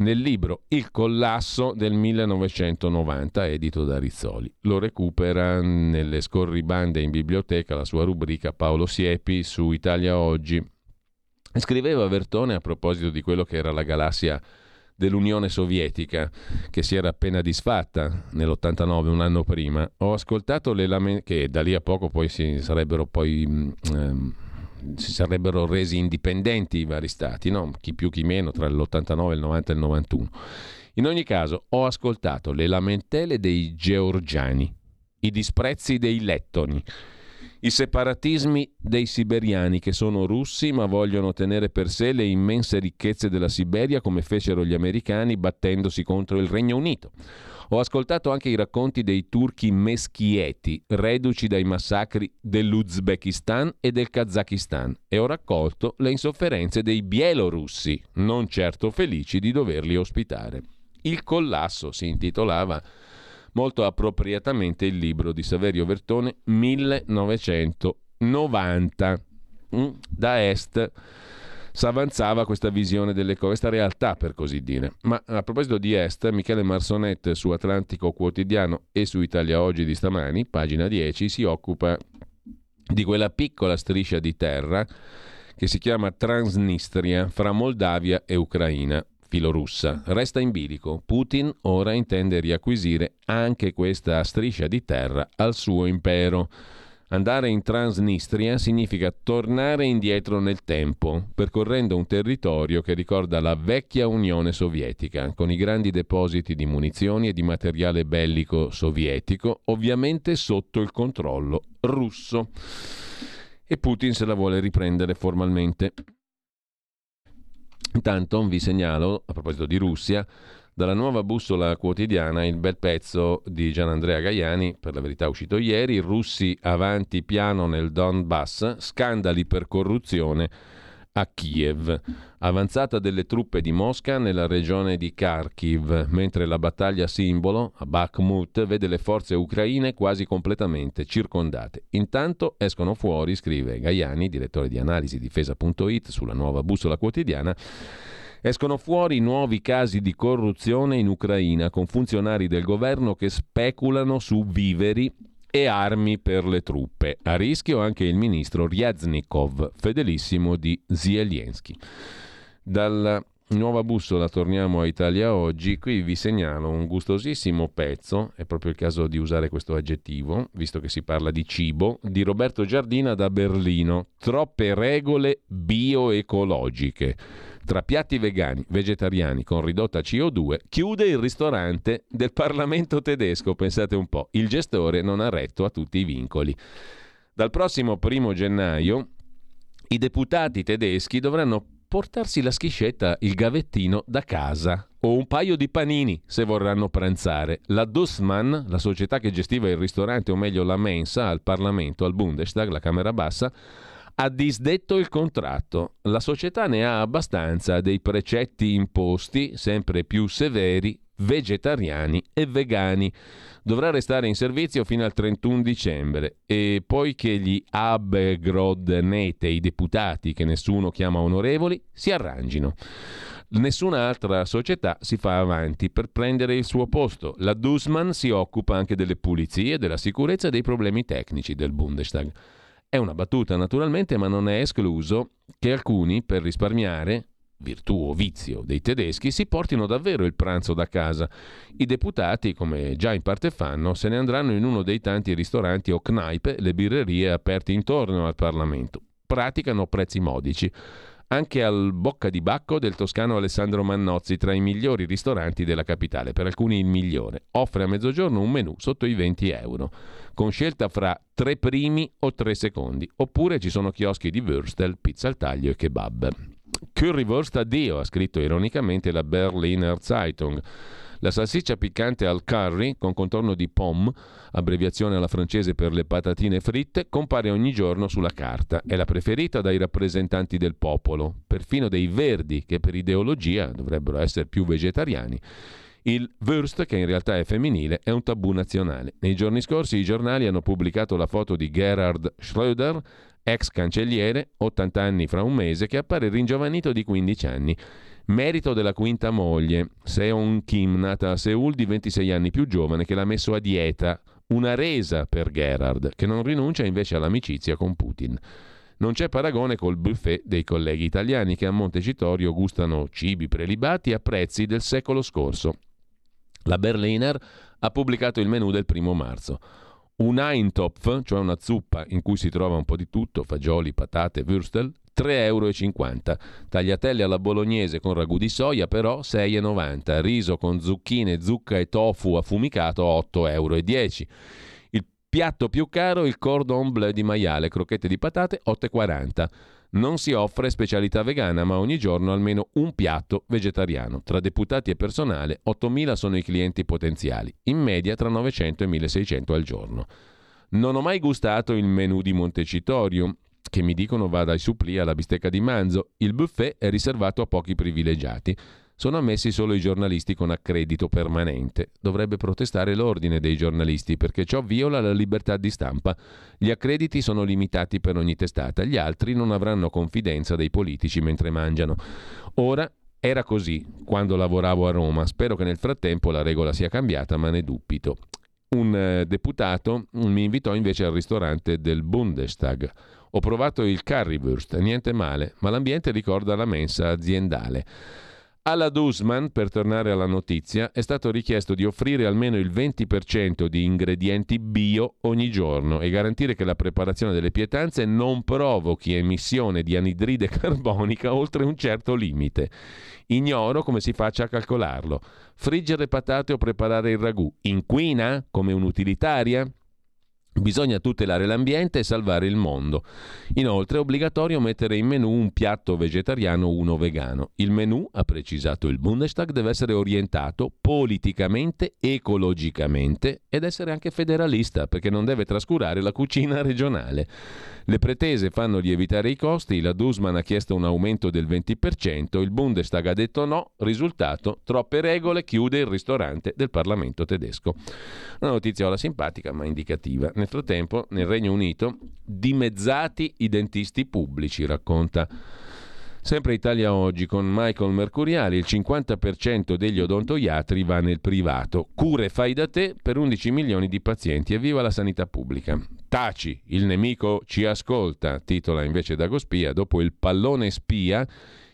nel libro Il collasso del 1990, edito da Rizzoli. Lo recupera nelle scorribande in biblioteca la sua rubrica Paolo Siepi su Italia Oggi. Scriveva Vertone a proposito di quello che era la galassia dell'Unione Sovietica, che si era appena disfatta nell'89, un anno prima. Ho ascoltato le lamenze, che da lì a poco poi si sarebbero poi... Mm, ehm, si sarebbero resi indipendenti i vari stati, no? chi più chi meno tra l'89, il 90 e il 91. In ogni caso, ho ascoltato le lamentele dei georgiani, i disprezzi dei lettoni, i separatismi dei siberiani che sono russi ma vogliono tenere per sé le immense ricchezze della Siberia come fecero gli americani battendosi contro il Regno Unito. Ho ascoltato anche i racconti dei turchi meschieti, reduci dai massacri dell'Uzbekistan e del Kazakistan, e ho raccolto le insofferenze dei bielorussi, non certo felici di doverli ospitare. Il collasso si intitolava molto appropriatamente il libro di Saverio Vertone 1990 mm, da est s'avanzava questa visione delle cose, questa realtà per così dire. Ma a proposito di Est, Michele Marsonet su Atlantico Quotidiano e su Italia Oggi di stamani, pagina 10, si occupa di quella piccola striscia di terra che si chiama Transnistria fra Moldavia e Ucraina filorussa. Resta in bilico. Putin ora intende riacquisire anche questa striscia di terra al suo impero. Andare in Transnistria significa tornare indietro nel tempo, percorrendo un territorio che ricorda la vecchia Unione Sovietica, con i grandi depositi di munizioni e di materiale bellico sovietico, ovviamente sotto il controllo russo. E Putin se la vuole riprendere formalmente. Intanto vi segnalo, a proposito di Russia, dalla nuova bussola quotidiana il bel pezzo di Gianandrea Gaiani, per la verità uscito ieri, russi avanti piano nel Donbass, scandali per corruzione a Kiev. Avanzata delle truppe di Mosca nella regione di Kharkiv, mentre la battaglia simbolo a Bakhmut vede le forze ucraine quasi completamente circondate. Intanto escono fuori, scrive Gaiani, direttore di analisi difesa.it sulla nuova bussola quotidiana, Escono fuori nuovi casi di corruzione in Ucraina con funzionari del governo che speculano su viveri e armi per le truppe. A rischio anche il ministro Ryaznikov, fedelissimo di Zelensky. Dalla nuova bussola torniamo a Italia oggi. Qui vi segnalo un gustosissimo pezzo, è proprio il caso di usare questo aggettivo, visto che si parla di cibo, di Roberto Giardina da Berlino. Troppe regole bioecologiche. Tra piatti vegani, vegetariani con ridotta CO2, chiude il ristorante del Parlamento tedesco, pensate un po', il gestore non ha retto a tutti i vincoli. Dal prossimo primo gennaio i deputati tedeschi dovranno portarsi la schiscetta, il gavettino da casa o un paio di panini se vorranno pranzare. La Dussmann, la società che gestiva il ristorante o meglio la mensa al Parlamento, al Bundestag, la Camera Bassa, ha disdetto il contratto. La società ne ha abbastanza dei precetti imposti, sempre più severi, vegetariani e vegani. Dovrà restare in servizio fino al 31 dicembre e poiché gli Abgrodnete, i deputati che nessuno chiama onorevoli, si arrangino. Nessuna altra società si fa avanti per prendere il suo posto. La Dussmann si occupa anche delle pulizie, della sicurezza e dei problemi tecnici del Bundestag. È una battuta naturalmente, ma non è escluso che alcuni, per risparmiare, virtù o vizio dei tedeschi, si portino davvero il pranzo da casa. I deputati, come già in parte fanno, se ne andranno in uno dei tanti ristoranti o knaipe, le birrerie aperte intorno al Parlamento. Praticano prezzi modici anche al Bocca di Bacco del toscano Alessandro Mannozzi, tra i migliori ristoranti della capitale, per alcuni il migliore. Offre a mezzogiorno un menù sotto i 20 euro, con scelta fra tre primi o tre secondi, oppure ci sono chioschi di Würstel, pizza al taglio e kebab. Currywurst a Dio, ha scritto ironicamente la Berliner Zeitung. La salsiccia piccante al curry, con contorno di pomme, abbreviazione alla francese per le patatine fritte, compare ogni giorno sulla carta. È la preferita dai rappresentanti del popolo, perfino dei verdi, che per ideologia dovrebbero essere più vegetariani. Il Wurst, che in realtà è femminile, è un tabù nazionale. Nei giorni scorsi i giornali hanno pubblicato la foto di Gerhard Schröder, ex cancelliere, 80 anni fra un mese, che appare ringiovanito di 15 anni. Merito della quinta moglie, Seon Kim, nata a Seoul di 26 anni più giovane, che l'ha messo a dieta. Una resa per Gerhard, che non rinuncia invece all'amicizia con Putin. Non c'è paragone col buffet dei colleghi italiani che a Montecitorio gustano cibi prelibati a prezzi del secolo scorso. La Berliner ha pubblicato il menù del primo marzo. Un Eintopf, cioè una zuppa in cui si trova un po' di tutto, fagioli, patate, würstel, 3,50 euro. Tagliatelle alla bolognese con ragù di soia però 6,90. Riso con zucchine, zucca e tofu affumicato 8,10 euro. Il piatto più caro il cordon bleu di maiale, crocchette di patate 8,40. Non si offre specialità vegana, ma ogni giorno almeno un piatto vegetariano. Tra deputati e personale, 8.000 sono i clienti potenziali, in media tra 900 e 1.600 al giorno. Non ho mai gustato il menù di Montecitorio, che mi dicono va dai supplì alla bistecca di manzo. Il buffet è riservato a pochi privilegiati. Sono ammessi solo i giornalisti con accredito permanente. Dovrebbe protestare l'ordine dei giornalisti perché ciò viola la libertà di stampa. Gli accrediti sono limitati per ogni testata, gli altri non avranno confidenza dei politici mentre mangiano. Ora era così quando lavoravo a Roma, spero che nel frattempo la regola sia cambiata, ma ne dubito. Un eh, deputato mi invitò invece al ristorante del Bundestag. Ho provato il currywurst, niente male, ma l'ambiente ricorda la mensa aziendale. Alla Dusman, per tornare alla notizia, è stato richiesto di offrire almeno il 20% di ingredienti bio ogni giorno e garantire che la preparazione delle pietanze non provochi emissione di anidride [LAUGHS] carbonica oltre un certo limite. Ignoro come si faccia a calcolarlo. Friggere patate o preparare il ragù inquina come un'utilitaria? Bisogna tutelare l'ambiente e salvare il mondo. Inoltre è obbligatorio mettere in menù un piatto vegetariano o uno vegano. Il menù, ha precisato il Bundestag, deve essere orientato politicamente, ecologicamente ed essere anche federalista perché non deve trascurare la cucina regionale. Le pretese fanno lievitare i costi, la Dusman ha chiesto un aumento del 20%, il Bundestag ha detto no, risultato, troppe regole, chiude il ristorante del Parlamento tedesco. Una notizia ora simpatica ma indicativa. Nel frattempo, nel Regno Unito, dimezzati i dentisti pubblici, racconta Sempre Italia Oggi con Michael Mercuriali, il 50% degli odontoiatri va nel privato. Cure fai da te per 11 milioni di pazienti. Evviva la sanità pubblica. Taci, il nemico ci ascolta, titola invece Dagospia, dopo il pallone spia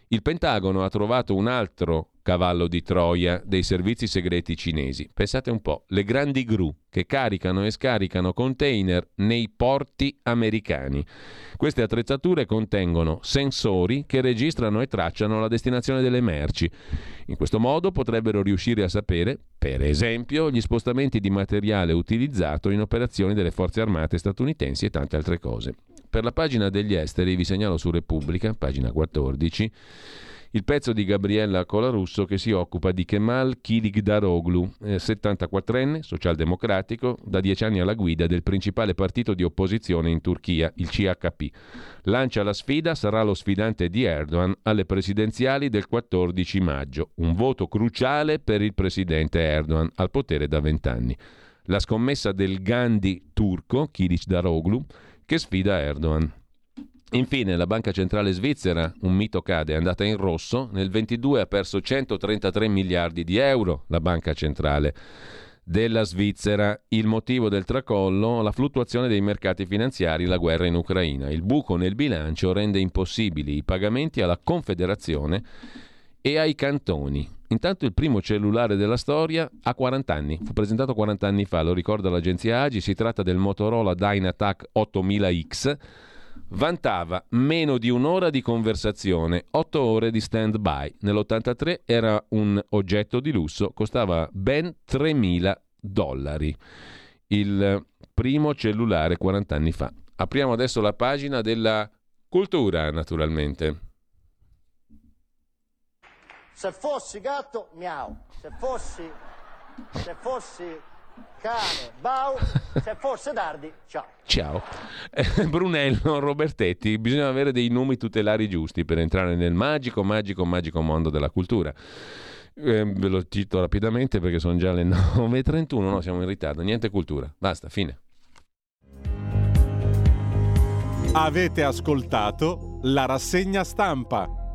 il Pentagono ha trovato un altro cavallo di Troia dei servizi segreti cinesi. Pensate un po', le grandi gru che caricano e scaricano container nei porti americani. Queste attrezzature contengono sensori che registrano e tracciano la destinazione delle merci. In questo modo potrebbero riuscire a sapere, per esempio, gli spostamenti di materiale utilizzato in operazioni delle forze armate statunitensi e tante altre cose. Per la pagina degli esteri vi segnalo su Repubblica, pagina 14, il pezzo di Gabriella Colarusso che si occupa di Kemal Kilikdaroglu, eh, 74enne, socialdemocratico, da dieci anni alla guida del principale partito di opposizione in Turchia, il CHP. Lancia la sfida, sarà lo sfidante di Erdogan alle presidenziali del 14 maggio, un voto cruciale per il presidente Erdogan, al potere da vent'anni. La scommessa del Gandhi turco, Kilicdaroglu, che sfida Erdogan. Infine, la Banca Centrale Svizzera, un mito cade, è andata in rosso, nel 22 ha perso 133 miliardi di euro la Banca Centrale della Svizzera. Il motivo del tracollo? La fluttuazione dei mercati finanziari, la guerra in Ucraina. Il buco nel bilancio rende impossibili i pagamenti alla Confederazione e ai cantoni. Intanto il primo cellulare della storia ha 40 anni, fu presentato 40 anni fa, lo ricorda l'agenzia Agi, si tratta del Motorola Dynatac 8000X, vantava meno di un'ora di conversazione, 8 ore di stand-by. Nell'83 era un oggetto di lusso, costava ben 3.000 dollari. Il primo cellulare 40 anni fa. Apriamo adesso la pagina della cultura, naturalmente. Se fossi gatto, miau. Se fossi se fossi cane, bau, se fosse tardi, ciao. Ciao. Eh, Brunello, Robertetti, bisogna avere dei nomi tutelari giusti per entrare nel magico, magico, magico mondo della cultura. Eh, ve lo cito rapidamente perché sono già le [LAUGHS] 9.31, no, siamo in ritardo, niente cultura, basta, fine. Avete ascoltato la rassegna stampa.